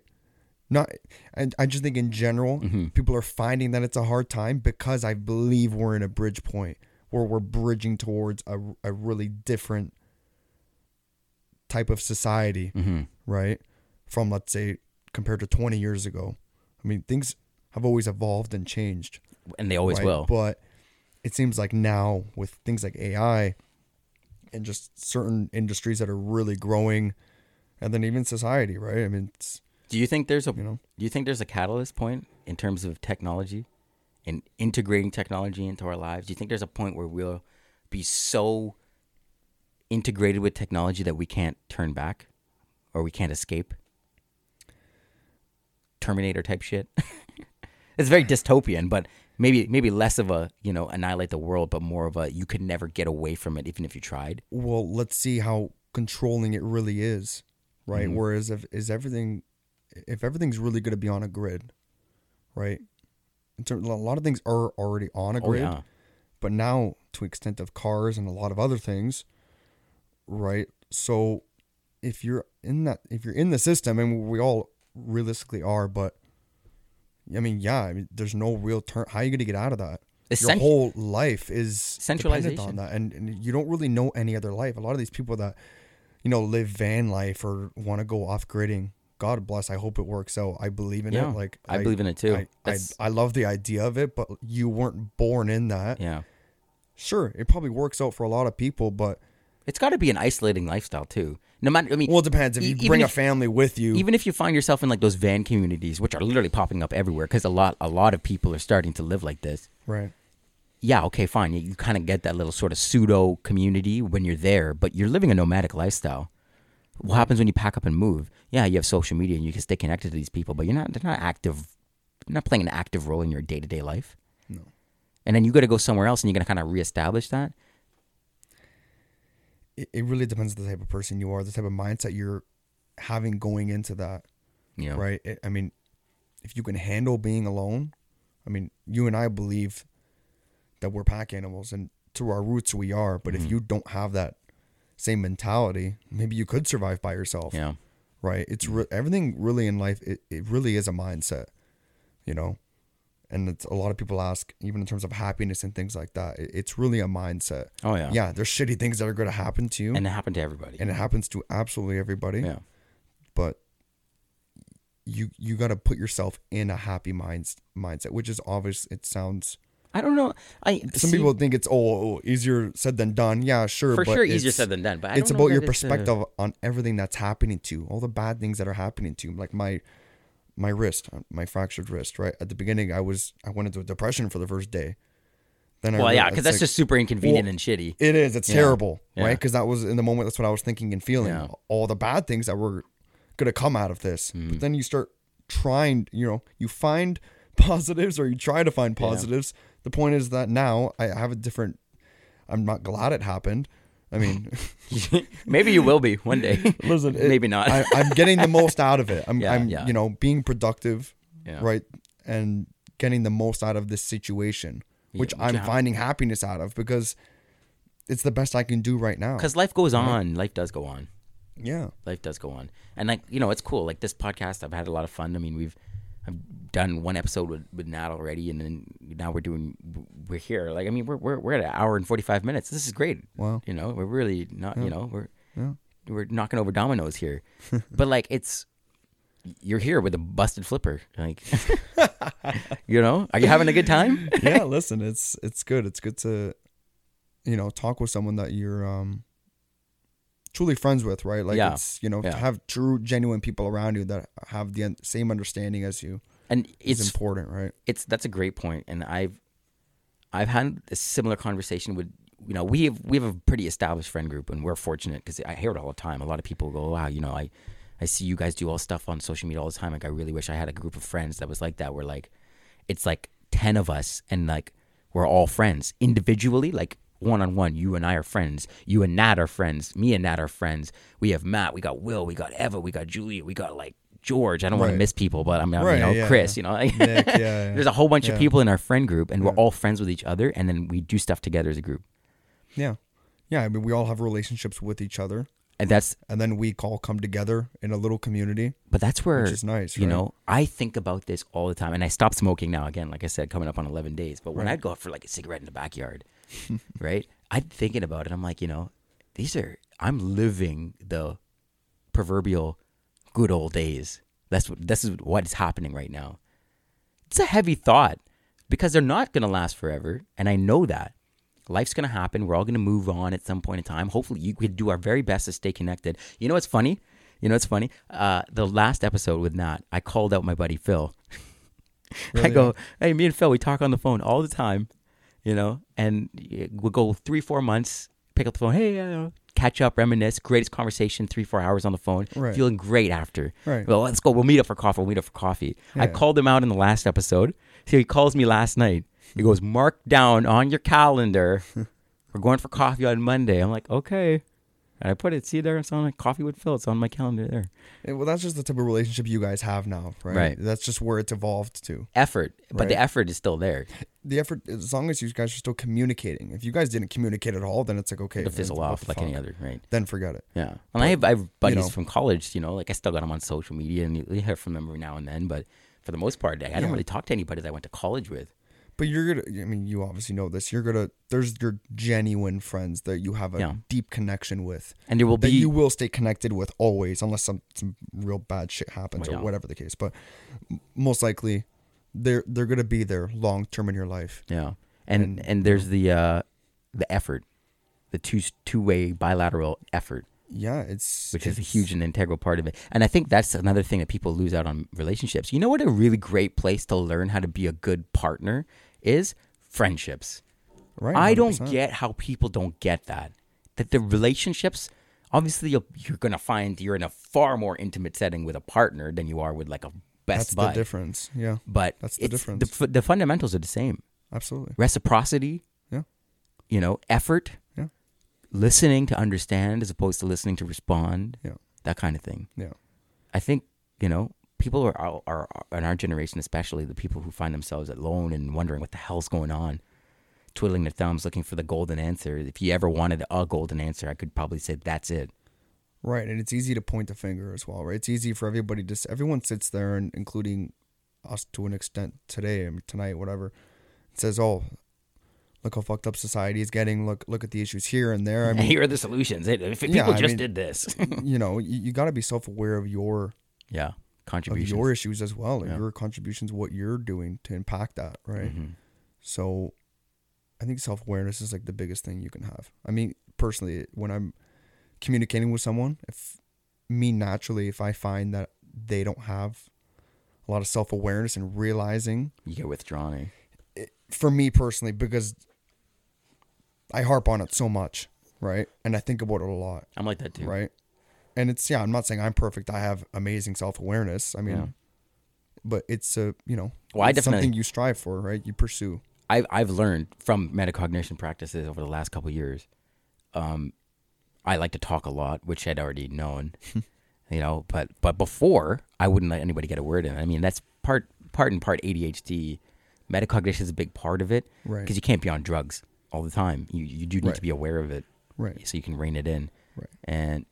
Not, and I just think in general, Mhm. people are finding that it's a hard time because I believe we're in a bridge point where we're bridging towards a a really different type of society, hmm right? From let's say compared to 20 years ago. I mean, things have always evolved and changed And they always right? will. But it seems like now with things like AI and just certain industries that are really growing, and then even society, right? I mean, it's Do you think there's a you know do you think there's a catalyst point in terms of technology and integrating technology into our lives? Do you think there's a point where we'll be so integrated with technology that we can't turn back or we can't escape? Terminator type shit. [laughs] it's very dystopian, but maybe maybe less of a, you know, annihilate the world, but more of a you could never get away from it even if you tried. well, let's see how controlling it really is, right? Mhm. Whereas if is everything, if everything's really going to be on a grid, right? In terms, a lot of things are already on a Oh grid, yeah. but now to extent of cars and a lot of other things, right? So if you're in that, if you're in the system, and we all realistically are, but I mean, yeah, I mean, there's no real turn. How are you going to get out of that? It's Your whole life is Centralization. on that, and, and you don't really know any other life. A lot of these people that you know live van life or want to go off gridding. God bless. I hope it works out. I believe in Yeah, it. Like I, believe in it too. I, I, I love the idea of it, but you weren't born in that. yeah. Sure, it probably works out for a lot of people, but It's got to be an isolating lifestyle too. No matter, I mean, well, it depends. If E- you even bring a family with you, even if you find yourself in like those van communities, which are literally popping up everywhere, because a lot, a lot of people are starting to live like this. right? Yeah, okay, fine. You, you kind of get that little sort of pseudo community when you're there, but you're living a nomadic lifestyle. What happens when you pack up and move? Yeah, you have social media and you can stay connected to these people, but you're not. They're not active. You're not playing an active role in your day to day life. No. And then you got to go somewhere else, and you're gonna kind of reestablish that. It, it really depends on the type of person you are, the type of mindset you're having going into that, know, right? It, I mean, if you can handle being alone, I mean, you and I believe that we're pack animals, and to our roots we are. But Mm-hmm. if you don't have that same mentality, maybe you could survive by yourself. Yeah. right? It's re- everything really in life. It, it really is a mindset, you know. And it's a lot of people ask, even in terms of happiness and things like that. It, it's really a mindset. Oh yeah. Yeah, there's shitty things that are going to happen to you, And it happened to everybody. And it happens to absolutely everybody. yeah. But you you got to put yourself in a happy minds mindset, which is obvious. It sounds. I don't know. I Some see- people think it's oh, oh, easier said than done. Yeah, sure. for but sure easier said than done. But I it's don't know about your perspective on everything that's happening to you, all the bad things that are happening to you, like my my wrist, uh, my fractured wrist. Right at the beginning, I was I went into a depression for the first day. Then I well, yeah, because that's like- just super inconvenient Well, and shitty. it is. It's Yeah. terrible, Yeah. right? Because that was in the moment. That's what I was thinking and feeling. Yeah. All the bad things that were gonna come out of this. Mm-hmm. But then you start trying. You know, you find [laughs] positives or you try to find positives. The point is that now I have a different. I'm not glad it happened. I mean, [laughs] Maybe you will be one day. [laughs] listen, it- maybe not. I, I'm getting the most out of it. I'm, Yeah, I'm yeah. you know, being productive, Yeah. right, and getting the most out of this situation, which I'm finding happiness out of because it's the best I can do right now. Because life goes on. Life does go on. Yeah, Life does go on. And like you know, it's cool. Like this podcast, I've had a lot of fun. I mean, we've I've done one episode with, with Nat already, and then now we're doing we're here. Like I mean, we're we're we're at an hour and forty five minutes. This is great. Wow. You know, we're really not. You know, we're Yeah. we're knocking over dominoes here. [laughs] but like it's you're here with a busted flipper. Like [laughs] you know, are you having a good time? yeah. Listen, it's it's good. It's good to, you know, talk with someone that you're um truly friends with, right? Like Yeah. it's you know Yeah. to have true, genuine people around you that have the same understanding as you And it's important, right? it's that's a great point, and I've I've had a similar conversation with you know we have we have a pretty established friend group, and we're fortunate because I hear it all the time. A lot of people go, "Wow, you know, I I see you guys do all stuff on social media all the time. Like, I really wish I had a group of friends that was like that. Where like it's like ten of us, and like we're all friends individually, like." One on one, you and I are friends. You and Nat are friends. Me and Nat are friends. We have Matt. We got Will. We got Eva. We got Julia. We got like George. I don't want to miss people, but I mean, Right, you know, yeah, Chris. yeah. You know, like, Nick, yeah, [laughs] yeah. there's a whole bunch of people in our friend group, and we're all friends with each other, and then we do stuff together as a group. Yeah, yeah. I mean, we all have relationships with each other, And that's, and then we all come together in a little community, but that's where which is nice. you right? know I think about this all the time, and I stopped smoking now. Again, like I said, coming up on 11 days. But when Right. I'd go out for like a cigarette in the backyard, [laughs] right? I'm thinking about it. I'm like, you know, these are I'm living the proverbial good old days. That's what this is what is happening right now. It's a heavy thought. because they're not going to last forever. And I know that. Life's going to happen. We're all going to move on at some point in time. Hopefully, you could do our very best to stay connected. You know what's funny? You know what's funny? Uh, the last episode with Nat, I called out my buddy Phil. [laughs] I go, hey, me and Phil, we talk on the phone all the time, you know, and we'll go three, four months, pick up the phone, hey, uh, catch up, reminisce, greatest conversation, three, four hours on the phone, Right. feeling great after. Right. Well, let's go. We'll meet up for coffee. We'll meet up for coffee. I called him out in the last episode. So he calls me last night. He goes, mark down on your calendar. [laughs] We're going for coffee on Monday. I'm like, okay. And I put it, see there, it's on like coffee with Phil. It's on my calendar there. Yeah, well, that's just the type of relationship you guys have now, right? Right. That's just where it's evolved to. Effort, but the effort is still there. The effort, as long as you guys are still communicating. If you guys didn't communicate at all, then it's like okay, To fizzle off like any other, right? Then forget it. Yeah, and I have I have buddies know. from college. You know, like I still got them on social media, and you, you hear from them every now and then. But for the most part, I don't really talk to anybody that I went to college with. But you're gonna. I mean, you obviously know this. You're gonna. There's your genuine friends that you have a Yeah. deep connection with. And there will that be you will stay connected with always, unless some some real bad shit happens Well, or yeah. whatever the case. But most likely, they're they're gonna be there long term in your life. yeah, and And- and there's the uh the effort, the two two way bilateral effort, Yeah, it's which is a huge and integral part of it. And I think that's another thing that people lose out on relationships. You know what a really great place to learn how to be a good partner is friendships. Right, I don't get how people don't get that. That the relationships, obviously, you're, you're going to find you're in a far more intimate setting with a partner than you are with like a best That's bud. the difference. Yeah, But That's the difference. The, the fundamentals are the same absolutely. reciprocity, Yeah. you know, effort, Yeah. listening to understand as opposed to listening to respond, Yeah. that kind of thing. Yeah. I think, you know, people are, are, are in our generation, especially the people who find themselves alone and wondering what the hell's going on, twiddling their thumbs, looking for the golden answer. If you ever wanted a golden answer, I could probably say that's it. Right, and it's easy to point the finger as well, right? It's easy for everybody to. Everyone sits there, and including us to an extent today, I mean, tonight, whatever. Says, "Oh, look how fucked up society is getting. Look, look at the issues here and there." I [laughs] And mean, here are the solutions. If people Yeah, just mean- did this. [laughs] you [laughs] know, you, you got to be self-aware of your yeah. Of Contributions. your issues as well, Yeah. your contributions, what you're doing to impact that, right? Mhm. So, I think self-awareness is like the biggest thing you can have. I mean, personally, when I'm communicating with someone, if me naturally, if I find that they don't have a lot of self-awareness and realizing, You get withdrawn. eh? it, for me personally, because I harp on it so much, right? And I think about it a lot, I'm like that too. right? And it's yeah, I'm not saying I'm perfect. I have amazing self-awareness. I mean, Yeah. but it's a you know, Well, I it's definitely- something you strive for, right? You pursue. I've I've learned from metacognition practices over the last couple of years. Um, I like to talk a lot, which I'd already known, [laughs] you know. But but before, I wouldn't let anybody get a word in. I mean, that's part part and part ADHD. Metacognition is a big part of it Right. because you can't be on drugs all the time. You you do need Right. to be aware of it, Right. so you can rein it in. Right. And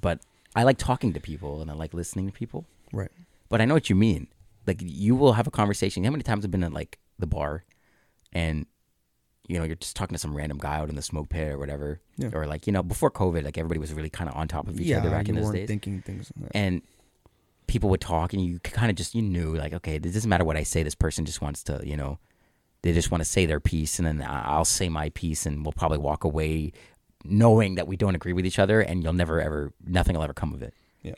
but I like talking to people and I like listening to people. Right. But I know what you mean. Like you will have a conversation. How many times I've been at like the bar, and you know you're just talking to some random guy out in the smoke pit or whatever, Yeah. or like you know before COVID, like everybody was really kind of on top of each yeah, other back in those days, thinking things. Like and people would talk, and you kind of just you knew like okay, it doesn't matter what I say. This person just wants to you know, they just want to say their piece, and then I'll say my piece, and we'll probably walk away knowing that we don't agree with each other, and you'll never ever nothing will ever come of it. Yeah.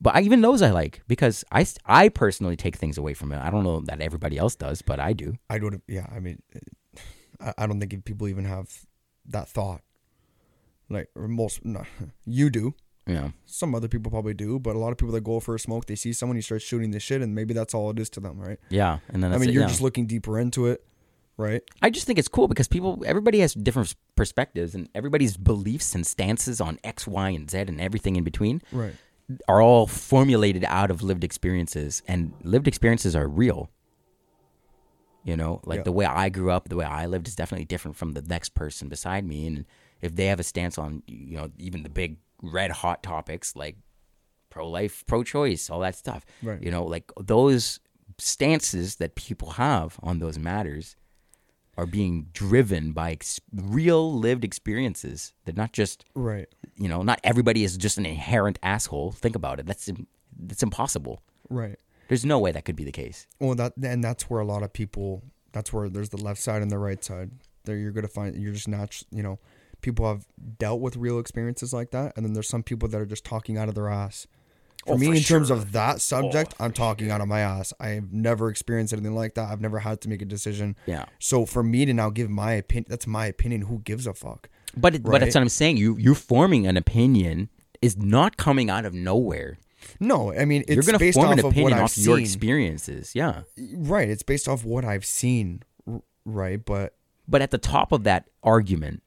But I, even those I like because I, I personally take things away from it. I don't know that everybody else does, but I do. I don't Yeah. I mean, [sighs] I, I don't think if people even have that thought. Like or most, no, [laughs] you do. Yeah. Some other people probably do, but a lot of people that go for a smoke, they see someone, you start shooting the shit, and maybe that's all it is to them, right? Yeah. And then I mean, it, you're yeah. just looking deeper into it, right? I just think it's cool because people, everybody has different perspectives and everybody's beliefs and stances on X, Y, and Z and everything in between Right. are all formulated out of lived experiences. And lived experiences are real. You know, like Yeah. the way I grew up, the way I lived is definitely different from the next person beside me. And if they have a stance on, you know, even the big red hot topics like pro life, pro choice, all that stuff, Right. you know, like those stances that people have on those matters are being driven by ex- real lived experiences. They're not just, Right. you know, not everybody is just an inherent asshole. Think about it. That's im- that's impossible. Right. There's no way that could be the case. Well, that and that's where a lot of people That's where there's the left side and the right side. There you're gonna find you're just not you know people have dealt with real experiences like that, and then there's some people that are just talking out of their ass. For Oh, me, for in terms of that subject, Oh, I'm talking sure. out of my ass. I've never experienced anything like that. I've never had to make a decision. Yeah. So for me to now give my opinion, that's my opinion. Who gives a fuck? But it, but that's what I'm saying. You you forming an opinion is not coming out of nowhere. No, I mean it's You're going to based form off an opinion I've off your experiences. Yeah. Right, it's based off what I've seen. Right, but But at the top of that argument,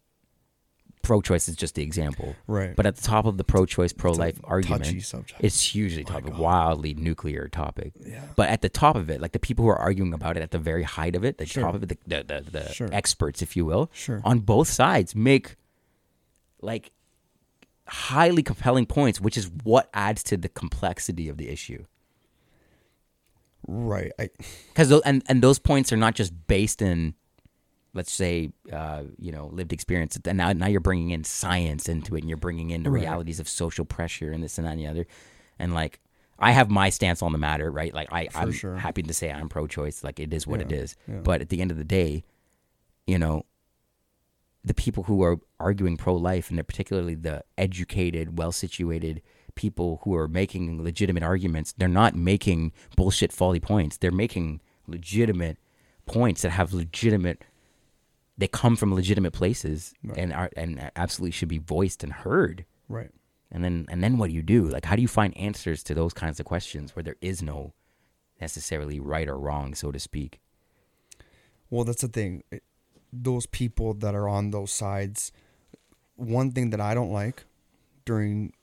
pro-choice is just the example. Right. But at the top of the pro-choice, pro-life argument, it's hugely topic, wildly nuclear topic. Yeah. But at the top of it, like the people who are arguing about it at the very height of it, the Sure. top of it, the the, the, the Sure. experts, if you will, Sure. on both sides make like highly compelling points, which is what adds to the complexity of the issue. right, because and and those points are not just based in let's say uh, you know lived experience and now now you're bringing in science into it and you're bringing in the Right. realities of social pressure and this and that and the other and like I have my stance on the matter right like I I'm sure. happy to say I'm pro-choice like it is what it Yeah, is yeah. but at the end of the day you know the people who are arguing pro-life and they're particularly the educated well-situated people who are making legitimate arguments they're not making bullshit folly points they're making legitimate points that have legitimate they come from legitimate places and are and absolutely should be voiced and heard right. and then and then what do you do like how do you find answers to those kinds of questions where there is no necessarily right or wrong so to speak Well, that's the thing. It- Those people that are on those sides, one thing that I don't like during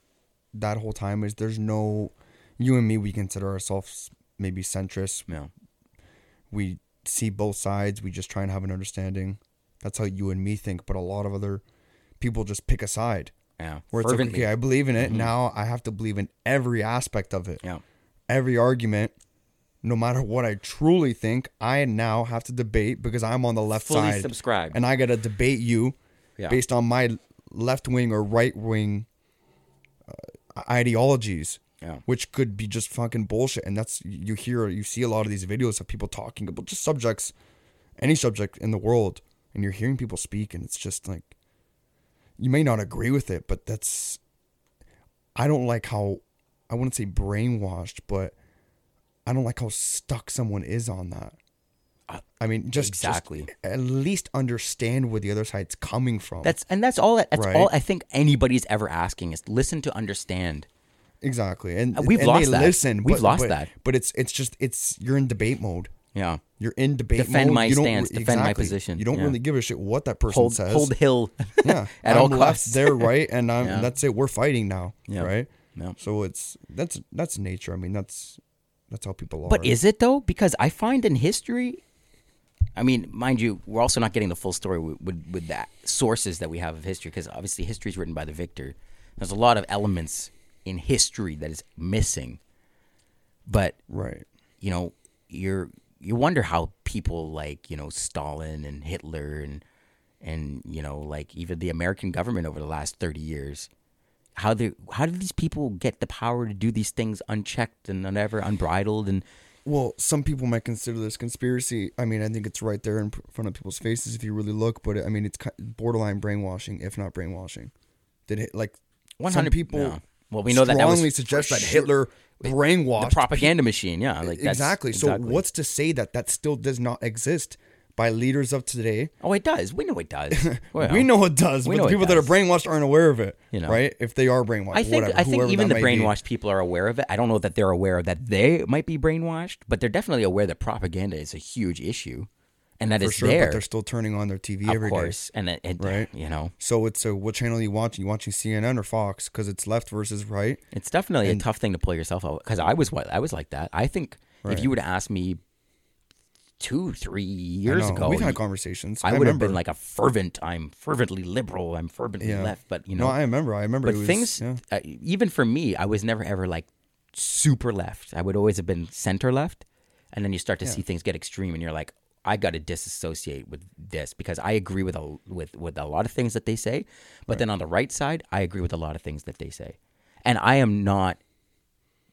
that whole time is there's no, you and me, we consider ourselves maybe centrist. know We see both sides. We just try and have an understanding. That's how you and me think. But a lot of other people just pick a side. yeah Where it's like, okay, I believe in it. Mhm. Now I have to believe in every aspect of it. yeah every argument, no matter what I truly think, I now have to debate because I'm on the left fully side, subscribe and I got to debate you yeah based on my left wing or right wing uh, ideologies, yeah which could be just fucking bullshit. And that's you hear, you see a lot of these videos of people talking about just subjects, any subject in the world, and you're hearing people speak, and it's just like you may not agree with it, but that's I don't like how I wouldn't say brainwashed, but I don't like how stuck someone is on that. Uh, I mean, just just exactly. at least understand where the other side's coming from. that's and that's all that's Right. all i think anybody's ever asking is listen to understand exactly, and Uh, we've and lost that. Listen, We've but- lost but- that. But it's it's just it's you're in debate mode. Yeah You're in debate Defend mode. my you don't stance, re- defend my position, You don't yeah. really give a shit what that person hold says. hold hill [laughs] yeah, [laughs] at I'm all left, costs. they're [laughs] right, and I'm Yeah. that's it. We're fighting now, Yeah. right? Yeah. So it's that's that's nature. I mean, that's that's how people are. But is it though? Because I find in history, I mean, mind you, we're also not getting the full story with with, with the sources that we have of history, because obviously history is written by the victor. There's a lot of elements in history that is missing. But right? you know, you're you wonder how people like you know Stalin and Hitler and and you know like even the American government over the last thirty years. How they how did these people get the power to do these things unchecked and never unbridled and Well, some people might consider this conspiracy. I mean, I think it's right there in front of people's faces if you really look. But I mean, it's borderline brainwashing, if not brainwashing. Did it like One some hundred people? Well, we know that that was strongly for that sure- Hitler brainwashed the propaganda machine. Yeah, like that's, exactly. So what's to say that that still does not exist by leaders of today? Oh, it does. We know it does. [laughs] Well, we know it does, we but know the it people that are does. brainwashed aren't aware of it. You know. right? If they are brainwashed, I think whatever, I think whoever even the that may be. brainwashed people are aware of it. I don't know that they're aware that they might be brainwashed, but they're definitely aware that propaganda is a huge issue, and that for it's sure, there. but they're still turning on their TV every day. of every day. course, and it, it, Right. you know, So it's a what channel are you watching? You watching CNN or Fox? Because it's left versus right. it's definitely And- a tough thing to pull yourself out. Because I was what I was like that. I think Right. if you would asked me two, three years ago, we've had conversations. I would have been like a fervent. I'm fervently liberal. I'm fervently Yeah. left. But you know, no, I remember. I remember. but it was, things yeah. uh, even for me i was never ever like super left i would always have been center left and then you start to Yeah. see things get extreme and you're like i got to disassociate with this because i agree with a with with a lot of things that they say but then on the right side i agree with a lot of things that they say and i am not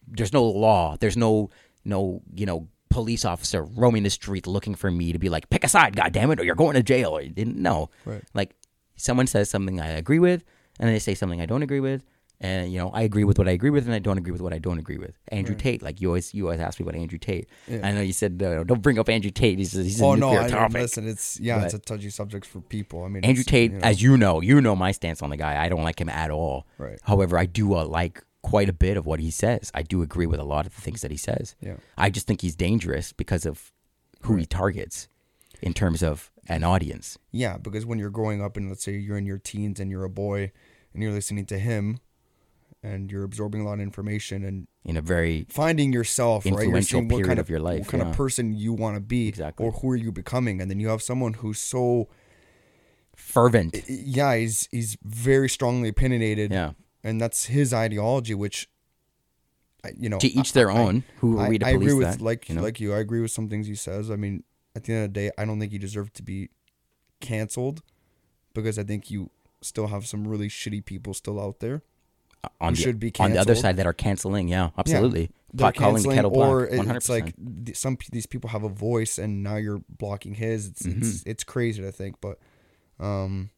there's no law there's no no you know police officer roaming the street looking for me to be like, pick a side, goddammit, or you're going to jail. Or you didn't know. Right. Like someone says something I agree with, and they say something I don't agree with, and you know I agree with what I agree with, and I don't agree with what I don't agree with. Andrew Tate, like you always you always ask me about Andrew Tate. I know you said uh, don't bring up Andrew Tate. He's he's a Oh no, nuclear I topic. listen, it's yeah, it's a touchy subject for people. I mean, Andrew Tate, you know, as you know, you know my stance on the guy. I don't like him at all. Right. However, I do uh, like quite a bit of what he says. I do agree with a lot of the things that he says. Yeah. I just think he's dangerous because of who he targets in terms of an audience. yeah, because when you're growing up and let's say you're in your teens and you're a boy and you're listening to him and you're absorbing a lot of information and In a very finding yourself, right? You're Influential seeing what period kind of your life, what kind yeah. of person you want to be, Exactly. or who are you becoming, and then you have someone who's so fervent. yeah, he's he's very strongly opinionated, Yeah. and that's his ideology, which you know To each their I- I- own. Who are I, we to I police agree with that? like you know? like you. I agree with some things he says. I mean, at the end of the day, I don't think he deserved to be canceled because I think you still have some really shitty people still out there. On the, should be on the other side that are canceling. Yeah, absolutely. They're Pot calling the canceling, kettle black. or it's like percent. th- some p- these people have a voice, and now you're blocking his. It's it's, Mm-hmm. it's crazy to think, but um,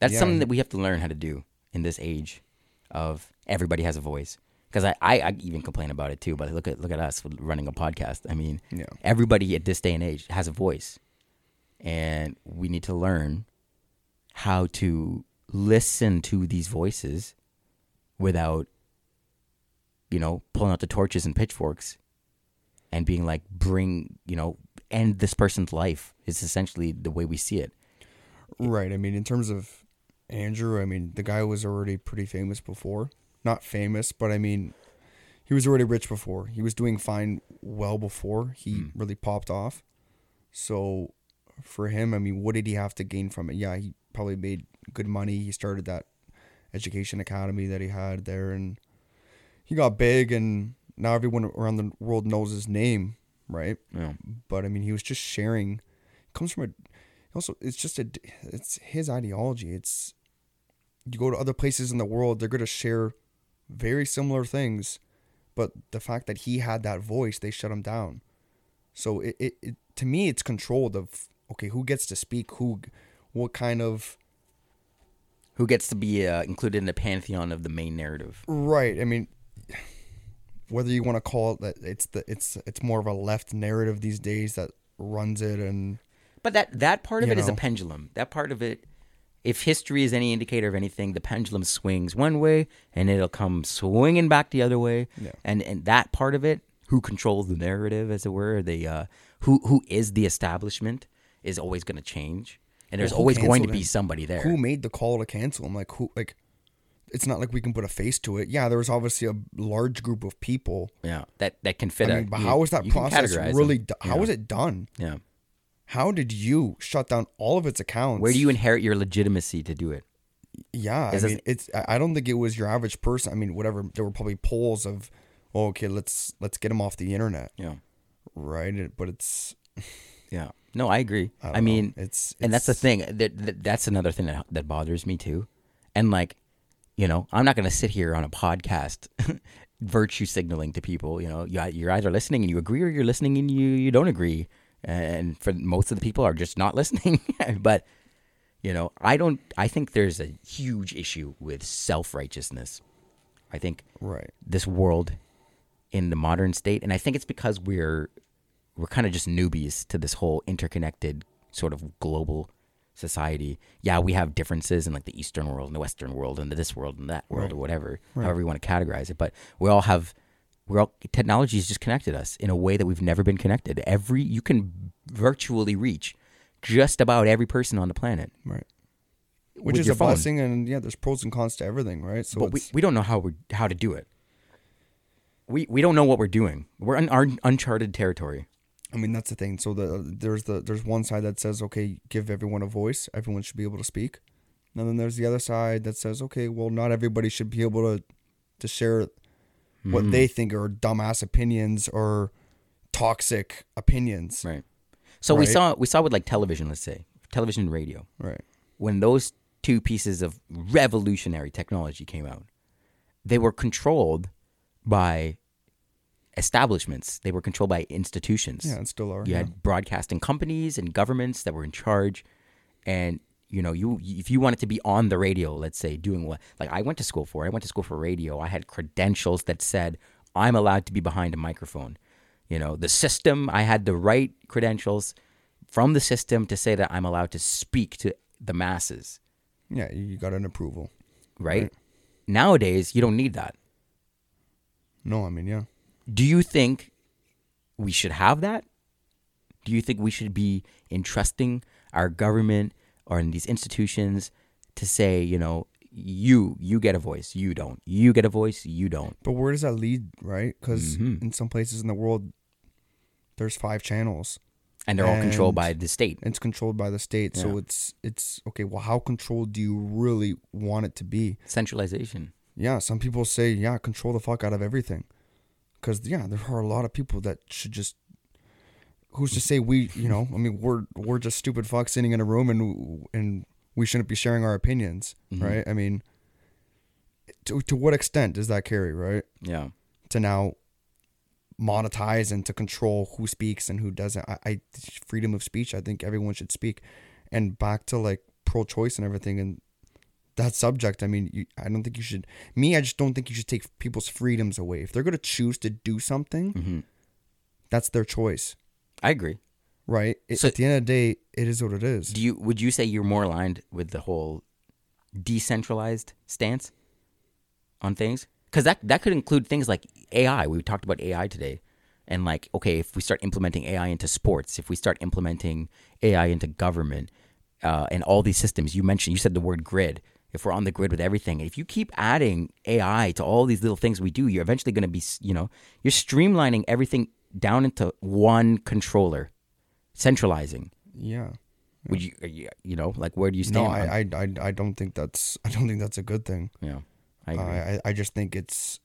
That's yeah. something that we have to learn how to do in this age of everybody has a voice. Because I, I, I even complain about it too. But look at look at us running a podcast. I mean, Yeah. everybody at this day and age has a voice, and we need to learn how to listen to these voices without, you know, pulling out the torches and pitchforks, and being like, bring, you know, end this person's life. Is essentially the way we see it. right. I mean, in terms of Andrew, I mean, the guy was already pretty famous before. Not famous, but I mean, he was already rich before. He was doing fine well before he Hmm. really popped off. So for him, I mean, what did he have to gain from it? Yeah, he probably made good money. He started that education academy that he had there and he got big and now everyone around the world knows his name, right? Yeah. But I mean, he was just sharing It comes from a also it's just a it's his ideology. It's you go to other places in the world, they're going to share very similar things, but the fact that he had that voice, they shut him down. So it, it, it to me it's controlled of okay, who gets to speak, who what kind of who gets to be uh, included in the pantheon of the main narrative. right. I mean whether you want to call it that it's the it's it's more of a left narrative these days that runs it and But that that part of it is a pendulum. That part of it, if history is any indicator of anything, the pendulum swings one way and it'll come swinging back the other way. Yeah. And and that part of it, who controls the narrative, as it were, the uh, who who is the establishment, is always going to change. And there's Well, always going to be him? somebody there. who made the call to cancel him like who like it's not like we can put a face to it. Yeah, there was obviously a large group of people. yeah, that that can fit. I mean, but how was that process really? Do- How Yeah. was it done? Yeah. How did you shut down all of its accounts? Where do you inherit your legitimacy to do it? Yeah, I Is this- mean, it's. I I don't think it was your average person. I mean, whatever. There were probably polls of, oh, okay, let's let's get him off the internet, Yeah. right? But it's. Yeah. No, I agree. I, I, mean, it's, and that's the thing that, that that's another thing that that bothers me too. And like you know i'm not going to sit here on a podcast [laughs] virtue signaling to people you know you- you're either listening and you agree or you're listening and you you don't agree. And for most of the people are just not [laughs] listening. But you know i don't i think there's a huge issue with self-righteousness. I think right. this world in the modern state and i think it's because we're we're kind of just newbies to this whole interconnected sort of global society yeah we have differences in like the eastern world and the western world and the this world and that world or whatever however you want to categorize it but we all have we're all technology has just connected us in a way that we've never been connected every you can virtually reach just about every person on the planet Right. Which is a phone. blessing, and yeah, there's pros and cons to everything, right? So but we, we don't know how we how to do it. We we don't know what we're doing. We're in our uncharted territory. I mean, that's the thing. So the there's the there's one side that says, okay, give everyone a voice. Everyone should be able to speak. And then there's the other side that says, okay, well, not everybody should be able to to share what hmm. they think are dumbass opinions or toxic opinions. Right. So we saw we saw with like television, let's say television and radio, Right. when those two pieces of revolutionary technology came out, they were controlled by establishments. They were controlled by institutions. Yeah, and still are. You yeah. had broadcasting companies and governments that were in charge, and you know, you if you wanted to be on the radio, let's say, doing what like I went to school for. I went to school for radio. I had credentials that said I'm allowed to be behind a microphone. You know, the system. I had the right credentials from the system to say that I'm allowed to speak to the masses. yeah, you got an approval. Right? Right. Nowadays, you don't need that. No, I mean, yeah. Do you think we should have that? Do you think we should be entrusting our government or in these institutions to say, you know, you you get a voice, you don't. You get a voice, you don't. But where does that lead, right? Because Mhm. in some places in the world, there's five channels. And they're all controlled by the state. It's controlled by the state, so it's it's okay. Well, how controlled do you really want it to be? Centralization. Yeah, some people say, yeah, control the fuck out of everything, because yeah, there are a lot of people that should just. Who's to say we? You know, I mean, we're we're just stupid fucks sitting in a room and and we shouldn't be sharing our opinions, Mhm. right? I mean, to to what extent does that carry, right? Yeah. to now monetize and to control who speaks and who doesn't. I, I freedom of speech. I think everyone should speak. And back to like pro-choice and everything and that subject. I mean, you, I don't think you should. Me, I just don't think you should take people's freedoms away. If they're gonna choose to do something, hmm that's their choice, I agree. right? It- So- At the end of the day, it is what it is. Do you would you say you're more aligned with the whole decentralized stance on things? Because that that could include things like AI. We talked about AI today, and like okay, if we start implementing AI into sports, if we start implementing AI into government, uh, and all these systems you mentioned, you said the word grid. If we're on the grid with everything, if you keep adding AI to all these little things we do, you're eventually going to be, you know, you're streamlining everything down into one controller, centralizing. yeah. Would you, you, you know, like where do you No, stand? on- I, I, I, I don't think that's. I don't think that's a good thing. yeah, I I, agree. I, I just think it's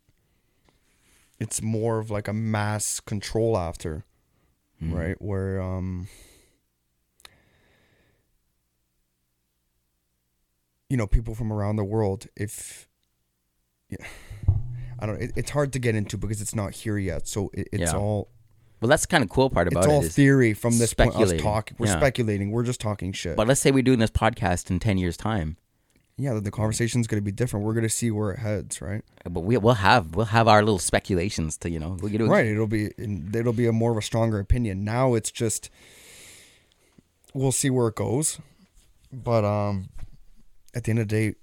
it's more of like a mass control after, Mhm. right? Where um you know, people from around the world, if yeah, I don't it, it's hard to get into because it's not here yet. So it, it's Yeah. all Well, that's the kind of cool part it's about all it. All theory from this point. Us talking, we're Yeah. speculating. We're just talking shit. but let's say we're doing this podcast in ten years' time, yeah, the, the conversation's gonna be different. We're gonna see where it heads, right? but we, we'll have we'll have our little speculations to you know we'll get right it'll be it'll be a more of a stronger opinion now it's just we'll see where it goes but um at the end of the day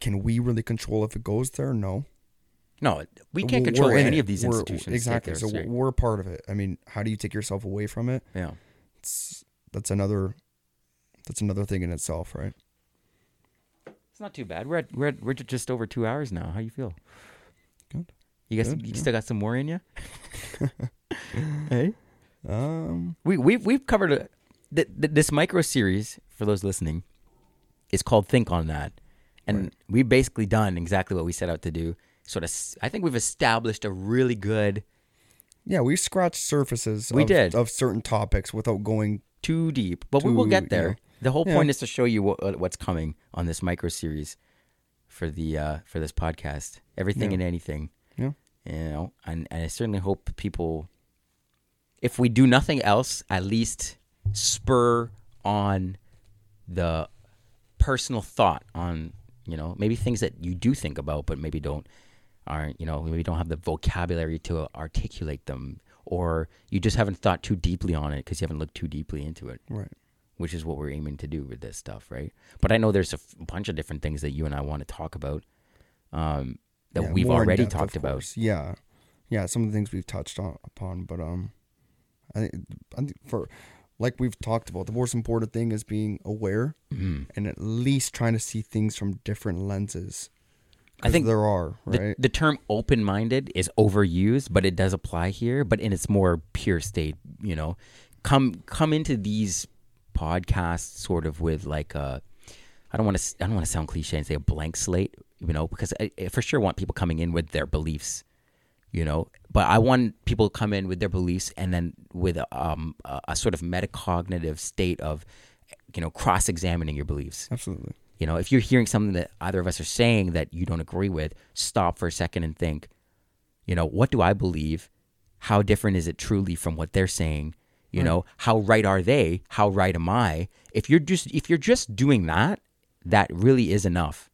can we really control if it goes there no No, we can't We're control any it. of these We're- institutions. exactly so we're part of it i mean how do you take yourself away from it yeah, it's that's another that's another thing in itself right it's not too bad. We're at, we're at, we're just over two hours now. How you feel? Good. You guys, Good, you yeah. still got some more in you? [laughs] hey, um we we've we've covered a, th- th- this micro series for those listening. Is called Think on That, and Right. we've basically done exactly what we set out to do. Sort of, I think we've established a really good yeah we scratched surfaces We of, did. of certain topics without going too deep, but we will get there. yeah. The whole Yeah. point is to show you what, what's coming on this micro series for the uh, for this podcast. Everything Yeah. and anything. Yeah. You know, and, and I certainly hope people, if we do nothing else, at least spur on the personal thought on you know maybe things that you do think about but maybe don't aren't you know maybe don't have the vocabulary to articulate them or you just haven't thought too deeply on it because you haven't looked too deeply into it. Right. Which is what we're aiming to do with this stuff right? But i know there's a f- bunch of different things that you and i want to talk about um, that Yeah, we've already depth, talked about. Yeah, yeah, some of the things we've touched on, upon, but um, I think, I think for like we've talked about, the most important thing is being aware Mhm. and at least trying to see things from different lenses. I think there are The, the term open-minded is overused, but it does apply here, but in its more pure state. You know, come come into these podcasts sort of with like a, I don't want to I don't want to sound cliche and say a blank slate. You know, because I, I for sure want people coming in with their beliefs. You know, but I want people to come in with their beliefs and then with um, a, a sort of metacognitive state of, you know, cross-examining your beliefs. Absolutely. You know, if you're hearing something that either of us are saying that you don't agree with, stop for a second and think, you know, what do I believe how different is it truly from what they're saying? You know, how right are they? How right am I? If you're just if you're just doing that, that really is enough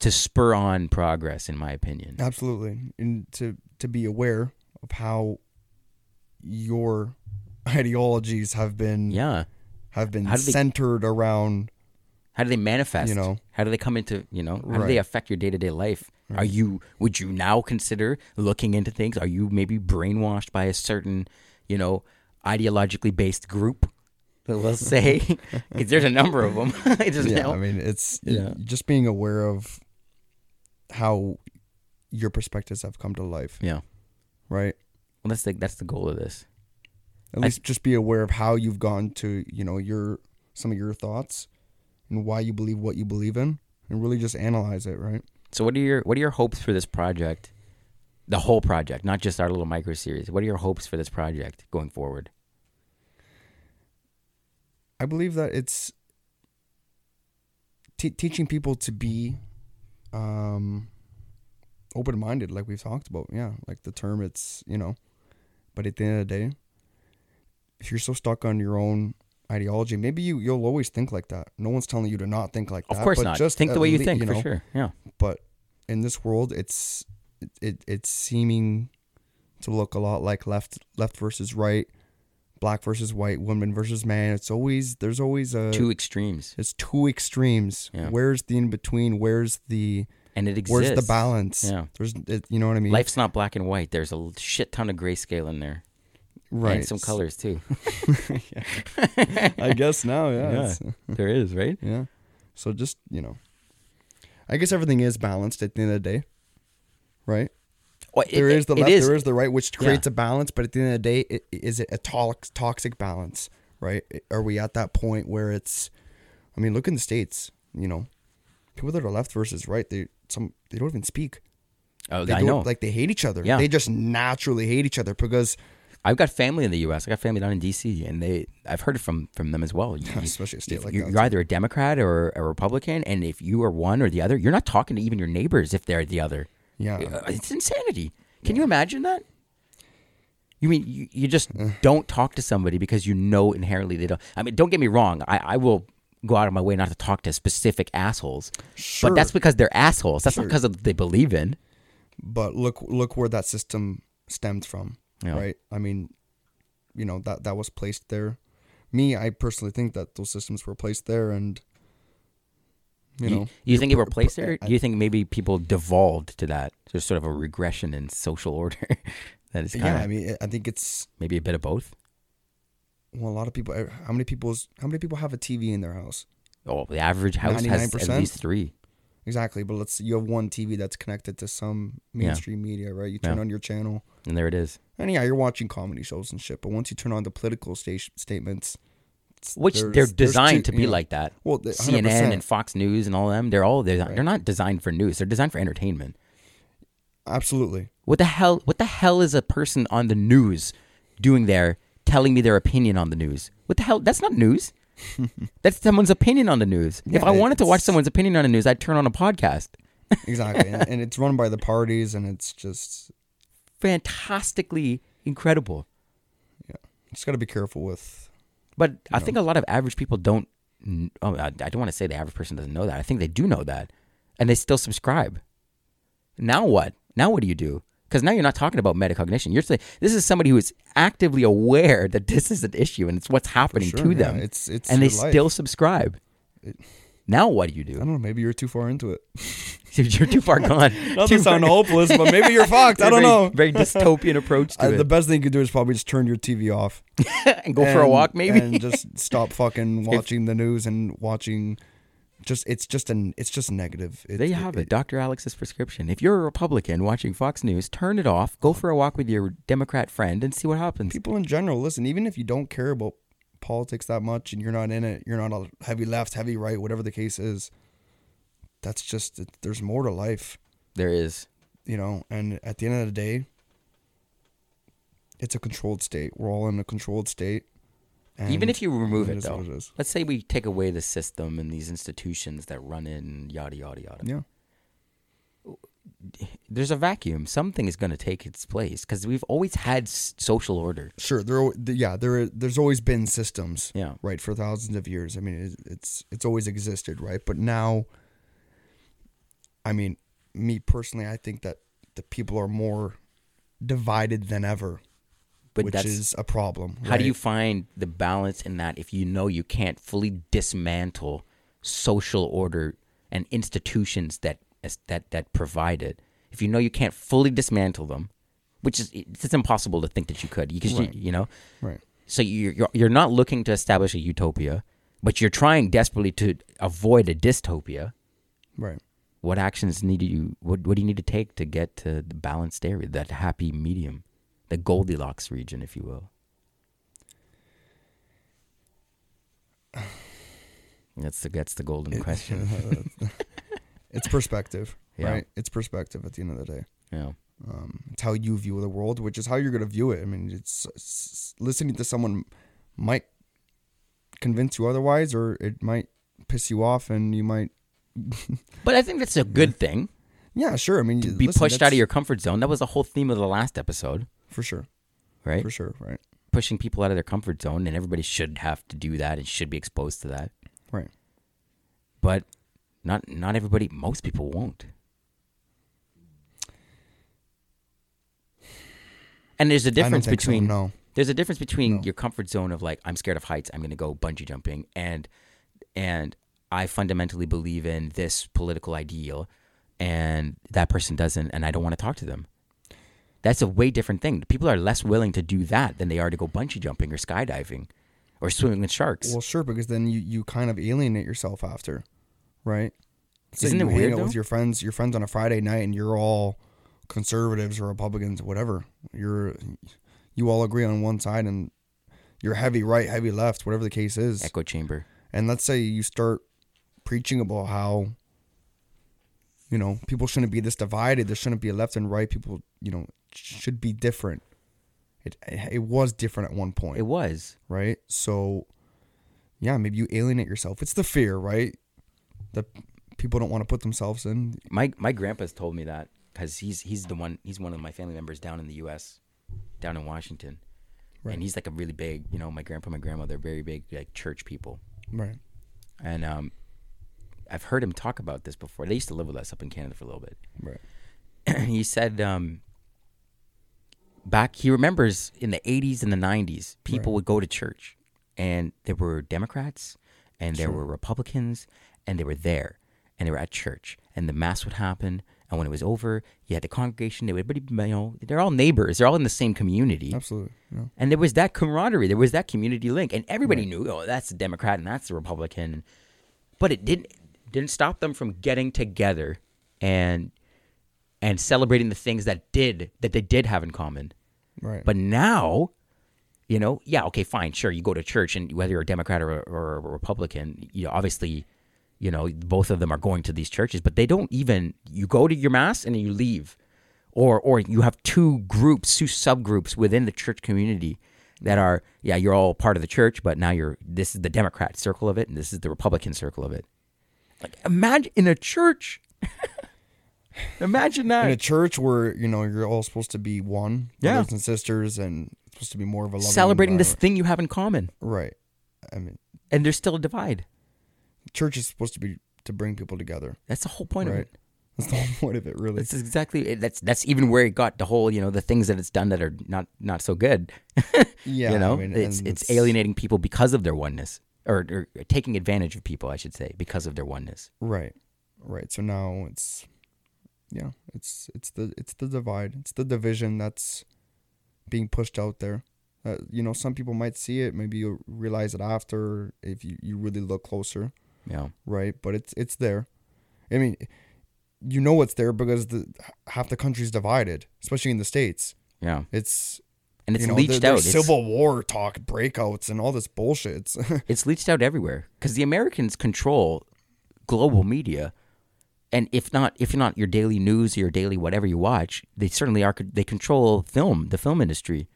to spur on progress, in my opinion. Absolutely, and to to be aware of how your ideologies have been Yeah. have been they- centered around How do they manifest? You know. how do they come into you know? How do they affect your day to day life? Are you would you now consider looking into things? Are you maybe brainwashed by a certain you know ideologically based group? We'll [laughs] say there's a number of them. [laughs] Just, yeah. know, I mean, it's Yeah. just being aware of how your perspectives have come to life, yeah. right? Well, that's the that's the goal of this. At I- least just be aware of how you've gone to, you know, your some of your thoughts and why you believe what you believe in, and really just analyze it, right? So, what are your what are your hopes for this project? The whole project, not just our little micro series. What are your hopes for this project going forward? I believe that it's te- teaching people to be um, open minded, like we've talked about. Yeah, like the term, it's, you know, but at the end of the day, if you're so stuck on your own ideology, maybe you, you'll always think like that. No one's telling you to not think like that. Of course but not. Just think the way you lea- think for know, sure. Yeah. But in this world, it's it, it it's seeming to look a lot like left left versus right, black versus white, woman versus man. It's always there's always a Two extremes, it's two extremes. Yeah. Where's the in between? Where's the and it exists. where's the balance? Yeah. There's it, you know what I mean? Life's not black and white. There's a shit ton of grayscale in there, right. and some colors too. [laughs] I guess now, yeah. Yeah. [laughs] there is, right? yeah. So just, you know. I guess everything is balanced at the end of the day. Right? Well, it- There is the left, is. there is the right, which Yeah. creates a balance. But at the end of the day, it, is it a tox, toxic balance? Right? Are we at that point where it's? I mean, look in the states. You know, people that are left versus right, they some they don't even speak. Oh, They I don't, know. Like they hate each other. Yeah. They just naturally hate each other because, I've got family in the U.S. I got family down in D.C. and they I've heard it from from them as well. You- [laughs] especially a state like you're, that. you're either a Democrat or a Republican, and if you are one or the other, you're not talking to even your neighbors if they're the other. Yeah. Uh, It's insanity. Can you imagine that? You mean you, you just don't talk to somebody because you know inherently they don't. I mean, don't get me wrong. I, I will go out of my way not to talk to specific assholes, Sure. but that's because they're assholes. That's not because of they believe in. but look look where that system stemmed from Yeah. right i mean you know that that was placed there me i personally think that those systems were placed there and you, You, know you think it replaced it? placed pr- there? I- Do you think maybe people devolved to that? There's sort of a regression in social [laughs] order that is kind yeah of i mean i think it's maybe a bit of both. well a lot of people eh, how many people's how many people have a tv in their house Oh, the average house has at least three. exactly but let's you have one tv that's connected to some mainstream media right you turn Yeah. on your channel And there it is. and yeah you're watching comedy shows and shit but once you turn on the political station statements Which they're designed two- to be you know, like that. well the- CNN and Fox News and all of them, they're all they're, Right. they're not designed for news. They're designed for entertainment. absolutely What the hell? What the hell is a person on the news doing there, telling me their opinion on the news? What the hell? That's not news. [laughs] That's someone's opinion on the news. if I wanted to watch someone's opinion on the news, I'd turn on a podcast. [laughs] exactly and, and it's run by the parties and it's just Fantastically incredible. Yeah, just got to be careful with But I think a lot of average people don't. Oh, I, I don't want to say the average person doesn't know that. I think they do know that, and they still subscribe. Now what? Now what do you do? Because now you're not talking about metacognition. You're saying this is somebody who is actively aware that this is an issue and it's what's happening sure, to yeah, them, it's it's and they life. still subscribe. Now what do you do? I do? don't know. Maybe you're too far into it. [laughs] you're too far [laughs] gone. Not to sound hopeless, but maybe you're [laughs] fucked. I don't know. Very dystopian approach to it. the best thing you could do is probably just turn your TV off and go for a walk, maybe. and just stop fucking watching the news and watching. Just it's just an it's just negative. It, There you have it, Dr. Alex's prescription. If you're a Republican watching Fox News, turn it off, go for a walk with your Democrat friend, and see what happens. People in general, listen. Even if you don't care about politics that much and you're not in it, you're not a heavy left, heavy right, whatever the case is. That's just it, there's more to life. There is. you know, and at the end of the day, it's a controlled state. We're all in a controlled state. And Even if you remove it, though, it let's say we take away the system and these institutions that run in yada yada yada. Yeah. There's a vacuum. Something is going to take its place because we've always had s- social order. Sure, there, yeah, there, there's always been systems, Yeah. right, for thousands of years. I mean, it, it's it's always existed, right? But now, I mean, me personally, I think that the people are more divided than ever, But which is a problem. how do you find the balance in that if you know you can't fully dismantle social order and institutions that that that provide it? If you know you can't fully dismantle them, which is it's impossible to think that you could, because Right. you, you know, right? so you're, you're you're not looking to establish a utopia, but you're trying desperately to avoid a dystopia. Right. What actions need you? What what do you need to take to get to the balanced area, that happy medium, the Goldilocks region, if you will? [sighs] That's the that's the golden question. [laughs] [laughs] it's perspective, Yeah. right? It's perspective at the end of the day. Yeah, Um, it's how you view the world, which is how you're going to view it. I mean, it's, it's listening to someone might convince you otherwise, or it might piss you off, and you might, [laughs] but I think that's a good thing. yeah, sure. I mean, you- Be listen, pushed out of your comfort zone. That was the whole theme of the last episode, for sure, right? for sure, right, Pushing people out of their comfort zone, and everybody should have to do that and should be exposed to that. right. but not not everybody most people won't. And there's a difference think so, between no, there's a difference between No. your comfort zone of like i'm scared of heights i'm going to go bungee jumping and and i fundamentally believe in this political ideal and that person doesn't and i don't want to talk to them. That's a way different thing. People are less willing to do that than they are to go bungee jumping or skydiving or swimming with sharks. Well, sure, because then you you kind of alienate yourself after, right? Say Isn't it weird, though? with your friends, your friends on a Friday night, and you're all conservatives or Republicans, whatever. You're you all agree on one side, and you're heavy right, heavy left, whatever the case is. echo chamber And let's say you start preaching about how you know people shouldn't be this divided. There shouldn't be a left and right. People, you know, should be different. It it was different at one point it was right? So, yeah, maybe you alienate yourself. It's the fear, right? That people don't want to put themselves in. My my grandpa's told me that because he's he's the one he's one of my family members down in the U.S. down in Washington, Right. and he's like a really big you know my grandpa my grandma they're very big like church people, Right. and um, I've heard him talk about this before. They used to live with us up in Canada for a little bit. Right. [clears throat] he said um, back he remembers in the 80s and the 90s people Right. would go to church and there were democrats and there Sure. were republicans and they were there and they were at church and the mass would happen and when it was over you had the congregation they would everybody you know they're all neighbors they're all in the same community Absolutely. Yeah. and there was that camaraderie there was that community link and everybody knew oh that's the democrat and that's the republican but it didn't didn't stop them from getting together and and celebrating the things that did that they did have in common Right. but now you know yeah okay fine sure you go to church and whether you're a democrat or, or a republican you know obviously you know both of them are going to these churches but they don't even you go to your mass and you leave. Or or you have two groups two subgroups within the church community that are yeah you're all part of the church but now you're this is the democrat circle of it and this is the republican circle of it. Like imagine in a church [laughs] imagine that. In a church where you know you're all supposed to be one, Yeah. brothers and sisters, and supposed to be more of a celebrating this thing you have in common. Right. I mean, and there's still a divide church is supposed to be to bring people together. that's the whole point of it That's the whole point of it, really. that's exactly that's that's even where it got the whole you know the things that it's done that are not not so good [laughs] yeah. you know I mean, it's and it's alienating people because of their oneness or, or taking advantage of people i should say because of their oneness Right. Right. So now it's yeah, it's it's the it's the divide. It's the division that's being pushed out there. Uh, you know, some people might see it, maybe you realize it after if you, you really look closer, know right? But it's it's there. I mean, you know it's there because the half the country's divided, especially in the states. yeah It's and it's you know, leached there- out It's- civil war talk, breakouts, and all this bullshit. It's [laughs] it's leached out everywhere because the Americans control global media, and if not, if you're not your daily news or your daily whatever you watch, they certainly are. They control film, the film industry.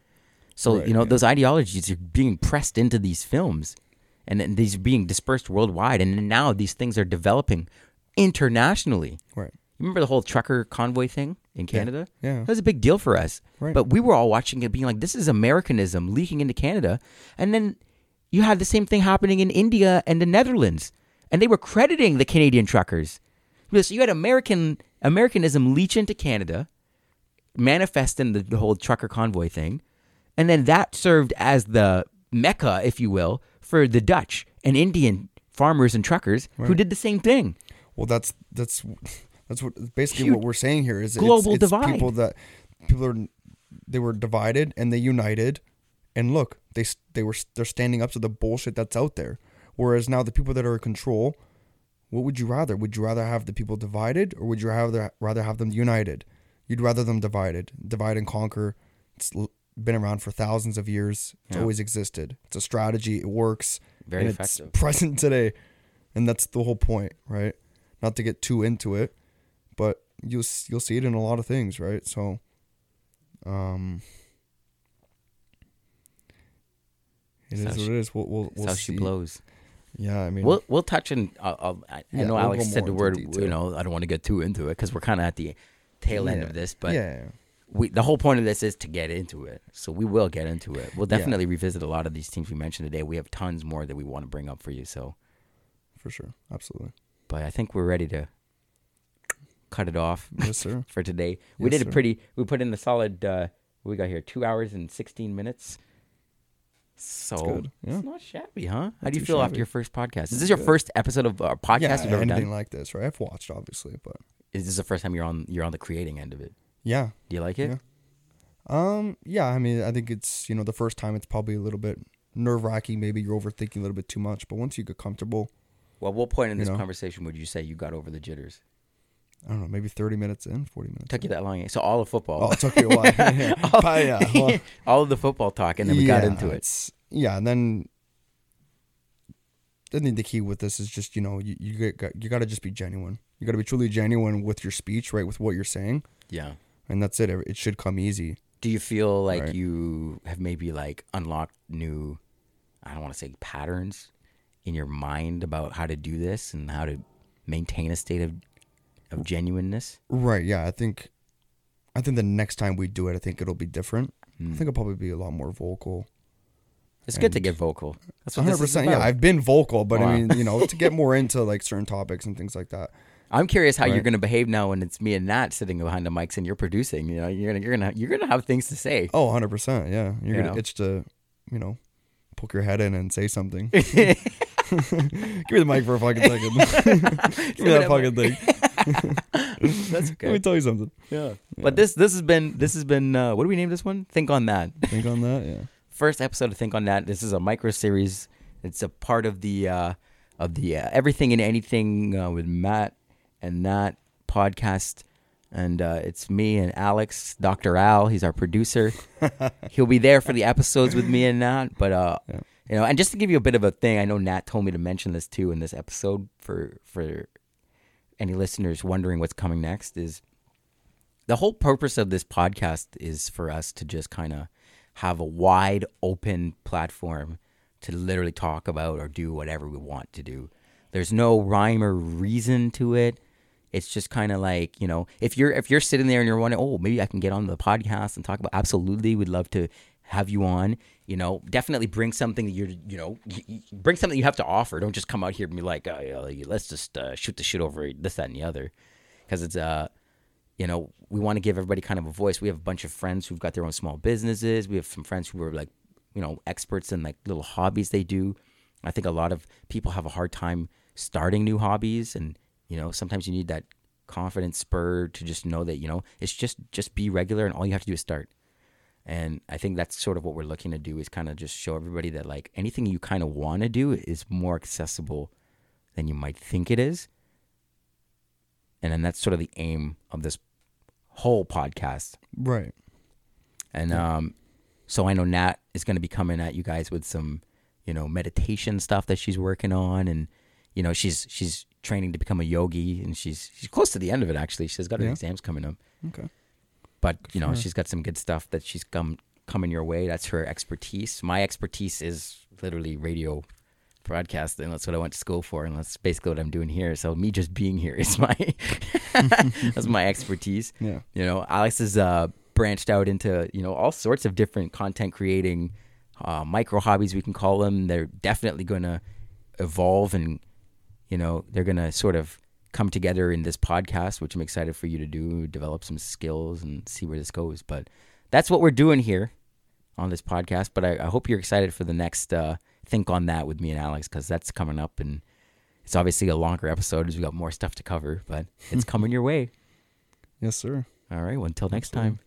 So Right, you know yeah. those ideologies are being pressed into these films, and then these are being dispersed worldwide. And now these things are developing internationally. right. Remember the whole trucker convoy thing in Canada? Yeah. That was a big deal for us. Right. But we were all watching it being like, this is Americanism leaking into Canada. And then you had the same thing happening in India and the Netherlands. And they were crediting the Canadian truckers. So you had American Americanism leach into Canada, manifesting the, the whole trucker convoy thing. And then that served as the mecca, if you will, for the Dutch and Indian farmers and truckers who did the same thing. Well, that's that's that's what basically Huge what we're saying here is global it's, it's divide. People that people are they were divided and they united, and look, they they were they're standing up to the bullshit that's out there. Whereas now the people that are in control, what would you rather? Would you rather have the people divided or would you rather rather have them united? You'd rather them divided, divide and conquer. It's been around for thousands of years. It's Yeah. always existed. It's a strategy. It works. Very and effective. It's present today, and that's the whole point, right? Not to get too into it, but you'll you'll see it in a lot of things, right? So, um, it is what she- it is. We'll we'll, we'll how see. she blows. Yeah, I mean, We'll we'll touch on. I'll, I'll, I, Yeah, know we'll Alex said the word. detail. You know, I don't want to get too into it because we're kind of at the tail end Yeah. of this. But yeah. We, the whole point of this is to get into it. So we will get into it. We'll definitely revisit a lot of these teams we mentioned today. We have tons more that we want to bring up for you. So, for sure, absolutely. but I think we're ready to cut it off Yes, sir. [laughs] for today. We Yes, did a pretty. We put in the solid. Uh, we got here two hours and sixteen minutes. So yeah. it's not shabby, huh? How do you feel after your first podcast? Is Not this your good. first episode of our podcast yeah, anything done? like this, right? I've watched obviously, but Is this the first time you're on you're on the creating end of it? Yeah, Do you like it? Yeah. Um, yeah, I mean, I think it's you know the first time it's probably a little bit nerve wracking. Maybe you're overthinking a little bit too much, but once you get comfortable, Well, what point in You this know. conversation would you say you got over the jitters? I don't know, maybe 30 minutes in, 40 minutes. took you that long? So all of football, Oh, it took me a while. [laughs] [laughs] yeah, But yeah, [laughs] well, all of the football talk, and then we got into it. Yeah, and then I think the key with this is just you know you you get, you got to just be genuine. You got to be truly genuine with your speech, right? With what you're saying, Yeah. And that's it. It should come easy. Do you feel like Right. you have maybe like unlocked new, I don't want to say patterns in your mind about how to do this and how to maintain a state of of genuineness? Right. Yeah. I think, I think the next time we do it, I think it'll be different. Hmm. I think I'll probably be a lot more vocal. It's good to get vocal. That's what hundred this is percent. Yeah. I've been vocal, but Wow. I mean, you know, to get [laughs] more into like certain topics and things like that. I'm curious how you're going to behave now when it's me and Nat sitting behind the mics and you're producing. You know, you're gonna you're gonna you're gonna have things to say. Oh, 100 percent. Yeah, you're You gonna know? itch to, you know, poke your head in and say something. [laughs] [laughs] Give me the mic for a fucking second. [laughs] Give me that fucking thing. That's okay. Let me tell you something. Yeah. But this this has been this has been uh, what do we name this one? Think on that. Think on that. Yeah. First episode of Think on That. This is a micro series. It's a part of the uh, of the uh, everything and anything uh, with Matt and Nat podcast. And uh, it's me and Alex, Dr. Al. He's our producer. [laughs] He'll be there for the episodes with me and Nat. But uh, [laughs] Yeah. you know, and just to give you a bit of a thing, I know Nat told me to mention this too in this episode for for any listeners wondering what's coming next is the whole purpose of this podcast is for us to just kind of have a wide open platform to literally talk about or do whatever we want to do. There's no rhyme or reason to it. It's just kind of like you know, if you're if you're sitting there and you're wondering, oh, maybe I can get on the podcast and talk about. Absolutely, we'd love to have you on. You know, definitely bring something that you're, you know, bring something you have to offer. Don't just come out here and be like, oh, let's just uh, shoot the shit over this, that, and the other, because it's uh you know, we want to give everybody kind of a voice. We have a bunch of friends who've got their own small businesses. We have some friends who are like, you know, experts in like little hobbies they do. I think a lot of people have a hard time starting new hobbies and, you know, sometimes you need that confidence spur to just know that, you know, it's just just be regular and all you have to do is start. And I think that's sort of what we're looking to do is kind of just show everybody that like anything you kind of want to do is more accessible than you might think it is. And then that's sort of the aim of this whole podcast. Right. And um, so I know Nat is going to be coming at you guys with some, you know, meditation stuff that she's working on, and you know, she's she's training to become a yogi, and she's she's close to the end of it actually. She's got her Yeah. exams coming up, Okay. but you know, she's got some good stuff that she's come coming your way. That's her expertise. My expertise is literally radio broadcasting. That's what I went to school for, and that's basically what I'm doing here. So me just being here [laughs] is my [laughs] That's my expertise. Yeah. You know, Alex is uh, branched out into you know all sorts of different content creating uh, micro hobbies we can call them. They're definitely going to evolve and you know they're going to sort of come together in this podcast, which I'm excited for you to do, develop some skills and see where this goes. But that's what we're doing here on this podcast. But I, I hope you're excited for the next uh, think on that with me and Alex because that's coming up and it's obviously a longer episode as we got more stuff to cover, but it's [laughs] coming your way. Yes, sir. All right. Well, until next Absolutely. time.